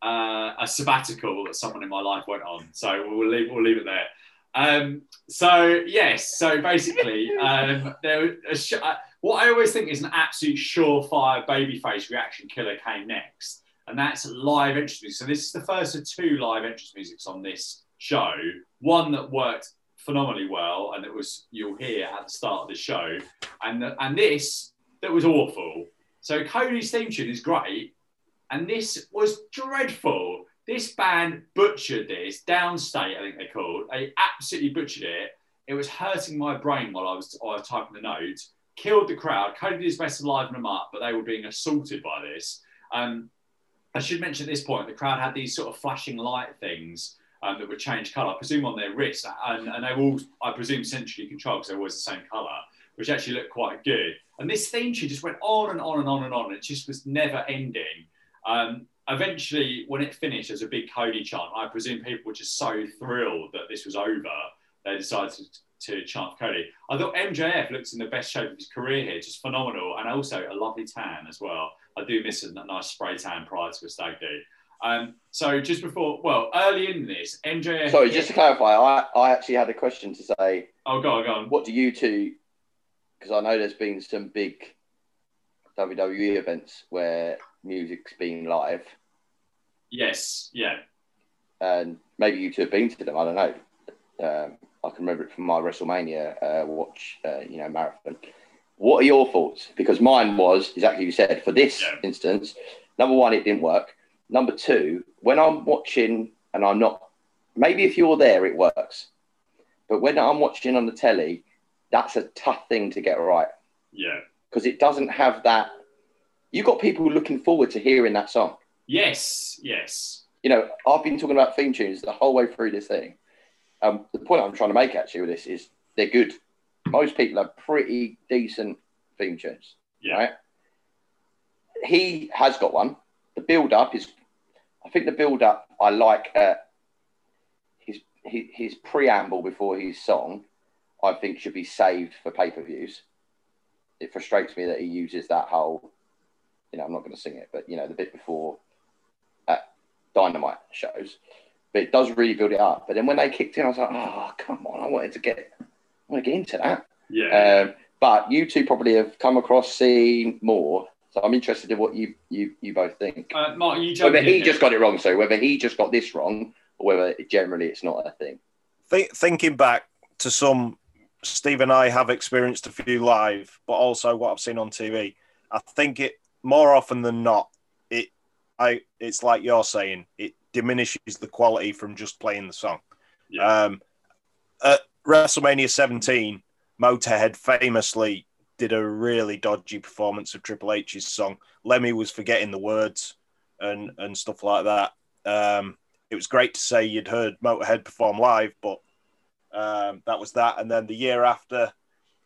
uh, a sabbatical that someone in my life went on. So we'll leave we'll leave it there. Um, so yes, so basically, um, there sh- uh, what I always think is an absolute surefire babyface reaction killer came next, and that's live entrance music. So this is the first of two live entrance musics on this show. One that worked phenomenally well, and it was you'll hear at the start of the show, and the, and this that was awful. So Cody's theme tune is great, and this was dreadful. This band butchered this Downstait, I think they called. They absolutely butchered it. it was hurting my brain while I was, while I was typing the notes. Killed the crowd. Cody did his best to liven them up, but they were being assaulted by this. Um, I should mention at this point, the crowd had these sort of flashing light things um, that would change colour, I presume on their wrists, and, and they were all, I presume, centrally controlled because they're always the same colour, which actually looked quite good. And this theme tune just went on and on and on and on. And it just was never ending. Um, eventually, when it finished, as a big Cody chant. I presume people were just so thrilled that this was over, they decided to, to chant Cody. I thought MJF looks in the best shape of his career here, just phenomenal, and also a lovely tan as well. I do miss a nice spray tan prior to a stag do. Um, so just before, well, early in this, MJF. Sorry, just to clarify, I, I actually had a question to say. Oh, go on, go on. What do you two? Because I know there's been some big WWE events where music's been live. Yes, yeah. And maybe you two have been to them. I don't know. Um, I can remember it from my WrestleMania uh, watch, uh, you know, marathon. What are your thoughts? Because mine was exactly you said. For this yeah. instance, number one, it didn't work. Number two, when I'm watching and I'm not, maybe if you're there, it works. But when I'm watching on the telly, that's a tough thing to get right. Yeah. Because it doesn't have that. You've got people looking forward to hearing that song. Yes, yes. You know, I've been talking about theme tunes the whole way through this thing. Um, the point I'm trying to make actually with this is they're good. Most people have pretty decent theme tunes. Yeah. Right? He has got one. The build up is, I think the build up I like uh, his, his his preamble before his song. I think should be saved for pay per views. It frustrates me that he uses that whole, you know, I'm not going to sing it, but you know, the bit before at Dynamite shows. But it does really build it up. But then when they kicked in, I was like, oh, come on, I wanted to get, I want to get into that. Yeah. Um, but you two probably have come across, seen more. So I'm interested in what you you, you both think. Uh, Mark, you whether he just got it wrong, so whether he just got this wrong, or whether generally it's not a thing. Th- thinking back to some, Steve and I have experienced a few live, but also what I've seen on TV. I think it more often than not, it I it's like you're saying, it diminishes the quality from just playing the song. Yeah. Um, at WrestleMania 17, Motorhead famously did a really dodgy performance of Triple H's song. Lemmy was forgetting the words and and stuff like that. Um, it was great to say you'd heard Motorhead perform live, but um, that was that. And then the year after,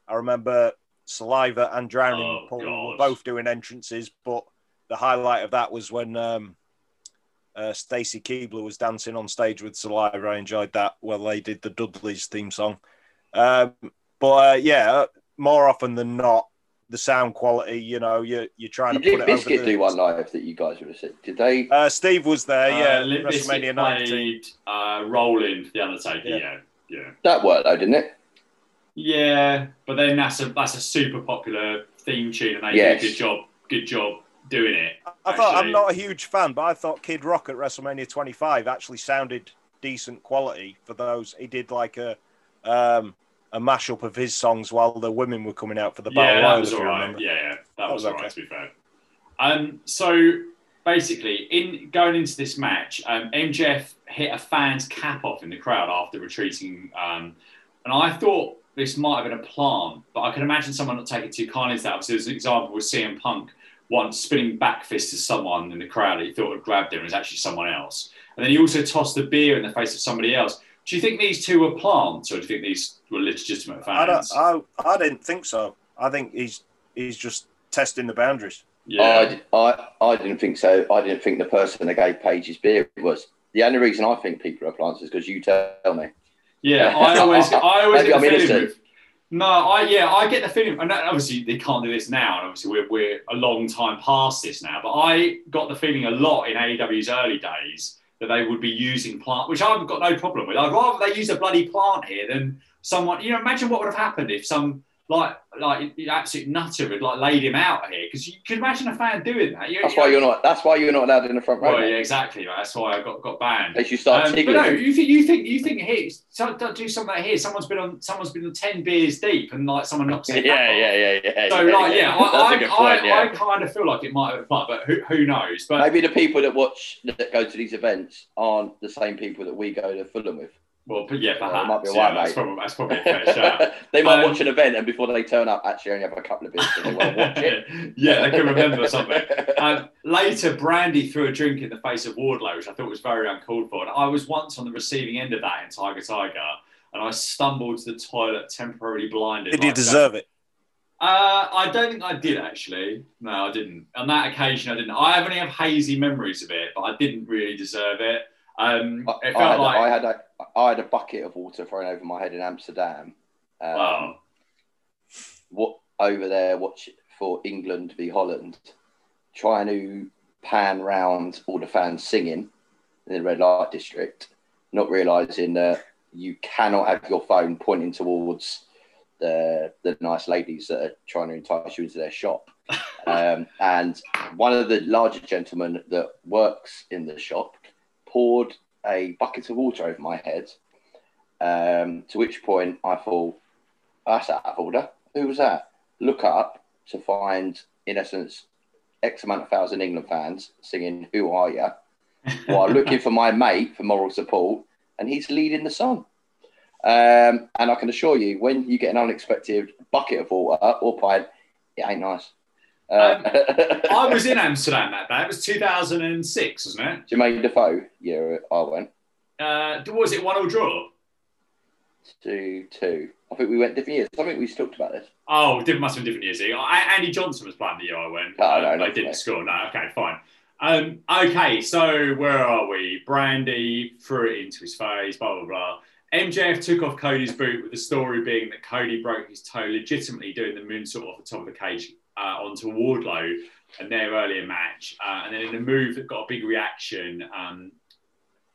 I remember Saliva and Drowning oh, Pool were both doing entrances, but the highlight of that was when um, uh, Stacy Keibler was dancing on stage with Saliva. I enjoyed that. Well, they did the Dudley's theme song. Um, but uh, yeah, more often than not, the sound quality, you know, you're, you're trying did to put Limp it over the... do one live that you guys would have seen? Did they? Uh, Steve was there, uh, yeah. Limp WrestleMania 19. uh, Rolling The Undertaker, yeah. yeah. yeah. That worked though, didn't it? Yeah, but then that's a that's a super popular theme tune, and they yes. did a good job, good job doing it. I thought I'm not a huge fan, but I thought Kid Rock at WrestleMania 25 actually sounded decent quality for those. He did like a um, a mashup of his songs while the women were coming out for the battle. Yeah, that was all right. Yeah, yeah, that, that was, was all right. To be fair. Um, so basically, in going into this match, um, MJF hit a fan's cap off in the crowd after retreating, um, and I thought this might have been a plant, but I can imagine someone not taking too kindly to that. So there's an example with CM Punk once spinning back fist to someone in the crowd that he thought had grabbed him, and it was actually someone else. And then he also tossed the beer in the face of somebody else. Do you think these two were plants, or do you think these were legitimate fans? I, don't, I, I didn't think so. I think he's he's just testing the boundaries. Yeah. I, I, I didn't think so. I didn't think the person that gave Page his beer was. The only reason I think people are plants is because you tell me. Yeah, I always, I always get the feeling with, no, I yeah, I get the feeling, and obviously they can't do this now, and obviously we're, we're a long time past this now. But I got the feeling a lot in AEW's early days that they would be using plant, which I've got no problem with. I'd rather they use a bloody plant here than someone. You know, imagine what would have happened if some like like absolute nutter had like laid him out here because you can imagine a fan doing that. You, that's you why know, you're not. That's why you're not allowed in the front row. Well, yeah, exactly. That's why I got got banned. As you start, um, but no, you think you think you think here, So, do something like here. Someone's been on someone's been on ten beers deep, and like someone knocks it. yeah, yeah, yeah, yeah. So yeah, like, yeah, yeah. I, I, point, I, yeah. I, kind of feel like it might have applied, but who, who knows? But maybe the people that watch that go to these events aren't the same people that we go to Fulham with. Well, but yeah, Well, it perhaps. might be a yeah, white, that's, probably, that's probably a fair shout. they might Um, watch an event and before they turn up, actually only have a couple of beers and they want to watch it. yeah, they can remember something. Um, later, Brandi threw a drink in the face of Wardlow, which I thought was very uncalled for. And I was once on the receiving end of that in Tiger Tiger, and I stumbled to the toilet temporarily blinded. Did he like that. deserve it? Uh, I don't think I did actually. No, I didn't. On that occasion, I didn't. I only have hazy memories of it, but I didn't really deserve it. Um, I, I had, like I had a I had a bucket of water thrown over my head in Amsterdam. Um, wow. What over there? Watch for England v Holland, trying to pan round all the fans singing in the red light district, not realizing that you cannot have your phone pointing towards the the nice ladies that are trying to entice you into their shop. Um, and one of the larger gentlemen that works in the shop poured a bucket of water over my head. Um, to which point I thought, that's out of order. Who was that? Look up to find, in essence, X amount of thousand England fans singing "Who Are You? while looking for my mate for moral support, and he's leading the song. Um, and I can assure you, when you get an unexpected bucket of water or pint, it ain't nice. Uh, I was in Amsterdam that day. It was 2006, wasn't it? Jermain Defoe, yeah, I went Uh, was it one or draw? two two. I think we went different years. I think we talked about this. Oh, different must have been different years. I, Andy Johnson was playing the year I went. Oh, no, not they didn't score. No, okay, fine. Um, okay, so where are we? Brandi threw it into his face, blah, blah, blah. MJF took off Cody's boot with the story being that Cody broke his toe legitimately doing the moonsault off the top of the cage uh, onto Wardlow and their earlier match. Uh, and then in a move that got a big reaction, um,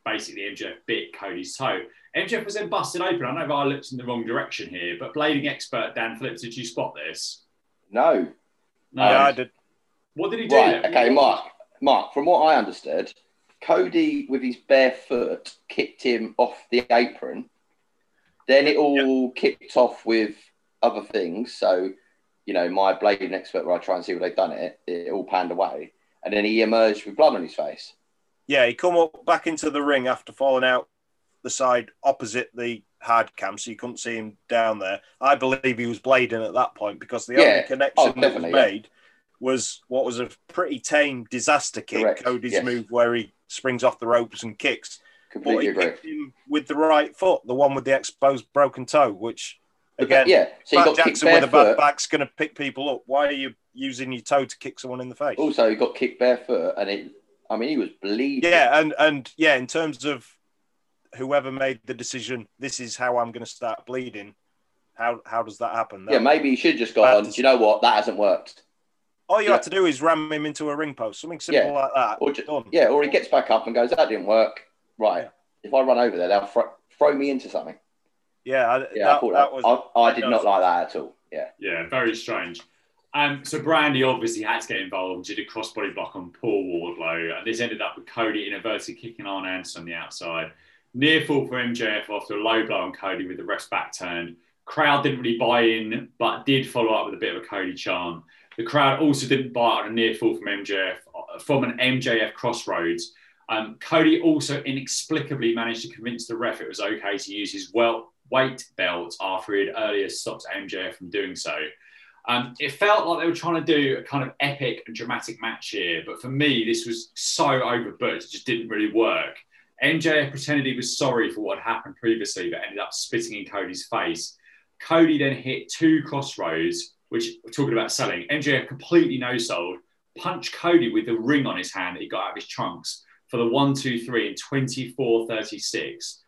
basically MJF bit Cody's toe. MJF was then busted open. I know if I looked in the wrong direction here, but blading expert Dan Phillips, did you spot this? No, No. yeah, I did. What did he do? right. Okay, Mark. Mark, from what I understood, Cody with his bare foot kicked him off the apron. Then it all kicked off with other things. So, you know, my blading expert, where I try and see what they've done it, it all panned away. And then he emerged with blood on his face. Yeah, he come up back into the ring after falling out the side opposite the hard cam, so you couldn't see him down there. I believe he was blading at that point because the Yeah. only connection Oh, that was definitely, yeah. made was what was a pretty tame disaster kick, Correct, Cody's yes. move where he springs off the ropes and kicks. But he agree. kicked him with the right foot, the one with the exposed broken toe, which again, yeah, so you got Jackson with a bad back's going to pick people up. Why are you using your toe to kick someone in the face? Also, he got kicked barefoot, and it. I mean, he was bleeding. Yeah, and and yeah, in terms of whoever made the decision, this is how I'm going to start bleeding. How how does that happen? Yeah, maybe he should just gone. Do you know what? That hasn't worked. All you yeah. have to do is ram him into a ring post, something simple Yeah. like that. Or ju- Done. Yeah, or he gets back up and goes, "That didn't work." Right. Yeah. If I run over there, they'll throw, throw me into something. Yeah, I, Yeah, that, I thought that that, was. I, I did that not like that at all. Yeah. Yeah, very strange. Um, so Brandi obviously had to get involved, did a crossbody block on Paul Wardlow, and this ended up with Cody inadvertently kicking Arn Anderson on the outside. Near fall for MJF after a low blow on Cody with the ref's back turned. Crowd didn't really buy in, but did follow up with a bit of a Cody charm. The crowd also didn't buy on a near fall from MJF uh, from an MJF Cross Rhodes. Um, Cody also inexplicably managed to convince the ref it was okay to use his well weight belt after he had earlier stopped MJF from doing so. Um, it felt like they were trying to do a kind of epic and dramatic match here, but for me, this was so overbooked, it just didn't really work. MJF pretended he was sorry for what had happened previously, but ended up spitting in Cody's face. Cody then hit two Cross Rhodes, which we're talking about selling. MJF completely no sold, punched Cody with the ring on his hand that he got out of his trunks for the one, two, three in 24 36.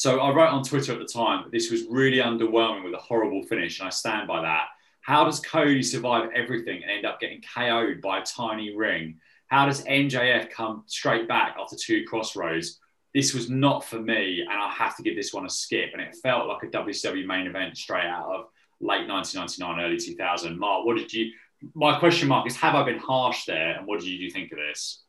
So I wrote on Twitter at the time that this was really underwhelming with a horrible finish, and I stand by that. How does Cody survive everything and end up getting KO'd by a tiny ring? How does MJF come straight back after two Cross Rhodes? This was not for me, and I have to give this one a skip. And it felt like a WCW main event straight out of late 1999, early 2000. Mark, what did you? My question mark is: Have I been harsh there? And what did you think of this?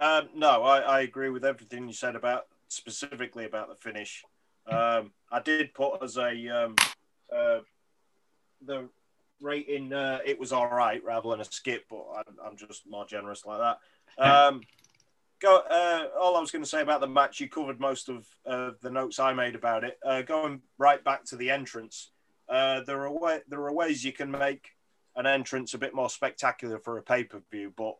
Um, no, I, I agree with everything you said about specifically about the finish. Um, I did put as a um, uh, the rating. Uh, it was all right rather than a skip, but I'm, I'm just more generous like that. Um, go. Uh, all I was going to say about the match, you covered most of uh, the notes I made about it. Uh, going right back to the entrance, uh, there are way, there are ways you can make an entrance a bit more spectacular for a pay per view, but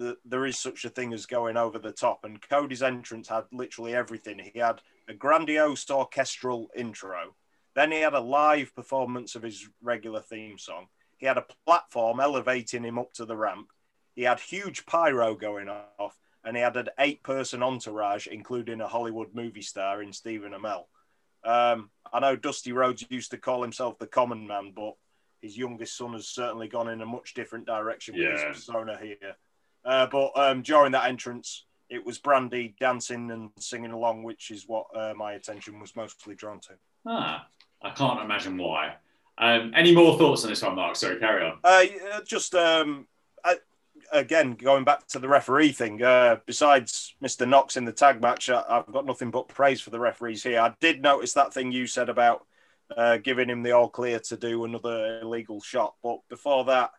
the, there is such a thing as going over the top. And Cody's entrance had literally everything. He had a grandiose orchestral intro, then he had a live performance of his regular theme song. He had a platform elevating him up to the ramp. He had huge pyro going off, and he had an eight-person entourage, including a Hollywood movie star in Stephen Amell. Um, I know Dusty Rhodes used to call himself the Common Man, but his youngest son has certainly gone in a much different direction with Yeah. his persona here. Uh, but um, during that entrance, it was Brandi dancing and singing along, which is what uh, my attention was mostly drawn to. Ah, I can't imagine why. Um, any more thoughts on this one, Mark? Sorry, carry on. Uh, just um, I, again going back to the referee thing. Uh, besides Mr. Knox in the tag match, I, I've got nothing but praise for the referees here. I did notice that thing you said about uh, giving him the all clear to do another illegal shot, but before that.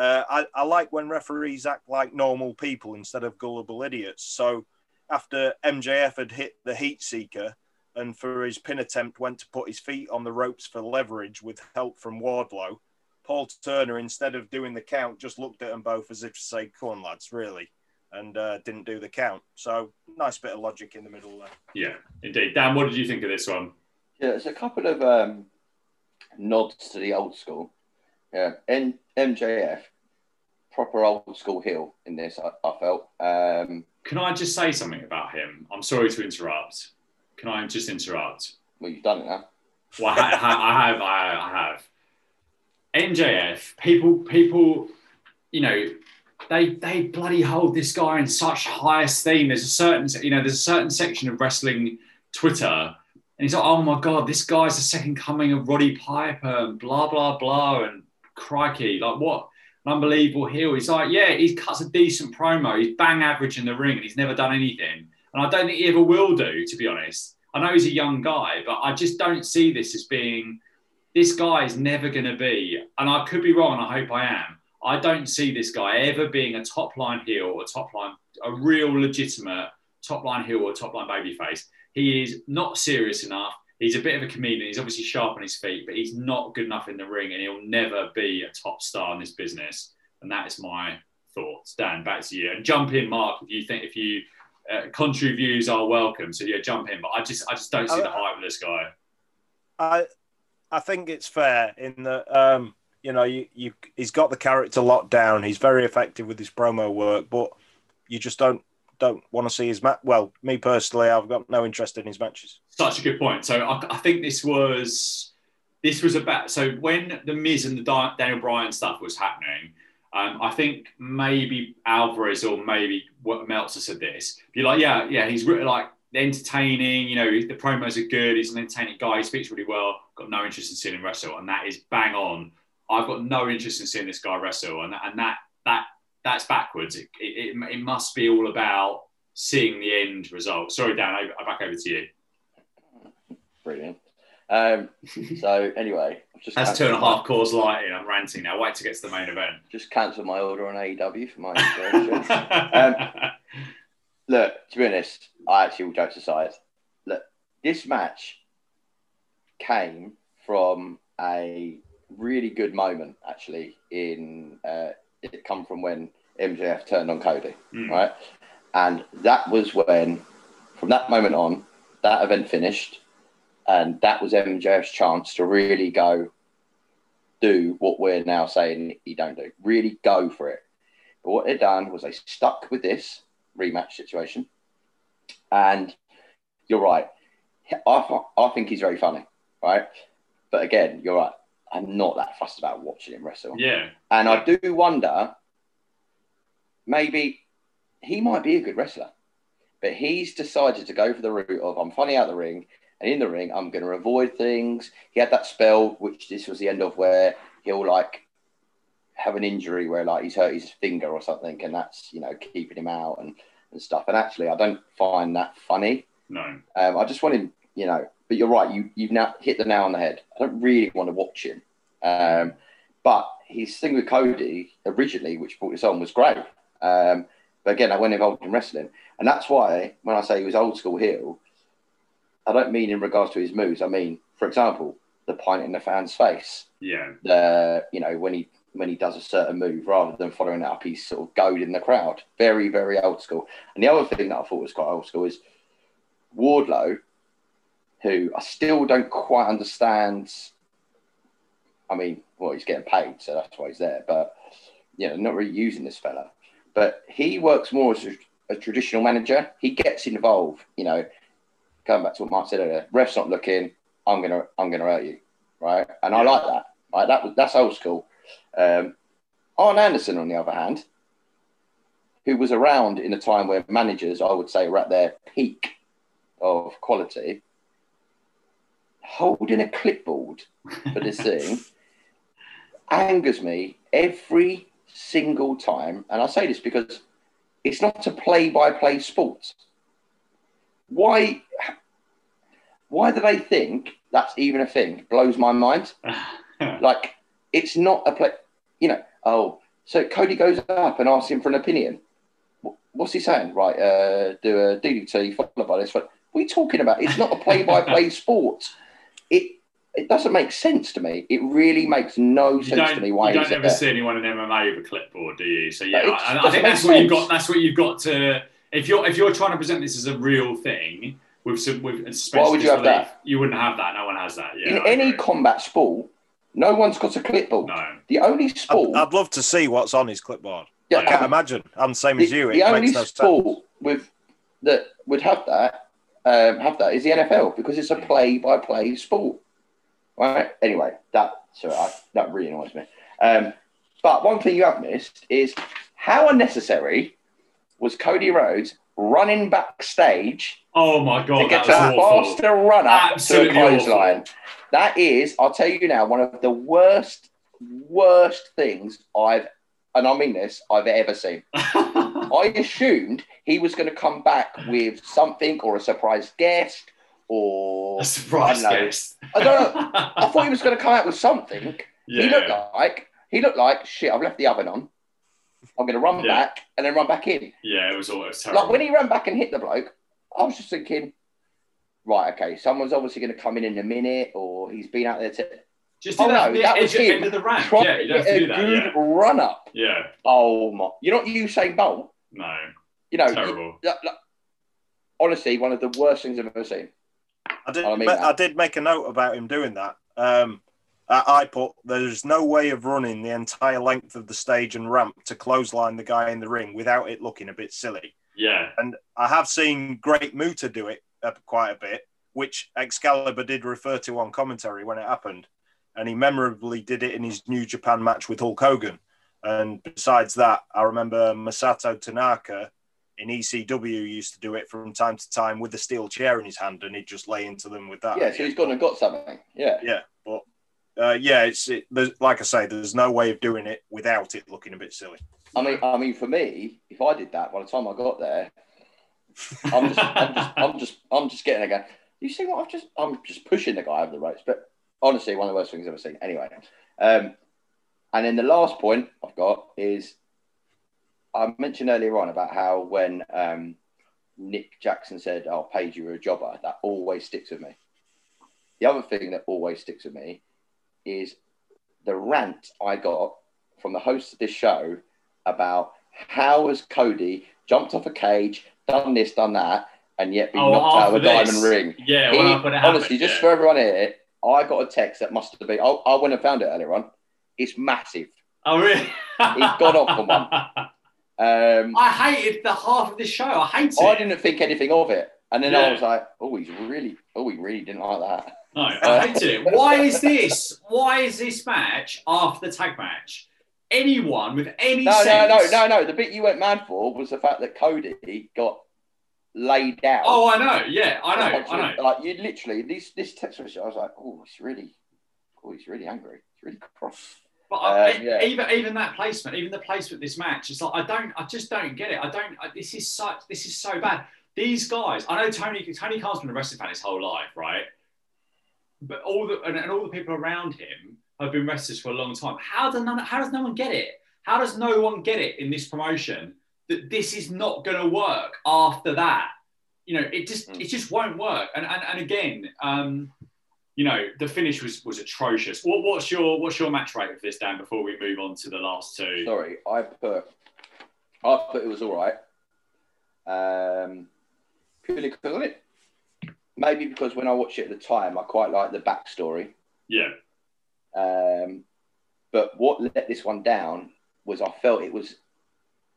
Uh, I, I like when referees act like normal people instead of gullible idiots. So, after MJF had hit the heat seeker, and for his pin attempt went to put his feet on the ropes for leverage with help from Wardlow. Paul Turner, instead of doing the count, just looked at them both as if to say, "Come on, lads, really," and uh, didn't do the count. So nice bit of logic in the middle there. Yeah, indeed. Dan, what did you think of this one? Yeah, there's a couple of um, nods to the old school. Yeah, N- MJF, proper old school heel in this. I, I felt. Um, Can I just say something about him? I'm sorry to interrupt. Can I just interrupt? well, you've done it now. Well, I, I, I have, I, I have. MJF, people, people, you know, they they bloody hold this guy in such high esteem. There's a certain, you know, there's a certain section of wrestling Twitter, and he's like, oh my god, this guy's the second coming of Roddy Piper, and blah blah blah, and crikey, like what an unbelievable heel. He's like, yeah, he cuts a decent promo. He's bang average in the ring, and he's never done anything. And I don't think he ever will do, to be honest. I know he's a young guy, but I just don't see this as being this guy is never going to be, and I could be wrong, I hope I am. I don't see this guy ever being a top line heel or top line, a real legitimate top line heel or top line babyface. He is not serious enough. He's a bit of a comedian. He's obviously sharp on his feet, but he's not good enough in the ring, and he'll never be a top star in this business. And that is my thoughts. Dan, back to you. And jump in, Mark, if you think if you uh, contrary views are welcome. So yeah, jump in. But I just I just don't see the hype with this guy. I I think it's fair in that um, you know you, you he's got the character locked down. He's very effective with his promo work, but you just don't don't want to see his match. Well, me personally, I've got no interest in his matches. Such a good point. So I, I think this was this was about so when the Miz and the Daniel Bryan stuff was happening. Um, I think maybe Alvarez or maybe what Meltzer said this. You're like, yeah, yeah, he's really like entertaining. You know, the promos are good. He's an entertaining guy. He speaks really well. Got no interest in seeing him wrestle, and that is bang on. I've got no interest in seeing this guy wrestle, and and that that that's backwards. It, it, it, must be all about seeing the end result. Sorry, Dan, I, I back over to you. Brilliant. Um, so anyway, I've just That's two and a half and a cancelled half course lighting. I'm ranting now. Wait to get to the main event. Just cancel my order on AEW for my inspiration. Look, to be honest, I actually will jokes aside. Look, this match came from a really good moment, actually. In uh, it come from when MJF turned on Cody, Mm. right? And that was when, from that moment on, that event finished, and that was MJF's chance to really go do what we're now saying he don't do. Really go for it. But what they done was they stuck with this rematch situation. And you're right. I, I think he's very funny, right? But again, you're right. I'm not that fussed about watching him wrestle. yeah. And I do wonder, maybe he might be a good wrestler, but he's decided to go for the route of I'm funny out the ring, and in the ring I'm going to avoid things. He had that spell, which this was the end of, where he'll like have an injury where like he's hurt his finger or something, and that's you know keeping him out and, and stuff. And actually, I don't find that funny. No. Um, I just want him, you know. But you're right. You you've now hit the nail on the head. I don't really want to watch him. Um, but his thing with Cody originally, which brought this on, was great. Um, But again, I went involved in wrestling, and that's why when I say he was old school heel, I don't mean in regards to his moves. I mean, for example, the pint in the fan's face. Yeah. The you know when he when he does a certain move, rather than following it up, he's sort of goading the crowd. Very very old school. And the other thing that I thought was quite old school is Wardlow, who I still don't quite understand. I mean, well, he's getting paid, so that's why he's there. But you know, not really using this fella. But he works more as a, a traditional manager. He gets involved. You know, going back to what Mark said earlier, ref's not looking. I'm gonna, I'm gonna hurt you, right? And I like that. Right, that was that's old school. Um, Arn Anderson, on the other hand, who was around in a time where managers, I would say, were at their peak of quality, holding a clipboard for this thing angers me every single time. And I say this because it's not a play by play sport. Why? Why do they think that's even a thing? Blows my mind. like it's not a play. You know. Oh, so Cody goes up and asks him for an opinion. What's he saying? Right, uh, do a DDT followed by this. What are you talking about? It's not a play by play sport. It it doesn't make sense to me. It really makes no sense to me. Why you don't ever see anyone in MMA with a clipboard, do you? So yeah, I, I, think that's what you've got. That's what you've got to. If you're if you're trying to present this as a real thing with some with why would you have that? You wouldn't have that. No one has that. Yeah, in any combat sport, no one's got a clipboard. No. The only sport. I'd, I'd love to see what's on his clipboard. Yeah, I can't imagine. I'm the same the, as you. It the only no sport sense. with that would have that um, have that is the NFL because it's a play by play sport. Right. Anyway, that so I, that really annoys me. Um, but one thing you have missed is how unnecessary was Cody Rhodes running backstage? Oh my god, to get to a faster run up to a clothesline. That is, I'll tell you now, one of the worst, worst things I've, and I mean this, I've ever seen. I assumed he was going to come back with something or a surprise guest or a surprise I guest. I don't know. I thought he was going to come out with something. Yeah. He looked like he looked like shit. I've left the oven on. I'm going to run yeah. back and then run back in. Yeah, it was always terrible. Like when he ran back and hit the bloke, I was just thinking, right, okay, someone's obviously going to come in in a minute, or he's been out there to. Just oh, no, that, that was him. End of the ramp. yeah, you don't a that, good yeah. run up. Yeah. Oh my! You're not Usain Bolt. No. You know, terrible. You, honestly, one of the worst things I've ever seen. I did. I, mean I did make a note about him doing that. Um, I put there's no way of running the entire length of the stage and ramp to clothesline the guy in the ring without it looking a bit silly. Yeah. And I have seen Great Muta do it quite a bit, which Excalibur did refer to on commentary when it happened. And he memorably did it in his New Japan match with Hulk Hogan. And besides that, I remember Masato Tanaka in ECW used to do it from time to time with a steel chair in his hand, and he'd just lay into them with that. Yeah, so he's gone and got something. Yeah, yeah, but uh, yeah, it's it, like I say, there's no way of doing it without it looking a bit silly. I mean, I mean, for me, if I did that by the time I got there, I'm just, I'm just, I'm just, I'm just getting again. You see what I've just, I'm just pushing the guy over the ropes. But honestly, one of the worst things I've ever seen. Anyway, um, and then the last point I've got is I mentioned earlier on about how when um, Nick Jackson said, "I'll pay you a jobber," that always sticks with me. The other thing that always sticks with me is the rant I got from the host of this show about how has Cody jumped off a cage, done this, done that, and yet been oh, knocked out of a this. diamond ring. Yeah, he, well, honestly, happened, just yeah. for everyone here, I got a text that must have been. I, I went and found it earlier on. It's massive. Oh really? He's gone off on one. Um, I hated the half of this show. I hated it. I didn't think anything of it, and then yeah. I was like, "Oh, he's really, oh, he really didn't like that." No, I uh, hated it. Why is this? Why is this match after the tag match? Anyone with any no, sense? no, no, no, no. The bit you went mad for was the fact that Cody got laid out. Oh, I know. Yeah, I know. I know. Like you literally this this text message. I was like, oh, he's really, oh, he's really angry. He's really cross. But uh, yeah. even even that placement, even the placement this match, it's like I don't, I just don't get it. I don't. I, this is such, this is so bad. These guys, I know Tony Tony Khan's been a wrestling fan his whole life, right? But all the and, and all the people around him have been wrestlers for a long time. How does none, how does no one get it? How does no one get it in this promotion that this is not going to work after that. You know, it just Mm. it just won't work. And and, and again, um, you know, the finish was was atrocious. What, what's your what's your match rate of this, Dan? Before we move on to the last two. Sorry, I put I put it was all right. Um, purely because of it. Maybe because when I watched it at the time, I quite liked the backstory. Yeah, Um, but what let this one down was I felt it was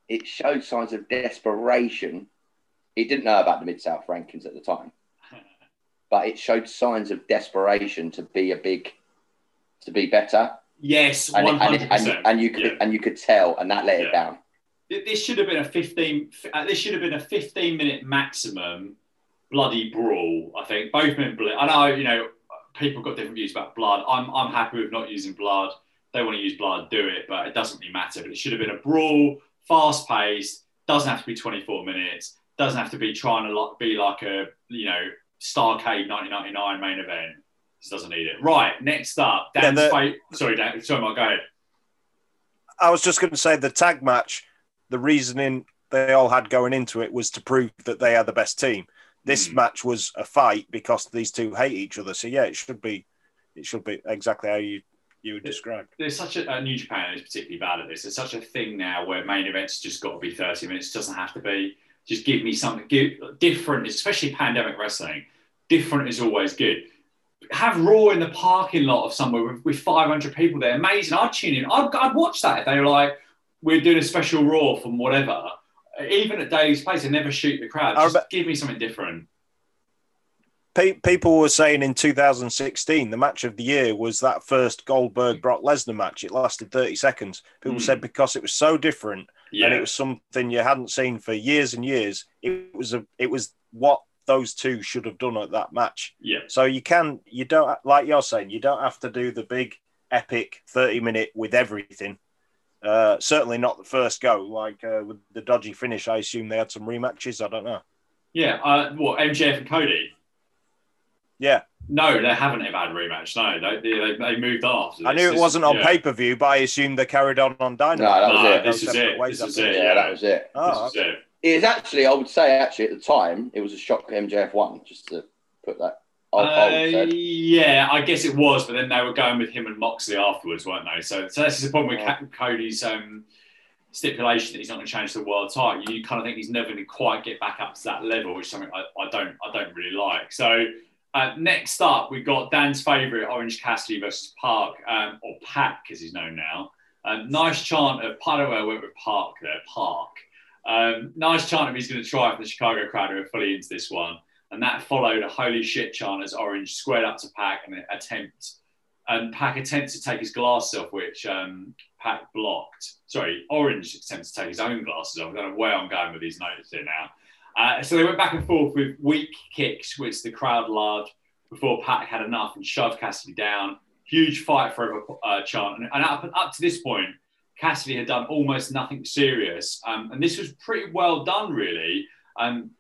it showed signs of desperation. It didn't know about the Mid South rankings at the time, but it showed signs of desperation to be a big, to be better, yes, and one hundred it, and, you, percent. and you could and you could tell, and that let Yeah. it down. This should have been a fifteen. uh, This should have been a fifteen minute maximum bloody brawl. I think both men. ble- I know you know people got different views about blood. I'm I'm happy with not using blood. They want to use blood, do it, but it doesn't really matter. But it should have been a brawl, fast paced. Doesn't have to be 24 minutes. Doesn't have to be trying to like, be like a you know Starcade 1999 main event. This doesn't need it. Right, next up, Yeah, Dan's the- fight. Sorry, Dan. Sorry, Mark. Go ahead. I was just going to say the tag match, the reasoning they all had going into it was to prove that they are the best team. This Hmm. match was a fight because these two hate each other. So yeah, it should be, it should be exactly how you you would describe. there's such a uh, New Japan is particularly bad at this. There's such a thing now where main events just got to be 30 minutes. Doesn't have to be. Just give me something give, different, especially pandemic wrestling. Different is always good. Have Raw in the parking lot of somewhere with, with 500 people there. Amazing. I'd tune in. I'd, I'd watch that if they were like, we're doing a special Raw from whatever. Even at Daly's Place, they never shoot the crowd. Just remember- give me something different. Pe- people were saying in 2016 the match of the year was that first Goldberg Brock Lesnar match. It lasted 30 seconds. People Hmm. said because it was so different Yeah. and it was something you hadn't seen for years and years. It was a it was what those two should have done at that match. yeah. So you can you don't like you're saying you don't have to do the big epic 30 minute with everything. Uh, certainly not the first go. Like uh, with the dodgy finish, I assume they had some rematches. I don't know. Yeah. Uh, what, MJF and Cody? Yeah, No, they haven't ever had a rematch. No, they, they, they moved after. I knew it This- wasn't on yeah. pay per view, but I assumed they carried on on Dynamite. No, that was No, it. this Those is it. This is it. Yeah, that was it. Oh, This is it. It is actually, I would say, actually, at the time, it was a shock MJF one. just to put that. Uh, yeah, I guess it was, but then they were going with him and Moxley afterwards, weren't they? So, so this is the problem with Yeah. Cody's um, stipulation that he's not going to change the world title. You kind of think he's never going to quite get back up to that level, which is something I, I don't, I don't really like. So, uh, next up, we've got Dan's favourite, Orange Cassidy versus Park, um, or Pac as he's known now. Um, nice chant of, by the way, I went with Park there, Park. Um, nice chant of he's going to try for the Chicago crowd who are fully into this one. And that followed a holy shit chant as Orange squared up to Pac and attempt, and Pac attempts to take his glasses off, which um, Pac blocked. Sorry, Orange attempts to take his own glasses off. I don't know where I'm going with these notes here now. Uh, so they went back and forth with weak kicks, which the crowd loved, before Pac had enough and shoved Cassidy down. Huge fight forever uh, chant. And, and up, up to this point, Cassidy had done almost nothing serious. Um, and this was pretty well done, really. Um,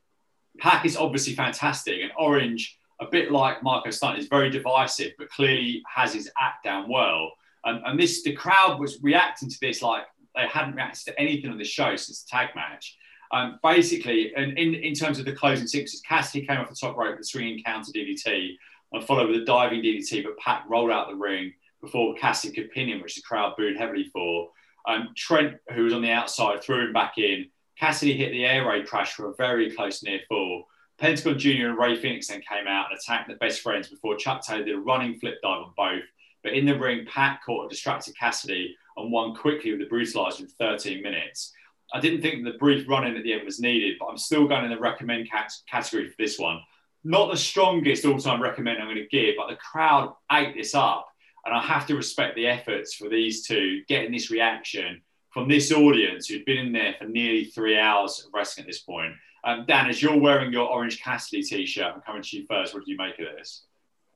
Pac is obviously fantastic, and Orange, a bit like Marko Stunt, is very divisive, but clearly has his act down well. And, and this, the crowd was reacting to this like they hadn't reacted to anything on the show since the tag match. Um, basically, and in, in terms of the closing sixes, Cassidy came off the top rope with a swinging counter DDT and followed with a diving DDT, but Pac rolled out the ring before Cassidy could pin him, which the crowd booed heavily for. Um, Trent, who was on the outside, threw him back in. Cassidy hit the air raid crash for a very close near fall. Pentagon Jr. and Rey Fénix then came out and attacked the best friends before Chuck Taylor did a running flip dive on both. But in the ring, Pac caught a distracted Cassidy and won quickly with the brutalizer in 13 minutes. I didn't think the brief run in at the end was needed, but I'm still going in the recommend cat- category for this one. Not the strongest all time recommend I'm going to give, but the crowd ate this up. And I have to respect the efforts for these two getting this reaction from this audience who'd been in there for nearly three hours of wrestling at this point. Um, Dan, as you're wearing your Orange Cassidy t shirt, I'm coming to you first. What do you make of this?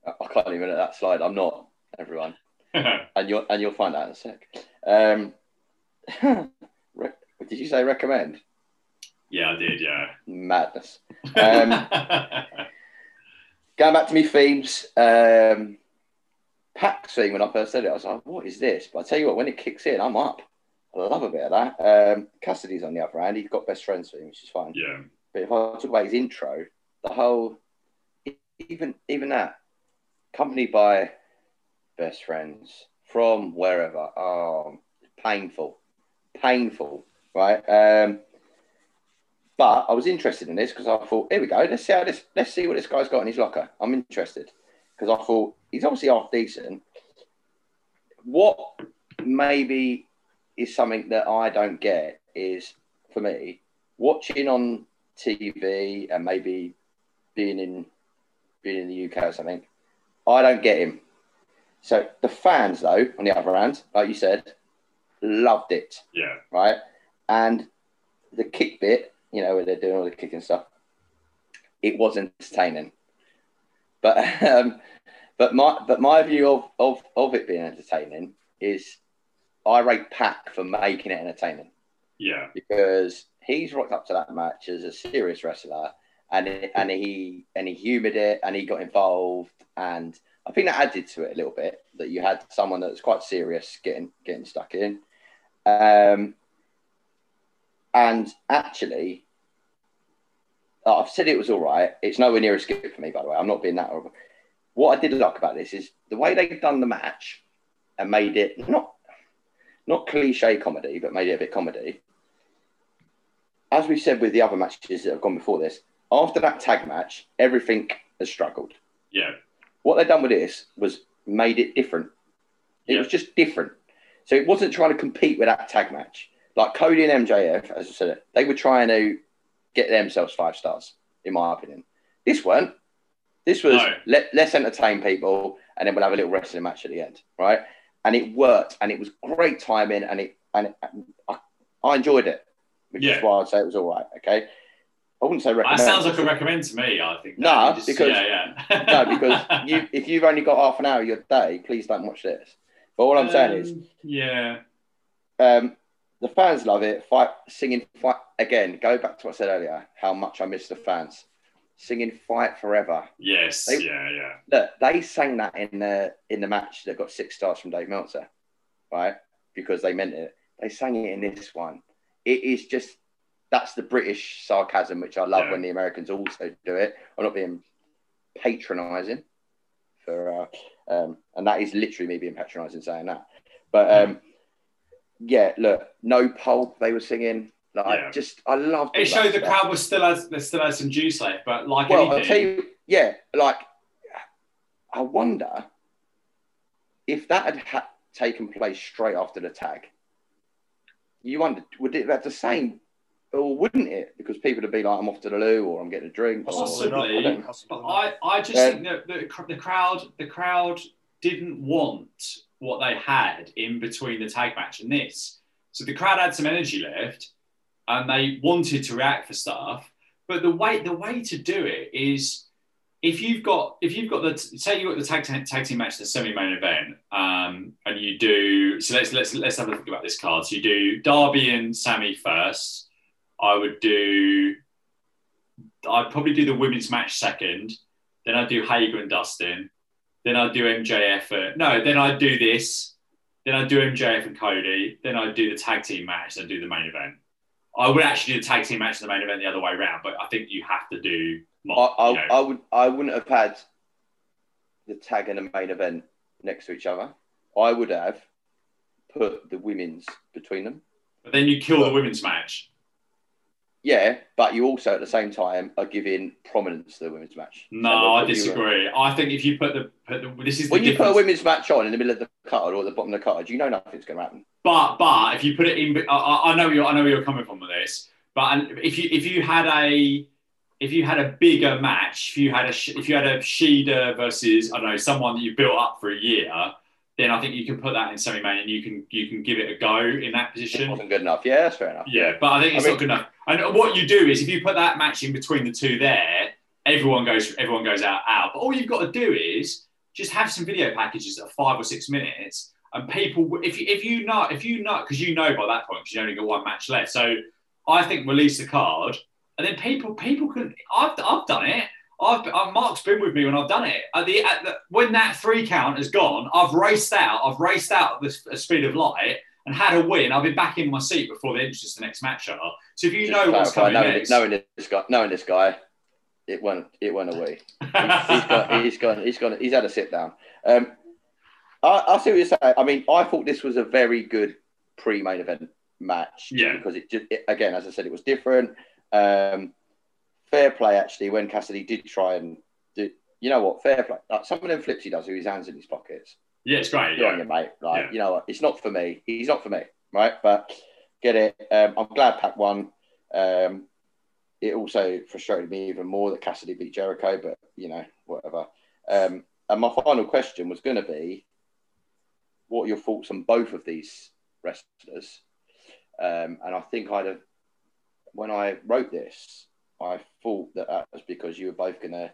I can't even at that slide. I'm not everyone, and you'll and you'll find out in a sec. Um, re- did you say recommend? yeah, I did, yeah. Madness. Um, going back to me themes. Um, Pac's theme when I first said it, I was like, "What is this?" But I tell you what, when it kicks in, I'm up. I I love a bit of that. Um, Cassidy's on the other hand. He's got best friends for him, which is fine. Yeah. But if I talk about his intro, the whole, even even that, accompanied by best friends from wherever. Oh, painful, painful, right? Um, but I was interested in this because I thought, here we go. Let's see how this. Let's see what this guy's got in his locker. I'm interested because I thought he's obviously half decent. What maybe is something that I don't get is for me watching on TV and maybe being in being in the UK or something. I don't get him. So the fans, though, on the other hand, like you said, loved it, Yeah. right? And the kick bit, you know, where they're doing all the kicking stuff, it was entertaining. But um, but my but my view of, of of it being entertaining is I rate Pac for making it entertaining Yeah. because he's rocked up to that match as a serious wrestler and and he and he humoured it and he got involved and I think that added to it a little bit that you had someone that's quite serious getting getting stuck in. Um, and actually, oh, I've said it was all right. It's nowhere near a skip for me, by the way. I'm not being that horrible. What I did like about this is the way they've done the match and made it not not cliche comedy, but made it a bit comedy. As we said with the other matches that have gone before this, after that tag match, everything has struggled. Yeah. What they've done with this was made it different. It Yeah. was just different. So it wasn't trying to compete with that tag match. Like Cody and MJF, as I said, they were trying to get themselves five stars, in my opinion. This weren't. This was No. let, let's entertain people and then we'll have a little wrestling match at the end, right? And it worked and it was great timing and it and I, I enjoyed it, which Yeah. is why I'd say it was all right. Okay. I wouldn't say That recommend. sounds like a recommend to me. I think. No, just- because- yeah, yeah. no, because you, if you've only got half an hour of your day, please don't watch this. But all I'm saying is, Um, yeah, um, the fans love it. Fight, singing, fight again. Go back to what I said earlier. How much I miss the fans singing "Fight Forever." yes, They- yeah, yeah. Look, they sang that in the in the match that got six stars from Dave Meltzer, right? Because they meant it. They sang it in this one. It is just that's the British sarcasm, which I love Yeah. when the Americans also do it. I'm not being patronising for, uh, um, and that is literally me being patronising saying that. But um, yeah, look, no pulp they were singing. Like, Yeah. just I loved all It that showed the crowd was still has there still had some juice left, but like Well, I'll anything, tell you, yeah, like I wonder if that had ha- taken place straight after the tag. You wonder, would it have the same, or wouldn't it? Because people would be like, "I'm off to the loo," or "I'm getting a drink." or- I But I, I just Yeah. think that the, the crowd the crowd didn't want what they had in between the tag match and this. So the crowd had some energy left and they wanted to react for stuff. But the way the way to do it is if you've got if you've got the say you've got the tag, tag team match, the semi-main event, um, and you do so let's let's let's have a think about this card. So you do Darby and Sammy first. I would do I'd probably do the women's match second. Then I'd do Hager and Dustin. Then I'd do MJF. uh, no, then I'd do this. Then I'd do MJF and Cody. Then I'd do the tag team match. Then do the main event. I would actually do the tag team match and the main event the other way around, but I think you have to do. I, I, you know. I would, I wouldn't have had the tag and the main event next to each other. I would have put the women's between them. but then you kill the women's match. Yeah, but you also at the same time are giving prominence to the women's match. No, I disagree. I think if you put the, put the this is the When you put a women's match on in the middle of the card or at the bottom of the card, you know nothing's going to happen. But but if you put it in, I- I, know you I know where you're coming from with this. But if you if you had a if you had a bigger match, if you had a if you had a Shida versus I don't know someone that you built up for a year, then I think you can put that in semi main and you can you can give it a go in that It position. wasn't good enough. Yeah, that's fair enough. Yeah, but I think it's I mean- not good enough. And what you do is if you put that match in between the two there, everyone goes everyone goes out out. But all you've got to do is just have some video packages that are five or six minutes, and people if you if you know if you know because you know by that point because you only got one match left. So I think release the card, and then people people can. I've I've done it. I've uh, Mark's been with me when I've done it. At the, at the when that three count has gone, I've raced out. I've raced out at the speed of light. And had a win, I'll be back in my seat before they introduce the next match are. So if you know what's coming knowing, next, knowing this guy, knowing this guy, it went it went away. he's got he's gone he's gone he's had a sit down. Um, I, I see what you're saying. I mean, I thought this was a very good pre-main event match. Yeah. Because it just it, again, as I said, it was different. Um, fair play actually when Cassidy did try and do. You know what? Fair play. Like some of them flips he does with his hands in his pockets. Yeah, it's great. Good on Yeah. you, mate. Like, Yeah. you know what? It's not for me. He's not for me, right? But get it. Um, I'm glad Pac won. Um, it also frustrated me even more that Cassidy beat Jericho, but you know, whatever. Um, and my final question was going to be, what are your thoughts on both of these wrestlers? Um, and I think I'd have, when I wrote this, I thought that that was because you were both going to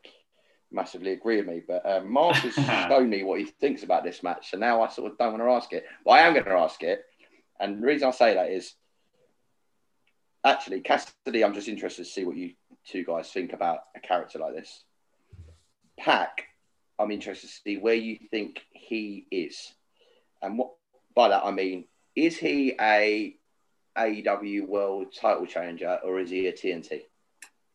massively agree with me. But um, Mark has shown me what he thinks about this match, so now I sort of don't want to ask it. Well, I am going to ask it, and the reason I say that is actually Cassidy. I'm just interested to see what you two guys think about a character like this. Pac, I'm interested to see where you think he is, and what by that I mean, is he a AEW World Title challenger or is he a TNT?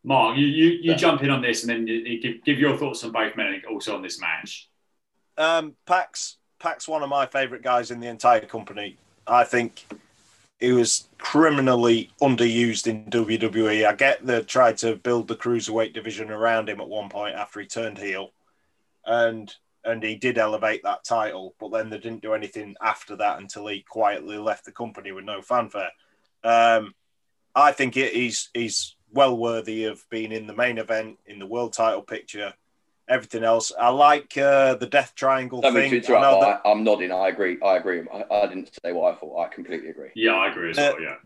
Mark, you you, you Yeah. jump in on this and then you, you give, give your thoughts on both men and also on this match. Um, Pac's Pac's one of my favourite guys in the entire company. I think he was criminally underused in WWE. I get they tried to build the cruiserweight division around him at one point after he turned heel, and and he did elevate that title, but then they didn't do anything after that until he quietly left the company with no fanfare. Um, I think it, he's he's well worthy of being in the main event in the world title picture. Everything else, I like uh, the Death Triangle Don't thing. I know that... I, I'm nodding. I agree. I agree. I, I didn't say what I thought. I completely agree. Yeah, I agree as Uh, well. Yeah,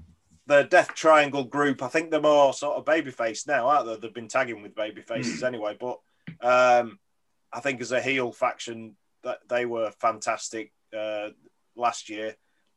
the Death Triangle group, I think they're more sort of babyface now, aren't they? They've been tagging with baby faces Hmm. anyway. But um, I think as a heel faction, that they were fantastic uh, last year,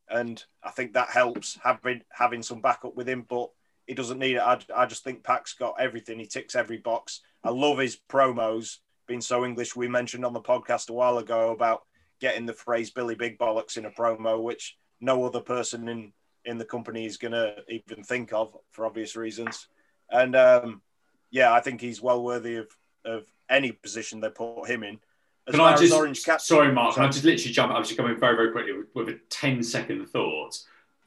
and I think that helps having having some backup with him. But he doesn't need it. I, I just think Pac's got everything. He ticks every box. I love his promos being so English. We mentioned on the podcast a while ago about getting the phrase "Billy Big Bollocks" in a promo, which no other person in in the company is going to even think of for obvious reasons. And um, yeah, I think he's well worthy of, of any position they put him in. As Can I just, Orange Cat, sorry, Mark, can I just literally jump? I was just coming very, very quickly with, with a 10 second thought.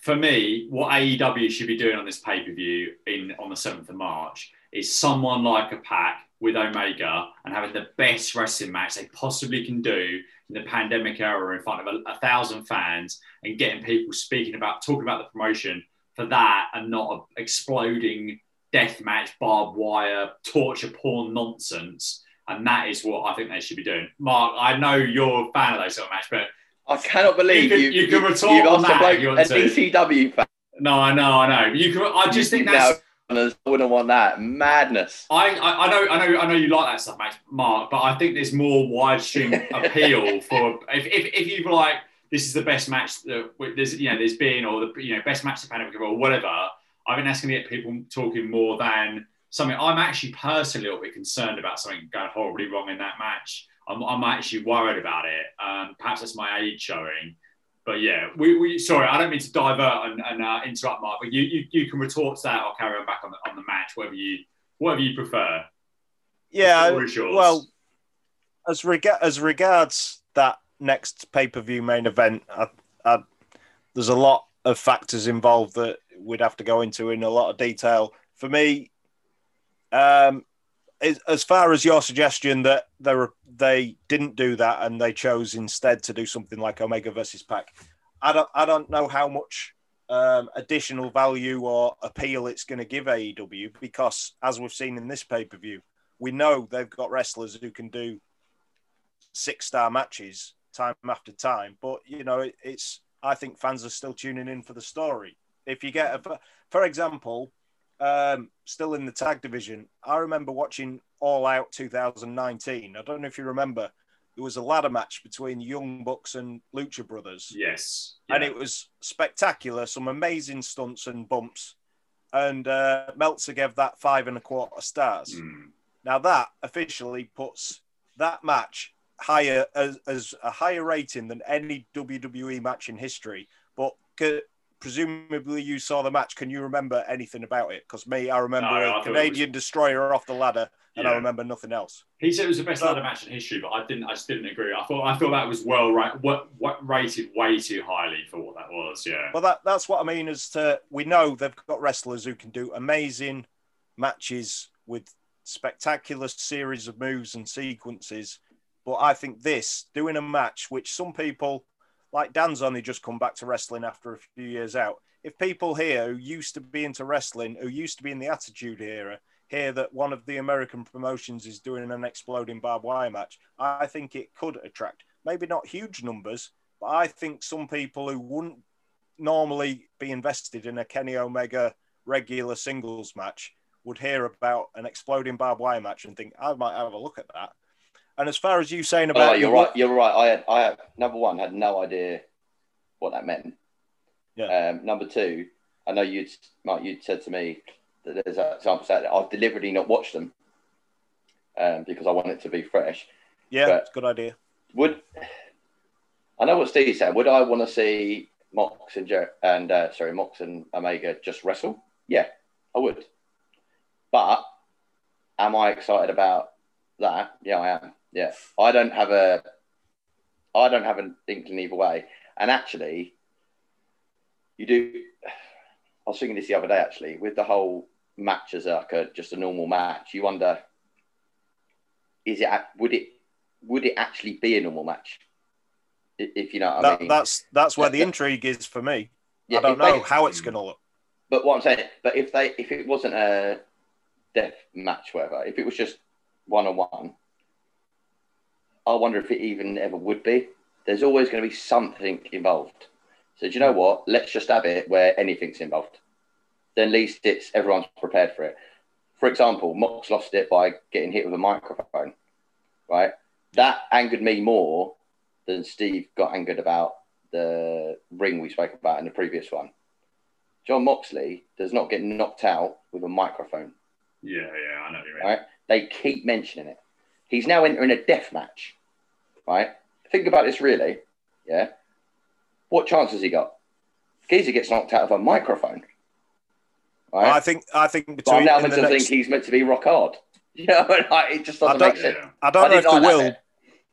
For me, what AEW should be doing on this pay per view in on the 7th of March is someone like a Pac with Omega and having the best wrestling match they possibly can do in the pandemic era in front of a, a thousand fans and getting people speaking about, talking about the promotion for that and not a exploding death match, barbed wire, torture porn nonsense. And that is what I think they should be doing. Mark, I know you're a fan of those sort of matches, but I cannot believe You you. can- you can retort you've on a that bloke, you a to. DCW fan. no, I know, I know. You can, I just think that's. No, I wouldn't want that madness. I, I, I know, I know, I know you like that stuff, Max, Mark. But I think there's more widestream appeal for if, if, if you've like this is the best match that there's you know there's been or the you know best match of pandemic or whatever. I think that's going to get people talking more than something. I'm actually personally a little bit concerned about something going horribly wrong in that match. I'm, I'm actually worried about it. Um, perhaps that's my age showing. But yeah, we, we sorry, I don't mean to divert and, and uh, interrupt, Mark. But you, you you can retort to that or carry on back on the, on the match, whatever you whatever you prefer. yeah, The floor is yours. well, as rega- as regards that next pay per view main event, I, I, there's a lot of factors involved that we'd have to go into in a lot of detail. For me, um, as, far as your suggestion that they were, they didn't do that and they chose instead to do something like Omega versus Pac, I don't I don't know how much um, additional value or appeal it's going to give AEW because as we've seen in this pay per view, we know they've got wrestlers who can do six star matches time after time. But you know, it, it's I think fans are still tuning in for the story. If you get a, for example, um, still in the tag division, I remember watching All Out 2019. I don't know if you remember. There was a ladder match between the Young Bucks and Lucha Brothers Yes, and it was spectacular. Some amazing stunts and bumps, and uh, Meltzer gave that five and a quarter stars. Mm. Now that officially puts that match higher as, as a higher rating than any WWE match in history. But presumably you saw the match. Can you remember anything about it? Because me, I remember No, I a it Canadian destroyer off the ladder, and I remember nothing else. He said it was the best ladder match in history, but I didn't. I just didn't agree. I thought I thought that was well ra- what, what rated way too highly for what that was. Yeah. Well, that that's what I mean. Is to we know they've got wrestlers who can do amazing matches with spectacular series of moves and sequences. But I think this doing a match, which some people like Dan's only just come back to wrestling after a few years out. If people here who used to be into wrestling, who used to be in the Attitude Era, hear that one of the American promotions is doing an exploding barbed wire match, I think it could attract maybe not huge numbers, but I think some people who wouldn't normally be invested in a Kenny Omega regular singles match would hear about an exploding barbed wire match and think, I might have a look at that. And as far as you saying about Oh, you're right. You're right. I had, I number one had no idea what that meant. Yeah. Um, number two, I know you'd Mark, you'd said to me that there's examples that I've deliberately not watched them um, because I want it to be fresh. yeah, but- it's a good idea. Would I know what Steve said? Would I want to see Mox and Jer- and uh, sorry Mox and Omega just wrestle? Yeah, I would. But am I excited about that? Yeah, I am. Yeah, I don't have a, I don't have an inkling either way. And actually, you do. I was thinking this the other day actually with the whole match as like a just a normal match. You wonder, is it would it would it actually be a normal match? If you know what I mean. that's that's where the intrigue is for me. Yeah, I don't know they- how it's going to look. But what I'm saying, but if they if it wasn't a death match, whatever, if it was just one on one, I wonder if it even ever would be. There's always going to be something involved. So do you know what? Let's just have it where anything's involved. Then at least it's everyone's prepared for it. For example, Mox lost it by getting hit with a microphone, right? That angered me more than Steve got angered about the ring we spoke about in the previous one. Jon Moxley does not get knocked out with a microphone. Yeah, yeah, I know what you mean. Right? They keep mentioning it. He's now entering a death match. Right? Think about this really. Yeah. What chance has he got? Geezer gets knocked out of a microphone. Right? I think I think but I'm between now meant the to next, think he's meant to be rock hard. You know, like, it just doesn't make sense. I don't I know if like that will.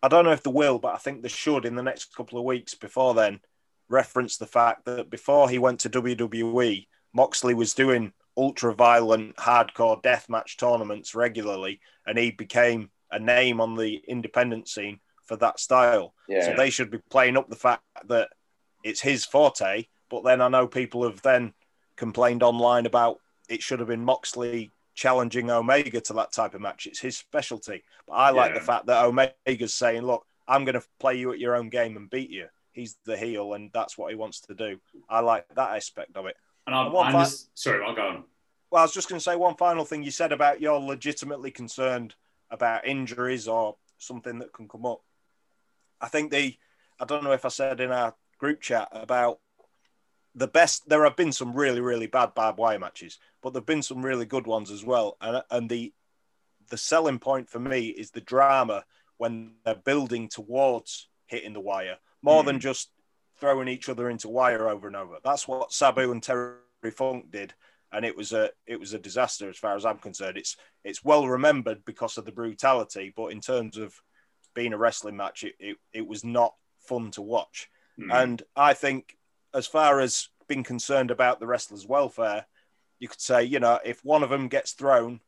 I don't know if they will, but I think they should in the next couple of weeks before then reference the fact that before he went to WWE, Moxley was doing ultra violent, hardcore deathmatch tournaments regularly, and he became a name on the independent scene for that style. Yeah. So they should be playing up the fact that it's his forte. But then I know people have then complained online about it should have been Moxley challenging Omega to that type of match. It's his specialty. But I like Yeah. the fact that Omega's saying, look, I'm going to play you at your own game and beat you. He's the heel, and that's what he wants to do. I like that aspect of it. And I'm, And one I'm fi- just, sorry, I'll go on. Well, I was just going to say one final thing. You said about you're legitimately concerned about injuries or something that can come up. I think the, I don't know if I said in our group chat about the best. There have been some really, really bad barbed wire matches, but there've been some really good ones as well. And and the, the selling point for me is the drama when they're building towards hitting the wire more than hmm. just throwing each other into wire over and over. That's what Sabu and Terry Funk did and it was a it was a disaster as far as I'm concerned. It's it's well remembered because of the brutality, but in terms of being a wrestling match, it it, it was not fun to watch. Hmm. And I think, as far as being concerned about the wrestlers' welfare, you could say, you know, if one of them gets thrown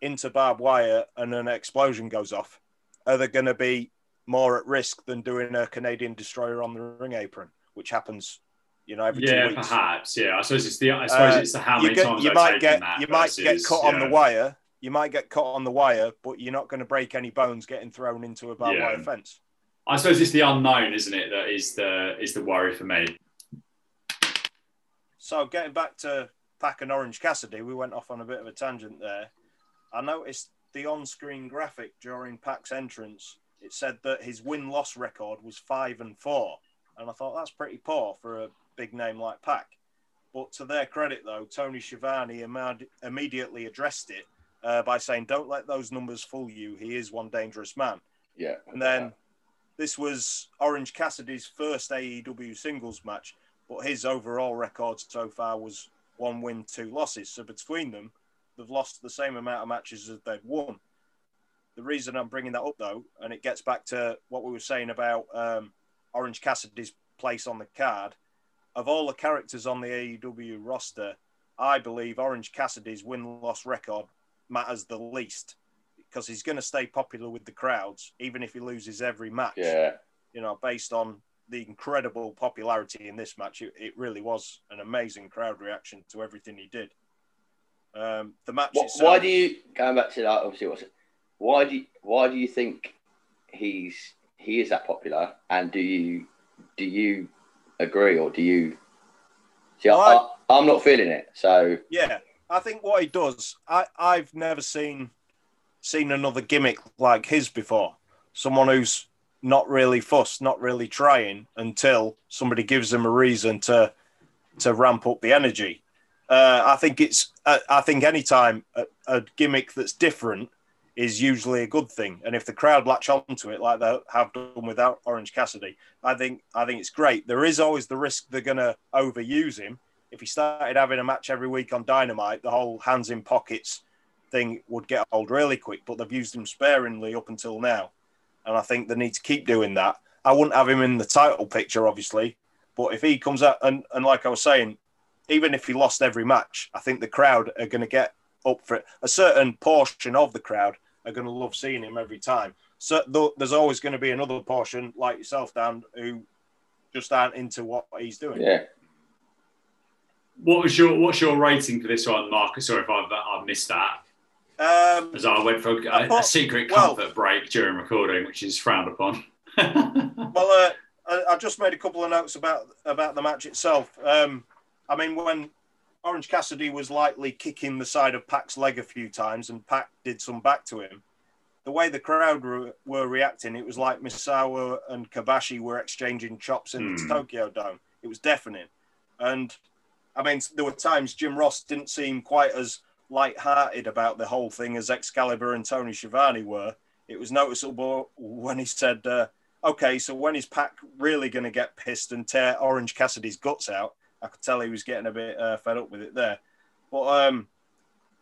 into barbed wire and an explosion goes off, are they going to be more at risk than doing a Canadian destroyer on the ring apron, which happens, you know, every yeah, perhaps. Yeah, I suppose it's the. I suppose Uh, it's the how many get- times you I've might get you might get versus, cut on the wire. You might get caught on the wire, but you're not going to break any bones getting thrown into a barbed Yeah. wire fence. I suppose it's the unknown, isn't it? That is the is the worry for me. So getting back to Pac and Orange Cassidy, we went off on a bit of a tangent there. I noticed the on-screen graphic during Pac's entrance. It said that his win-loss record was five and four, and I thought that's pretty poor for a big name like Pac. But to their credit, though, Tony Schiavone imme- immediately addressed it uh, by saying, "Don't let those numbers fool you. He is one dangerous man." Yeah. And then this was Orange Cassidy's first AEW singles match. but his overall record so far was one win, two losses. So between them, they've lost the same amount of matches as they've won. The reason I'm bringing that up, though, and it gets back to what we were saying about um, Orange Cassidy's place on the card, of all the characters on the AEW roster, I believe Orange Cassidy's win loss record matters the least because he's going to stay popular with the crowds, even if he loses every match. Yeah. You know, based on the incredible popularity in this match, it, it really was an amazing crowd reaction to everything he did. Um, the match What, itself, why do you going back to that? Obviously, what's it? Why do you, why do you think he's he is that popular? And do you do you agree or do you? See, I, I, I'm not feeling it. So Yeah, I think what he does, I, I've never seen seen another gimmick like his before. Someone who's not really fussed, not really trying until somebody gives them a reason to to ramp up the energy. Uh, I think it's. Uh, I think anytime a, a gimmick that's different is usually a good thing, and if the crowd latch onto it like they have done without Orange Cassidy, I think I think it's great. There is always the risk they're going to overuse him. If he started having a match every week on Dynamite, the whole hands in pockets thing would get old really quick. But they've used him sparingly up until now, and I think they need to keep doing that. I wouldn't have him in the title picture, obviously, but if he comes out and, and like I was saying, even if he lost every match, I think the crowd are going to get up for it. A certain portion of the crowd are going to love seeing him every time. So there's always going to be another portion, like yourself, Dan, who just aren't into what he's doing. yeah, What was your what's your rating for this one, Marcus? Sorry if I've, I've missed that. Um, As I went for a, I thought- a secret well- comfort break during recording, which is frowned upon. well, uh, I, I just made a couple of notes about about the match itself. Um, I mean, when Orange Cassidy was lightly kicking the side of Pac's leg a few times, and Pac did some back to him. The way the crowd were, were reacting, it was like Misawa and Kobashi were exchanging chops in the Hmm. Tokyo Dome. It was deafening, and I mean, there were times Jim Ross didn't seem quite as light-hearted about the whole thing as Excalibur and Tony Schiavone were. It was noticeable when he said, uh, "Okay, so when is Pac really going to get pissed and tear Orange Cassidy's guts out?" I could tell he was getting a bit uh, fed up with it there. But um,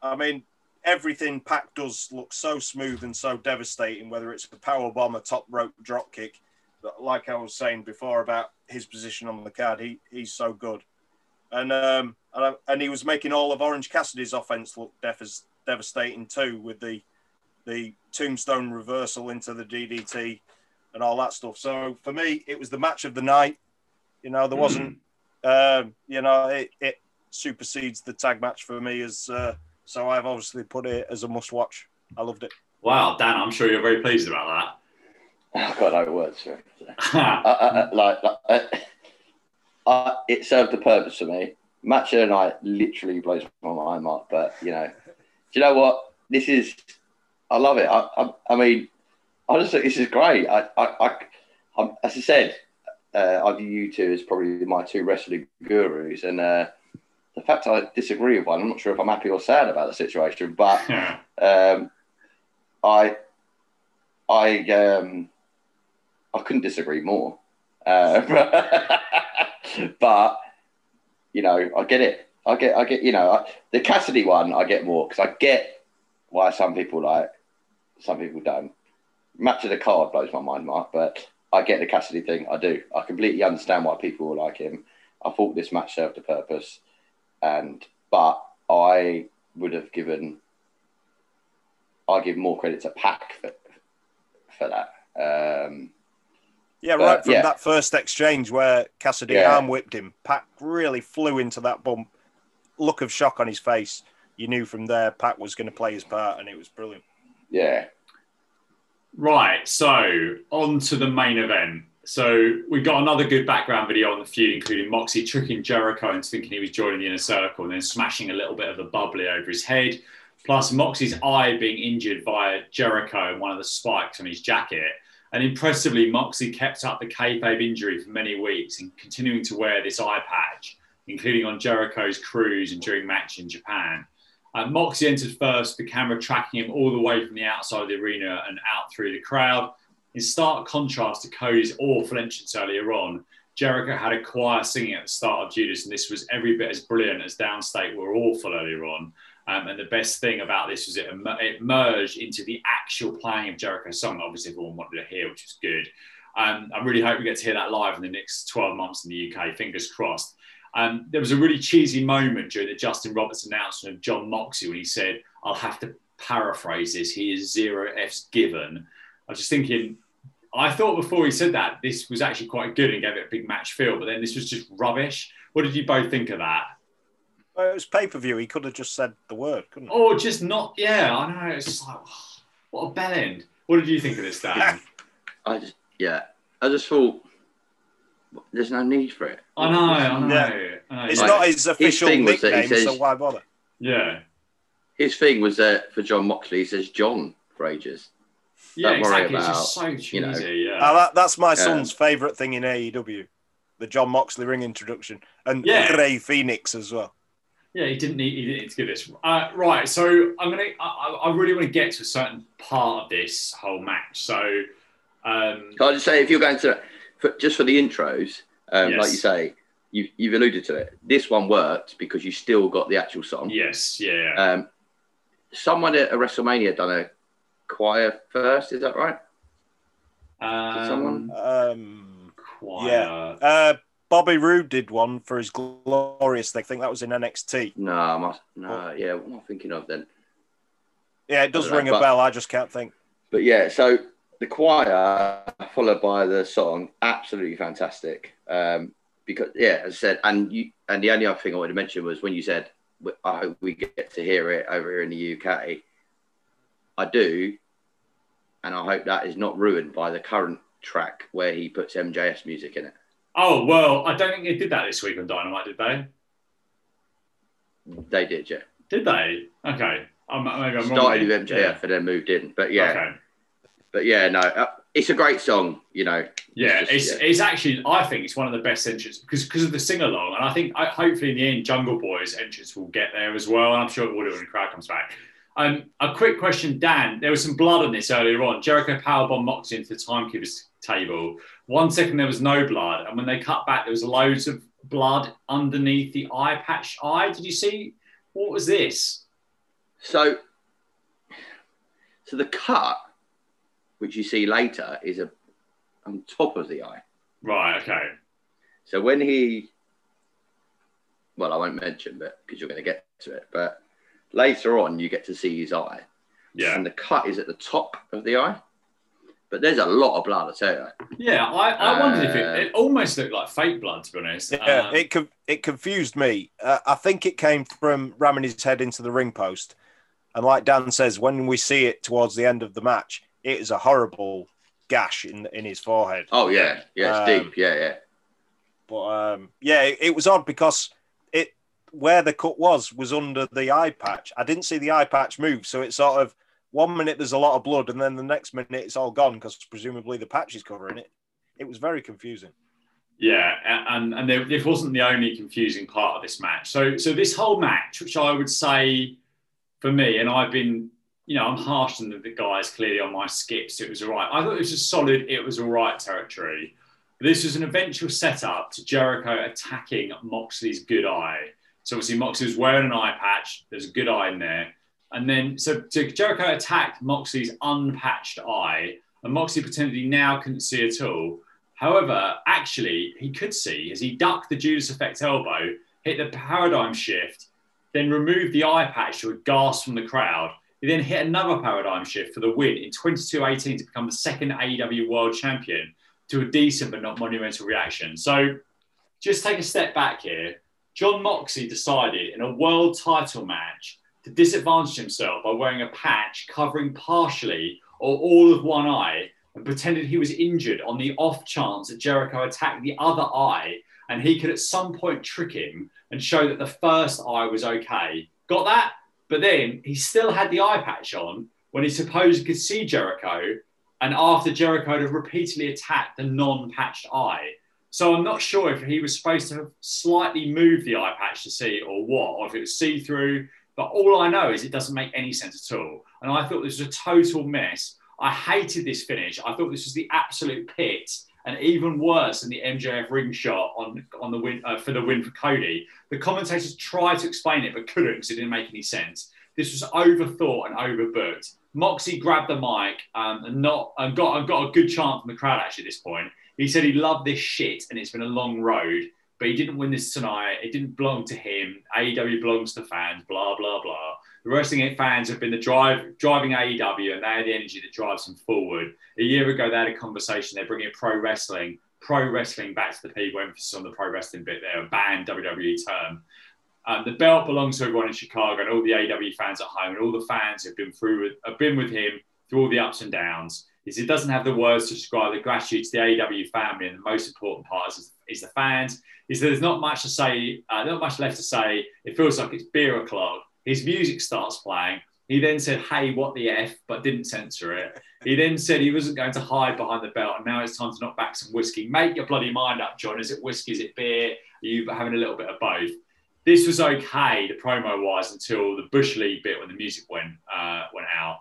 I mean, everything Pac does looks so smooth and so devastating. Whether it's a power bomb, a top rope drop kick, like I was saying before about his position on the card, he he's so good. And um, and, I, and he was making all of Orange Cassidy's offense look dev- devastating too, with the the tombstone reversal into the DDT and all that stuff. So for me, it was the match of the night. You know, there wasn't, um, you know, it, it supersedes the tag match for me as. Uh, so I've obviously put it as a must-watch. I loved it. wow, Dan, I'm sure you're very pleased about that. I've got no words for it. that. I, I, I- like, like uh, I, it served a purpose for me. Match of the night literally blows my mind, Mark. But you know, do you know what? This is, I love it. I, I, I mean, honestly, this is great. I, I, I I'm, as I said, uh, I view you two as probably my two wrestling gurus, and uh, the fact I disagree with one, I'm not sure if I'm happy or sad about the situation, but um, I, I, um, I couldn't disagree more. Uh, but you know, I get it. I get, I get. You know, I, the Cassidy one, I get more because I get why some people like, some people don't. Match of the card blows my mind, Mark, but I get the Cassidy thing. I do. I completely understand why people will like him. I thought this match served a purpose, and but I would have given. I give more credit to Pac for, for that. Um, Yeah, right from yeah. that first exchange where Cassidy Yeah. arm whipped him, Pac really flew into that bump. Look of shock on his face. You knew from there Pac was going to play his part, and it was brilliant. yeah, Right, so on to the main event. So we got another good background video on the feud, including Moxie tricking Jericho into thinking he was joining the inner circle and then smashing a little bit of the bubbly over his head. Plus Moxie's eye being injured via Jericho and one of the spikes on his jacket. And impressively, Moxie kept up the kayfabe injury for many weeks and continuing to wear this eye patch, including on Jericho's cruise and during match in Japan. Uh, Moxie entered first, the camera tracking him all the way from the outside of the arena and out through the crowd. In stark contrast to Cody's awful entrance earlier on, Jericho had a choir singing at the start of Judas, and this was every bit as brilliant as Downstait were awful earlier on. Um, and the best thing about this was it, it merged into the actual playing of Jericho's song. Obviously, everyone wanted to hear, which was good. Um, I really hope we get to hear that live in the next 12 months in the UK. Fingers crossed. Um, there was a really cheesy moment during the Justin Roberts announcement of Jon Moxley when he said, I'll have to paraphrase this. He is zero F's given. I was just thinking, I thought before he said that this was actually quite good and gave it a big match feel, but then this was just rubbish. What did you both think of that? Well, it was pay per view. He could have just said the word, couldn't he? Or just not. Yeah, I know. It's just like, oh, what a bell end. What did you think of this, Dan? I just, yeah, I just thought there's no need for it. I know, I know. Yeah. I know. It's Like, not his official thing was that he nickname, so why bother? Yeah. His thing was that for Jon Moxley, he says John for ages. Yeah, Don't worry exactly. It's just so cheesy. you know. yeah. Uh, that, that's my Yeah. son's favourite thing in AEW, the Jon Moxley ring introduction, and Yeah. Rey Fénix as well. Yeah, he didn't need, he didn't need to give this. Uh, right, so I'm gonna. I, I really want to get to a certain part of this whole match. So, um, Can I just say, if you're going to, for, just for the intros, um, Yes. like you say, you've, you've alluded to it. This one worked because you still got the actual song. yes, yeah, Um, someone at a WrestleMania done a choir first. Is that right? um, someone- Um, choir. yeah. uh, Bobby Roode did one for his glorious thing. I think that was in NXT. No, I must. No, yeah. What am I thinking of then? Yeah, it does ring know, a but- bell. I just can't think. But yeah, so the choir followed by the song, absolutely fantastic. Um, because yeah, as I said, and you and the only other thing I wanted to mention was when you said, "I hope we get to hear it over here in the UK." I do, and I hope that is not ruined by the current track where he puts MJF music in it. Oh well, I don't think they did that this week on Dynamite, did they? They did, yeah. Did they? Okay, um, maybe I'm wrong. Started then. with MJF and then moved in, but yeah, Okay. But yeah, no, uh, it's a great song, you know. Yeah, It's it's, just- it's actually I think it's one of the best entrances because because of the sing along, and I think I, hopefully in the end Jungle Boy's entrance will get there as well, and I'm sure it will do when the crowd comes back. Um, a quick question, Dan. There was some blood on this earlier on. Jericho powerbomb Moxley into the timekeeper's table. One second there was no blood, and when they cut back, there was loads of blood underneath the eye patch. Eye, did you see? What was this? So, so the cut, which you see later, is a on top of the eye. Right. Okay. So when he, well, I won't mention, but because you're going to get to it, but later on you get to see his eye, Yeah. and the cut is at the top of the eye. But there's a lot of blood, I tell you. Yeah. I, I wondered if Uh, it, it almost looked like fake blood, to be honest. Yeah, Um, it co- it confused me. Uh, I think it came from ramming his head into the ring post, and like Dan says, when we see it towards the end of the match, it is a horrible gash in in his forehead. Oh yeah, yeah, it's Um, deep. Yeah, yeah. But um, yeah, it, it was odd because it where the cut was was under the eye patch. I didn't see the eye patch move, so it's sort of one minute there's a lot of blood, and then the next minute it's all gone because presumably the patch is covering it. It was very confusing. Yeah, and and there, this wasn't the only confusing part of this match. So so this whole match, which I would say for me, and I've been, you know, I'm harsh on the, guys clearly on my skips. It was all right. I thought it was a solid. It was all right territory. This was an eventual setup to Jericho attacking Moxley's good eye. So obviously Moxley was wearing an eye patch. There's a good eye in there. And then so, Jericho attacked Moxley's unpatched eye, and Moxley he now couldn't see at all. However, actually, he could see as he ducked the Judas Effect elbow, hit the paradigm shift, then removed the eye patch to a gasp from the crowd. He then hit another paradigm shift for the win in 22-18 to become the second AEW World Champion to a decent but not monumental reaction. So just take a step back here. John Moxley decided in a world title match to disadvantage himself by wearing a patch covering partially or all of one eye and pretended he was injured on the off chance that Jericho attacked the other eye and he could at some point trick him and show that the first eye was okay. Got that? But then he still had the eye patch on when he supposedly could see Jericho and after Jericho had repeatedly attacked the non patched eye. So I'm not sure if he was supposed to have slightly moved the eye patch to see or what, or if it was see through. But all I know is it doesn't make any sense at all. And I thought this was a total mess. I hated this finish. I thought this was the absolute pit. And even worse than the MJF ring shot on on the win uh, for the win for Cody. The commentators tried to explain it but couldn't because it didn't make any sense. This was overthought and overbooked. Moxie grabbed the mic um, and not and got and got a good chant from the crowd actually at this point. He said he loved this shit and it's been a long road, but he didn't win this tonight. It didn't belong to him. AEW belongs to fans. Blah blah blah. The wrestling fans have been the drive driving AEW, and they are the energy that drives them forward. A year ago, they had a conversation. They're bringing pro wrestling, pro wrestling back to the people. Emphasis on the pro wrestling bit there, a banned WWE term. Um, the belt belongs to everyone in Chicago and all the AEW fans at home and all the fans who've been through with, have been with him through all the ups and downs. Is it doesn't have the words to describe the gratitude to the AEW family, and the most important part is, is the fans. Is there's not much to say, uh, not much left to say. It feels like it's beer o'clock his music starts playing. He then said, Hey, what the F, but didn't censor it. He then said he wasn't going to hide behind the belt, and now it's time to knock back some whiskey. Make your bloody mind up, John. Is it whiskey? Is it beer? Are you having a little bit of both? This was okay, the promo wise, until the Bush League bit when the music went uh, went out.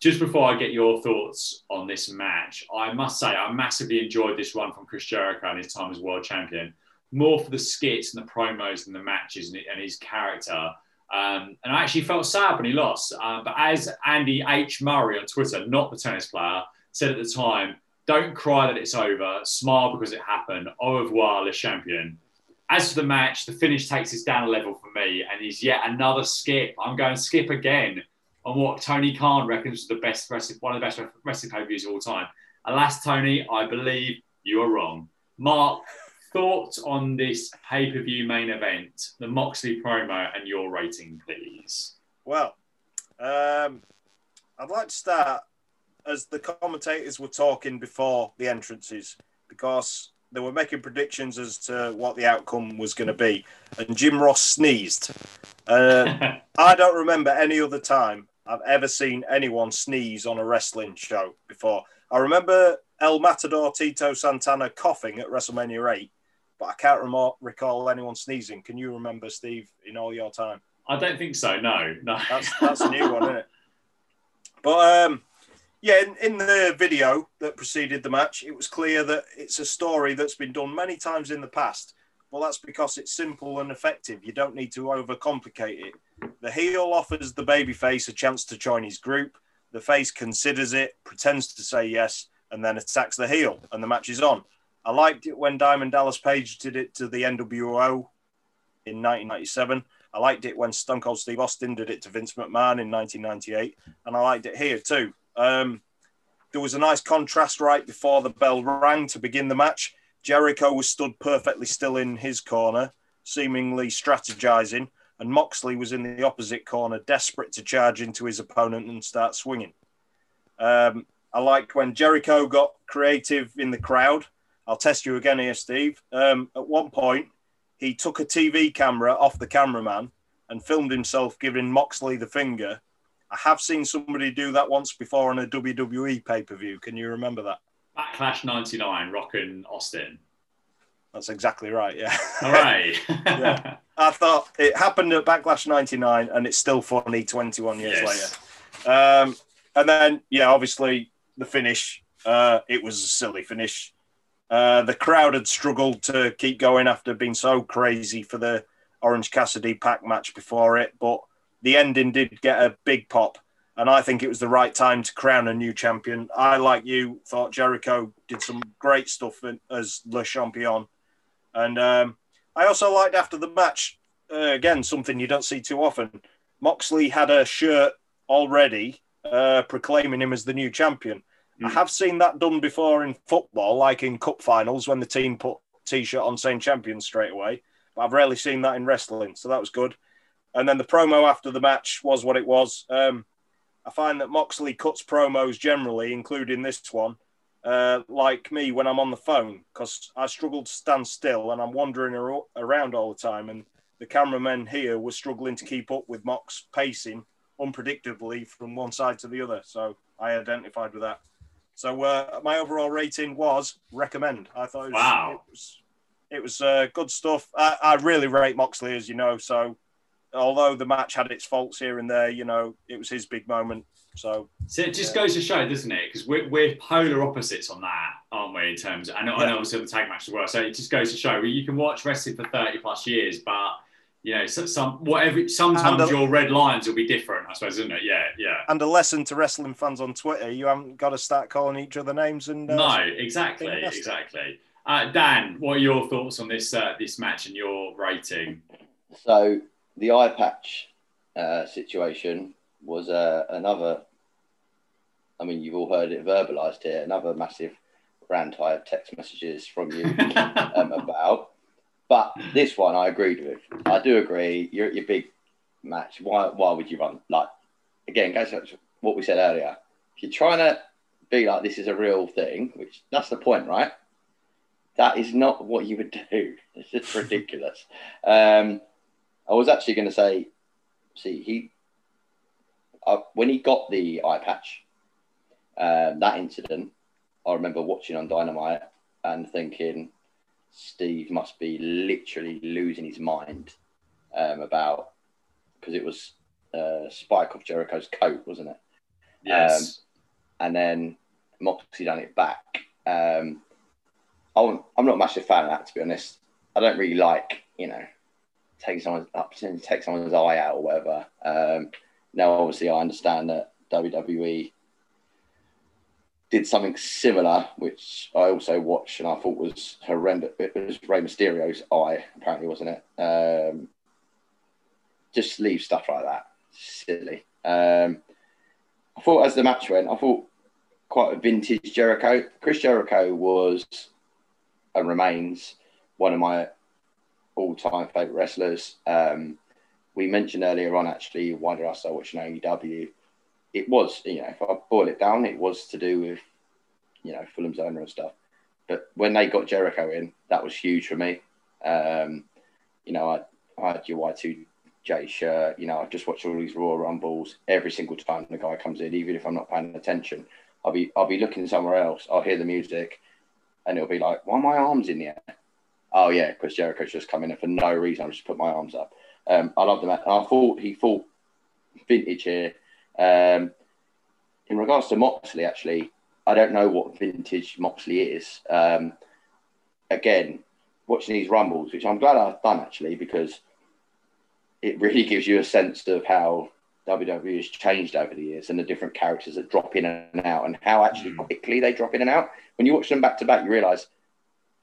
Just before I get your thoughts on this match, I must say I massively enjoyed this run from Chris Jericho and his time as world champion. More for the skits and the promos and the matches and his character um, and I actually felt sad when he lost. Uh, but as Andy H. Murray on Twitter, not the tennis player, said at the time, don't cry that it's over. Smile because it happened. Au revoir, le champion. As for the match, the finish takes us down a level for me and is yet another skip. I'm going skip again on what Tony Khan reckons is the best wrestling, one of the best wrestling pay-per-views of all time. Alas, Tony, I believe you are wrong. Mark, thoughts on this pay per view main event, the Moxley promo, and your rating, please? Well, um, I'd like to start as the commentators were talking before the entrances because they were making predictions as to what the outcome was going to be. And Jim Ross sneezed. Uh, I don't remember any other time I've ever seen anyone sneeze on a wrestling show before. I remember El Matador Tito Santana coughing at WrestleMania 8, but I can't recall anyone sneezing. Can you remember, Steve, in all your time? I don't think so. No, no. That's that's a new one, isn't it? But um, yeah, in, in the video that preceded the match, it was clear that it's a story that's been done many times in the past. Well, that's because it's simple and effective. You don't need to overcomplicate it. The heel offers the babyface a chance to join his group. The face considers it, pretends to say yes, and then attacks the heel, and the match is on. I liked it when Diamond Dallas Page did it to the NWO in 1997. I liked it when Stone Cold Steve Austin did it to Vince McMahon in 1998, and I liked it here too. Um, there was a nice contrast right before the bell rang to begin the match. Jericho was stood perfectly still in his corner, seemingly strategizing, and Moxley was in the opposite corner, desperate to charge into his opponent and start swinging. Um, I liked when Jericho got creative in the crowd I'll test you again here, Steve. Um, at one point, he took a TV camera off the cameraman and filmed himself giving Moxley the finger. I have seen somebody do that once before on a WWE pay per view. Can you remember that? Backlash 99, Rock and Austin. That's exactly right. Yeah. All right. yeah. I thought it happened at Backlash 99 and it's still funny 21 years yes. later. Um, and then, yeah, obviously the finish, uh, it was a silly finish. Uh, the crowd had struggled to keep going after being so crazy for the Orange Cassidy Pac match before it, but the ending did get a big pop. And I think it was the right time to crown a new champion. I, like you, thought Jericho did some great stuff as Le Champion. And um, I also liked after the match, uh, again, something you don't see too often. Moxley had a shirt already uh, proclaiming him as the new champion. Mm. I have seen that done before in football, like in cup finals when the team put t-shirt on saying champions straight away. But I've rarely seen that in wrestling, so that was good. And then the promo after the match was what it was. Um, I find that Moxley cuts promos generally, including this one, uh, like me when I'm on the phone, because I struggle to stand still and I'm wandering ar- around all the time. And the cameramen here were struggling to keep up with Mox pacing unpredictably from one side to the other. So I identified with that. So uh, my overall rating was recommend. I thought it was, wow. it was, it was uh, good stuff. I, I, really rate Moxley, as you know. So although the match had its faults here and there, you know, it was his big moment. So, so it just yeah. goes to show, doesn't it? Because we're, we're polar opposites on that, aren't we? In terms, of, and, yeah. and obviously the tag match as well. So it just goes to show you can watch wrestling for thirty plus years, but you know, some, some whatever. Sometimes a, your red lines will be different, I suppose, isn't it? Yeah, yeah. And a lesson to wrestling fans on Twitter: you haven't got to start calling each other names. And uh, no, exactly, exactly. Uh, Dan, what are your thoughts on this uh, this match and your rating? So the eye patch uh, situation was uh, another. I mean, you've all heard it verbalised here. Another massive rant I have text messages from you um, about. But this one I agreed with. I do agree. You're at your big match. Why? Why would you run like again? To what we said earlier. If you're trying to be like this is a real thing, which that's the point, right? That is not what you would do. It's just ridiculous. Um, I was actually going to say, see, he uh, when he got the eye patch, um, that incident, I remember watching on Dynamite and thinking, Steve must be literally losing his mind um, about because it was uh, Spike off Jericho's coat, wasn't it? Yes. Um, and then Moxley done it back. Um, I'm, I'm not a massive fan of that, to be honest. I don't really like, you know, taking someone's up to take someone's eye out or whatever. Um, now, obviously, I understand that WWE did something similar, which I also watched and I thought was horrendous. It was Rey Mysterio's eye, apparently, wasn't it? Um, just leave stuff like that. Silly. Um, I thought as the match went, I thought quite a vintage Jericho. Chris Jericho was and remains one of my all-time favorite wrestlers. Um, we mentioned earlier on actually why did I start watching AEW? It was, you know, if I boil it down, it was to do with, you know, Fulham's owner and stuff. But when they got Jericho in, that was huge for me. Um, you know, I, I had your Y2J shirt. You know, I just watch all these Royal Rumbles every single time the guy comes in, even if I'm not paying attention. I'll be I'll be looking somewhere else. I'll hear the music, and it'll be like, "Why are my arms in the air?" Oh yeah, Chris Jericho's just come in, for no reason, I just put my arms up. Um, I love the match. I thought he fought vintage here. Um, in regards to Moxley, actually, I don't know what vintage Moxley is. Um, again, watching these rumbles, which I'm glad I've done actually, because it really gives you a sense of how WWE has changed over the years and the different characters that drop in and out, and how actually mm. quickly they drop in and out. When you watch them back to back, you realise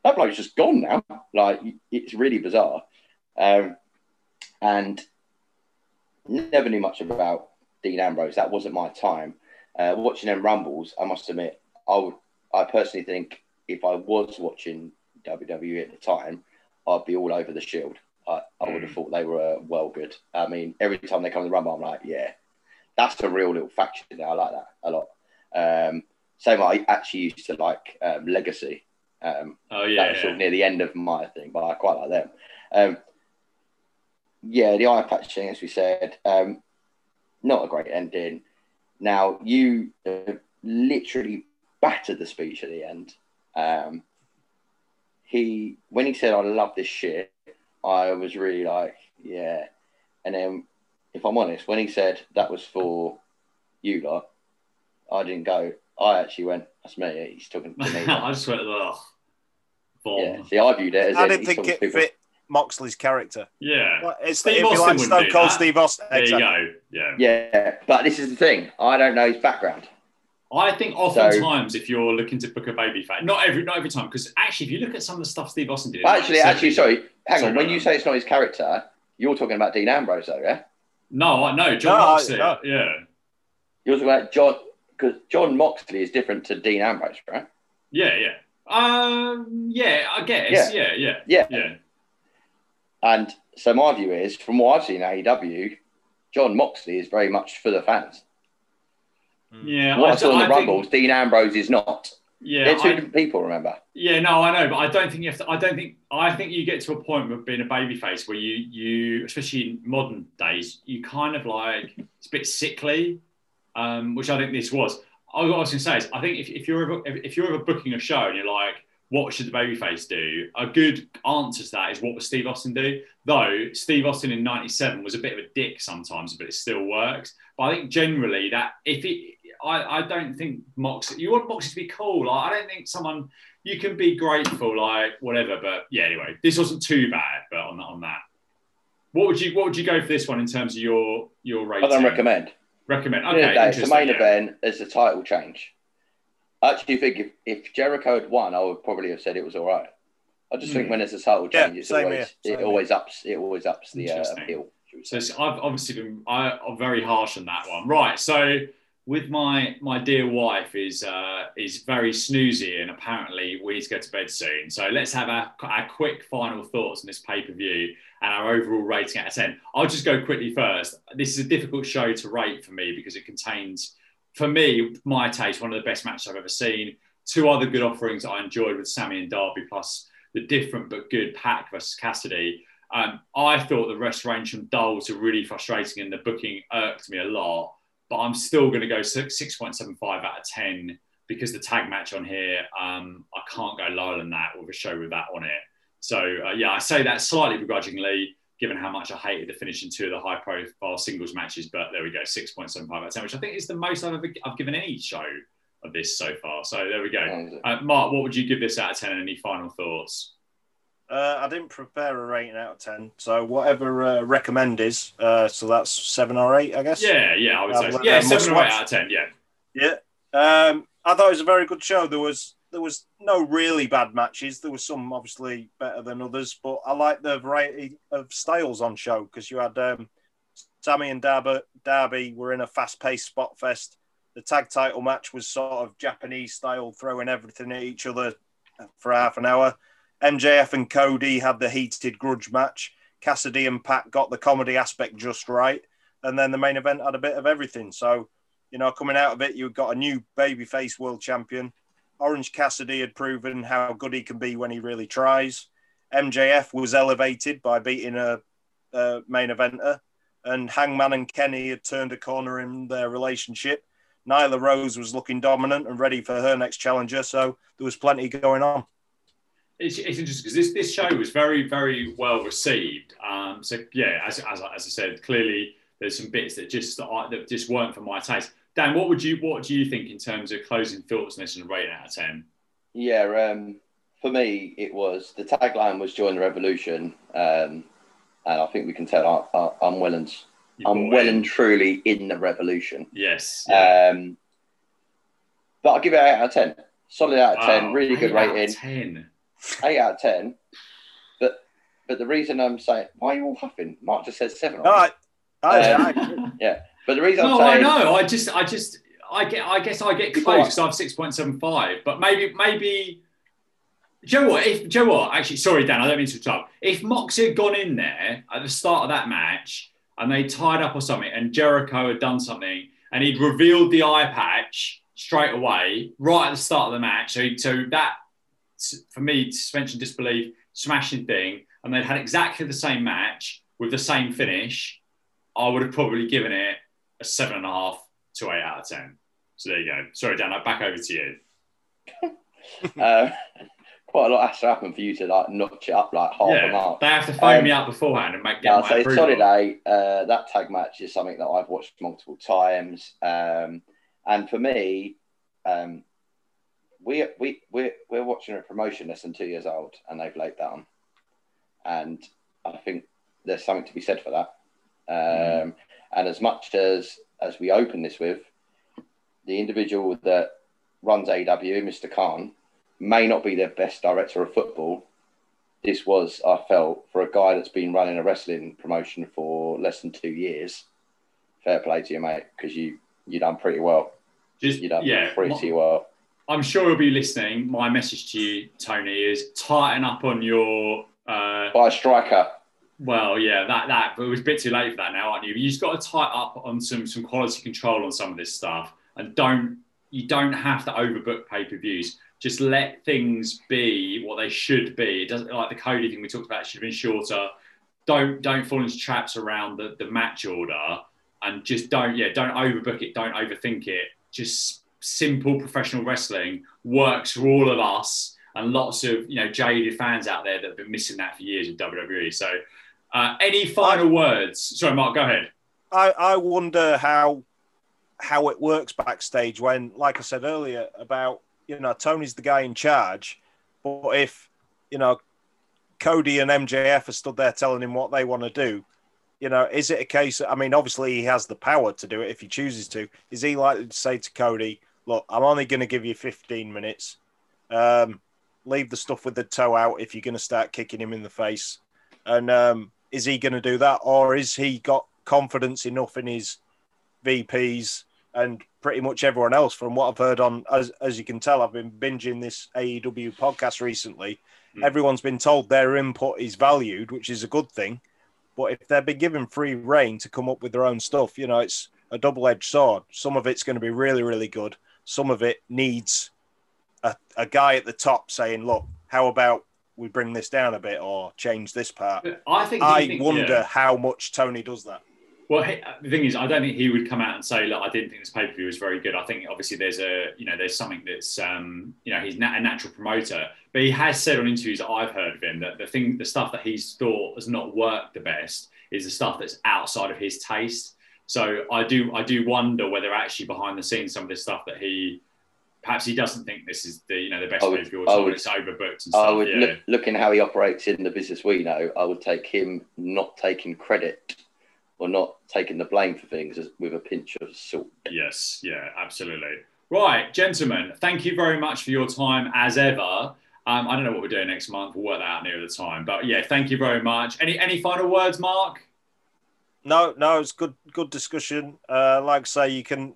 that bloke's just gone now. Like it's really bizarre, um, and never knew much about Dean Ambrose. That wasn't my time. Uh, watching them rumbles, I must admit, I would, I personally think if I was watching WWE at the time, I'd be all over the Shield. I, I would have hmm. thought they were uh, well good. I mean, every time they come to the Rumble, I'm like, yeah, that's a real little faction there. I like that a lot. Um, same, I actually used to like um, Legacy. Um, oh yeah, that was sort of near the end of my thing, but I quite like them. Um, yeah, the eye patch thing, as we said, um, not a great ending. Now you literally battered the speech at the end. Um, he when he said, "I love this shit," I was really like, "Yeah." And then, if I'm honest, when he said that was for you lot, I didn't go. I actually went, "That's me." He's talking to me. I just went, "Ugh." Yeah. See, I viewed it as I didn't think it fit Moxley's character. Yeah, well, it's Steve the, Austin like Stone Cold Steve Austin. There exactly. you go. Yeah, yeah. But this is the thing. I don't know his background. I think oftentimes so, if you're looking to book a baby fat, not every not every time, because actually if you look at some of the stuff Steve Austin did, actually, actually, sorry, hang sorry, on. When you say it's not his character, you're talking about Dean Ambrose, though, yeah? No, I know John no, Moxley. No. Yeah, you're talking about John because Jon Moxley is different to Dean Ambrose, right? Yeah, yeah. Um, yeah, I guess. Yeah, yeah, yeah. yeah. yeah. And so my view is, from what I've seen AEW, Jon Moxley is very much for the fans. Hmm. Yeah, what I, saw in the I Rumbles, think, Dean Ambrose is not. Yeah, they're two I, different people. Remember? Yeah, no, I know, but I don't think you have to. I don't think. I think you get to a point with being a babyface where you, you, especially in modern days, you kind of like it's a bit sickly, um, which I think this was. I was going to say is, I think if, if you're ever if you're ever booking a show and you're like, what should the babyface do? A good answer to that is what would Steve Austin do? Though Steve Austin in '97 was a bit of a dick sometimes, but it still works. But I think generally that if it, I, I don't think Mox. You want Moxie to be cool. Like, I don't think someone you can be grateful, like whatever. But yeah, anyway, this wasn't too bad. But on that, on that, what would you what would you go for this one in terms of your your rating? I don't recommend. Recommend. Okay, day, it's the main yeah. event. It's a title change. I actually think if, if Jericho had won, I would probably have said it was all right. I just think Hmm. when there's a title Yeah, change, it's always it same always ups it always ups the uh, appeal. So it's- I've obviously been I, I'm very harsh on that one. Right. So with my my dear wife is uh, is very snoozy and apparently we need to go to bed soon. So let's have our, our quick final thoughts on this pay per view and our overall rating out of ten. I'll just go quickly first. This is a difficult show to rate for me because it contains, for me, my taste, one of the best matches I've ever seen. Two other good offerings I enjoyed with Sammy and Darby, plus the different but good Pac versus Cassidy. Um, I thought the rest range from dull to really frustrating, and the booking irked me a lot. But I'm still going to go six six point seven five out of ten because the tag match on here, um, I can't go lower than that with a show with that on it. So uh, yeah, I say that slightly begrudgingly, given how much I hated the finish in two of the high profile singles matches. But there we go, six point seven five out of ten, which I think is the most I've ever I've given any show of this so far. So there we go. Uh, Mark, what would you give this out of ten? And any final thoughts? Uh, I didn't prepare a rating out of 10. So whatever uh, recommend is, uh, so that's seven or eight, I guess. Yeah, yeah, I would Uh, say yeah, seven or eight out of ten. Yeah, Yeah. Um, I thought it was a very good show. There was there was no really bad matches. There was some obviously better than others, but I like the variety of styles on show because you had um, Sammy and Darby, Darby were in a fast paced spot fest. The tag title match was sort of Japanese style, throwing everything at each other for half an hour. MJF and Cody had the heated grudge match. Cassidy and Pac got the comedy aspect just right. And then the main event had a bit of everything. So, you know, coming out of it, you've got a new babyface world champion. Orange Cassidy had proven how good he can be when he really tries. MJF was elevated by beating a, a main eventer. And Hangman and Kenny had turned a corner in their relationship. Nyla Rose was looking dominant and ready for her next challenger. So there was plenty going on. it's, it's interesting because this, this show was very, very well received. Um, so yeah, as, as, I- as I said, clearly there's some bits that just that, I- that just weren't for my taste. Dan, what would you what do you think in terms of closing thoughts on this and rating out of ten? Yeah, um, for me, it was the tagline was "Join the Revolution," um, and I think we can tell I, I, I'm well and You I'm well it. and truly in the revolution. yes. yeah. Um, but I'll give it eight out of ten. Solid out of ten. Wow, Really good eight out of rating. Ten. Eight out of ten. But but the reason I'm saying why are you all huffing? Mark just said seven. No, I, I, Um, I, But the reason No, I'm I know. I just, I just, I get, I guess I get close because I have six point seven five. But maybe, maybe. Do you know what? If do you know what? Actually, sorry, Dan, I don't mean to interrupt. If Moxie had gone in there at the start of that match and they tied up or something, and Jericho had done something, and he'd revealed the eye patch straight away, right at the start of the match, so, so that for me, suspension disbelief, smashing thing, and they'd had exactly the same match with the same finish, I would have probably given it a seven and a half to eight out of ten. So there you go. Sorry, Dan. Back over to you. uh, quite a lot has to happen for you to like notch it up like half a yeah, mark. they have to phone Um, me up beforehand and make Yeah, my so approval. solid eight. Uh, that tag match is something that I've watched multiple times, um, and for me, um, we we we we're watching a promotion less than two years old, and they've laid down, and I think there's something to be said for that. Um, And as much as as we open this with, the individual that runs AW, Mr. Khan, may not be the best director of football, this was, I felt, for a guy that's been running a wrestling promotion for less than two years. Fair play to you, mate, because you you done pretty well. Just You done yeah. pretty well. I'm sure you'll be listening. My message to you, Tony, is tighten up on your. Uh, By a striker, well, yeah, that that, but it was a bit too late for that now, aren't you? But You just got to tighten up on some some quality control on some of this stuff, and don't you don't have to overbook pay per views. Just let things be what they should be. It doesn't like the Cody thing we talked about should have been shorter. Don't don't fall into traps around the, the match order, and just don't yeah don't overbook it. Don't overthink it. Just simple professional wrestling works for all of us and lots of you know jaded fans out there that have been missing that for years in WWE. So, uh, any final words? Sorry, Mark, go ahead. I, I wonder how how it works backstage when, like I said earlier, about you know Tony's the guy in charge, but if you know Cody and MJF are stood there telling him what they want to do, you know, is it a case? I mean, obviously he has the power to do it if he chooses to. Is he likely to say to Cody, "Look, I'm only going to give you 15 minutes. Um, leave the stuff with the toe out if you're going to start kicking him in the face." And um, is he going to do that, or is he got confidence enough in his VPs and pretty much everyone else? From what I've heard on, as as you can tell, I've been binging this AEW podcast recently. Mm. Everyone's been told their input is valued, which is a good thing but if they've been given free reign to come up with their own stuff, you know, it's a double edged sword. Some of it's going to be really, really good. Some of it needs a, a guy at the top saying, look, how about we bring this down a bit or change this part? I think I think, wonder yeah. how much Tony does that. Well, the thing is, I don't think he would come out and say, "Look, I didn't think this pay per view was very good." I think obviously there's a, you know, there's something that's, um, you know, he's a natural promoter, but he has said on interviews that I've heard of him that the thing, the stuff that he's thought has not worked the best is the stuff that's outside of his taste. So I do, I do wonder whether actually behind the scenes, some of the stuff that he perhaps he doesn't think this is the you know the best pay per view or it's overbooked and stuff. I would yeah. look, looking how he operates in the business we know, I would take him not taking credit or not taking the blame for things with a pinch of salt. Yes, yeah, absolutely. Right, gentlemen, thank you very much for your time as ever. Um, I don't know what we're doing next month. We'll work that out near the time. But yeah, thank you very much. Any any final words, Mark? No, no, it's good good discussion. Uh, like I say, you can,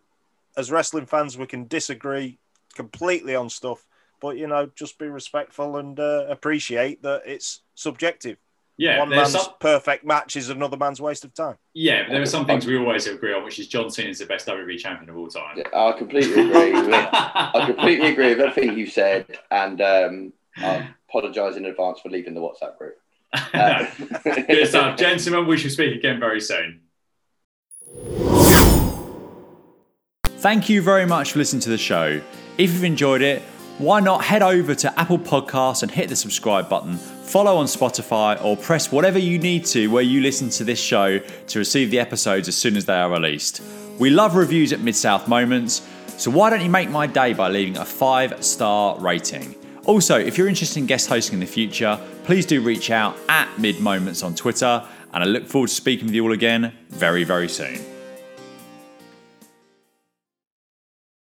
as wrestling fans, we can disagree completely on stuff, but you know, just be respectful and uh, appreciate that it's subjective. Yeah, one man's some... perfect match is another man's waste of time. Yeah, but there are some things we always agree on, which is John Cena is the best WWE champion of all time. Yeah, I completely agree. with, I completely agree with everything you said, and um, I apologise in advance for leaving the WhatsApp group. Uh, Good stuff, gentlemen. We shall speak again very soon. Thank you very much for listening to the show. If you've enjoyed it, why not head over to Apple Podcasts and hit the subscribe button follow on Spotify, or press whatever you need to where you listen to this show to receive the episodes as soon as they are released. We love reviews at Mid South Moments, so why don't you make my day by leaving a five star rating? Also, if you're interested in guest hosting in the future, please do reach out at Mid Moments on Twitter, and I look forward to speaking with you all again very, very soon.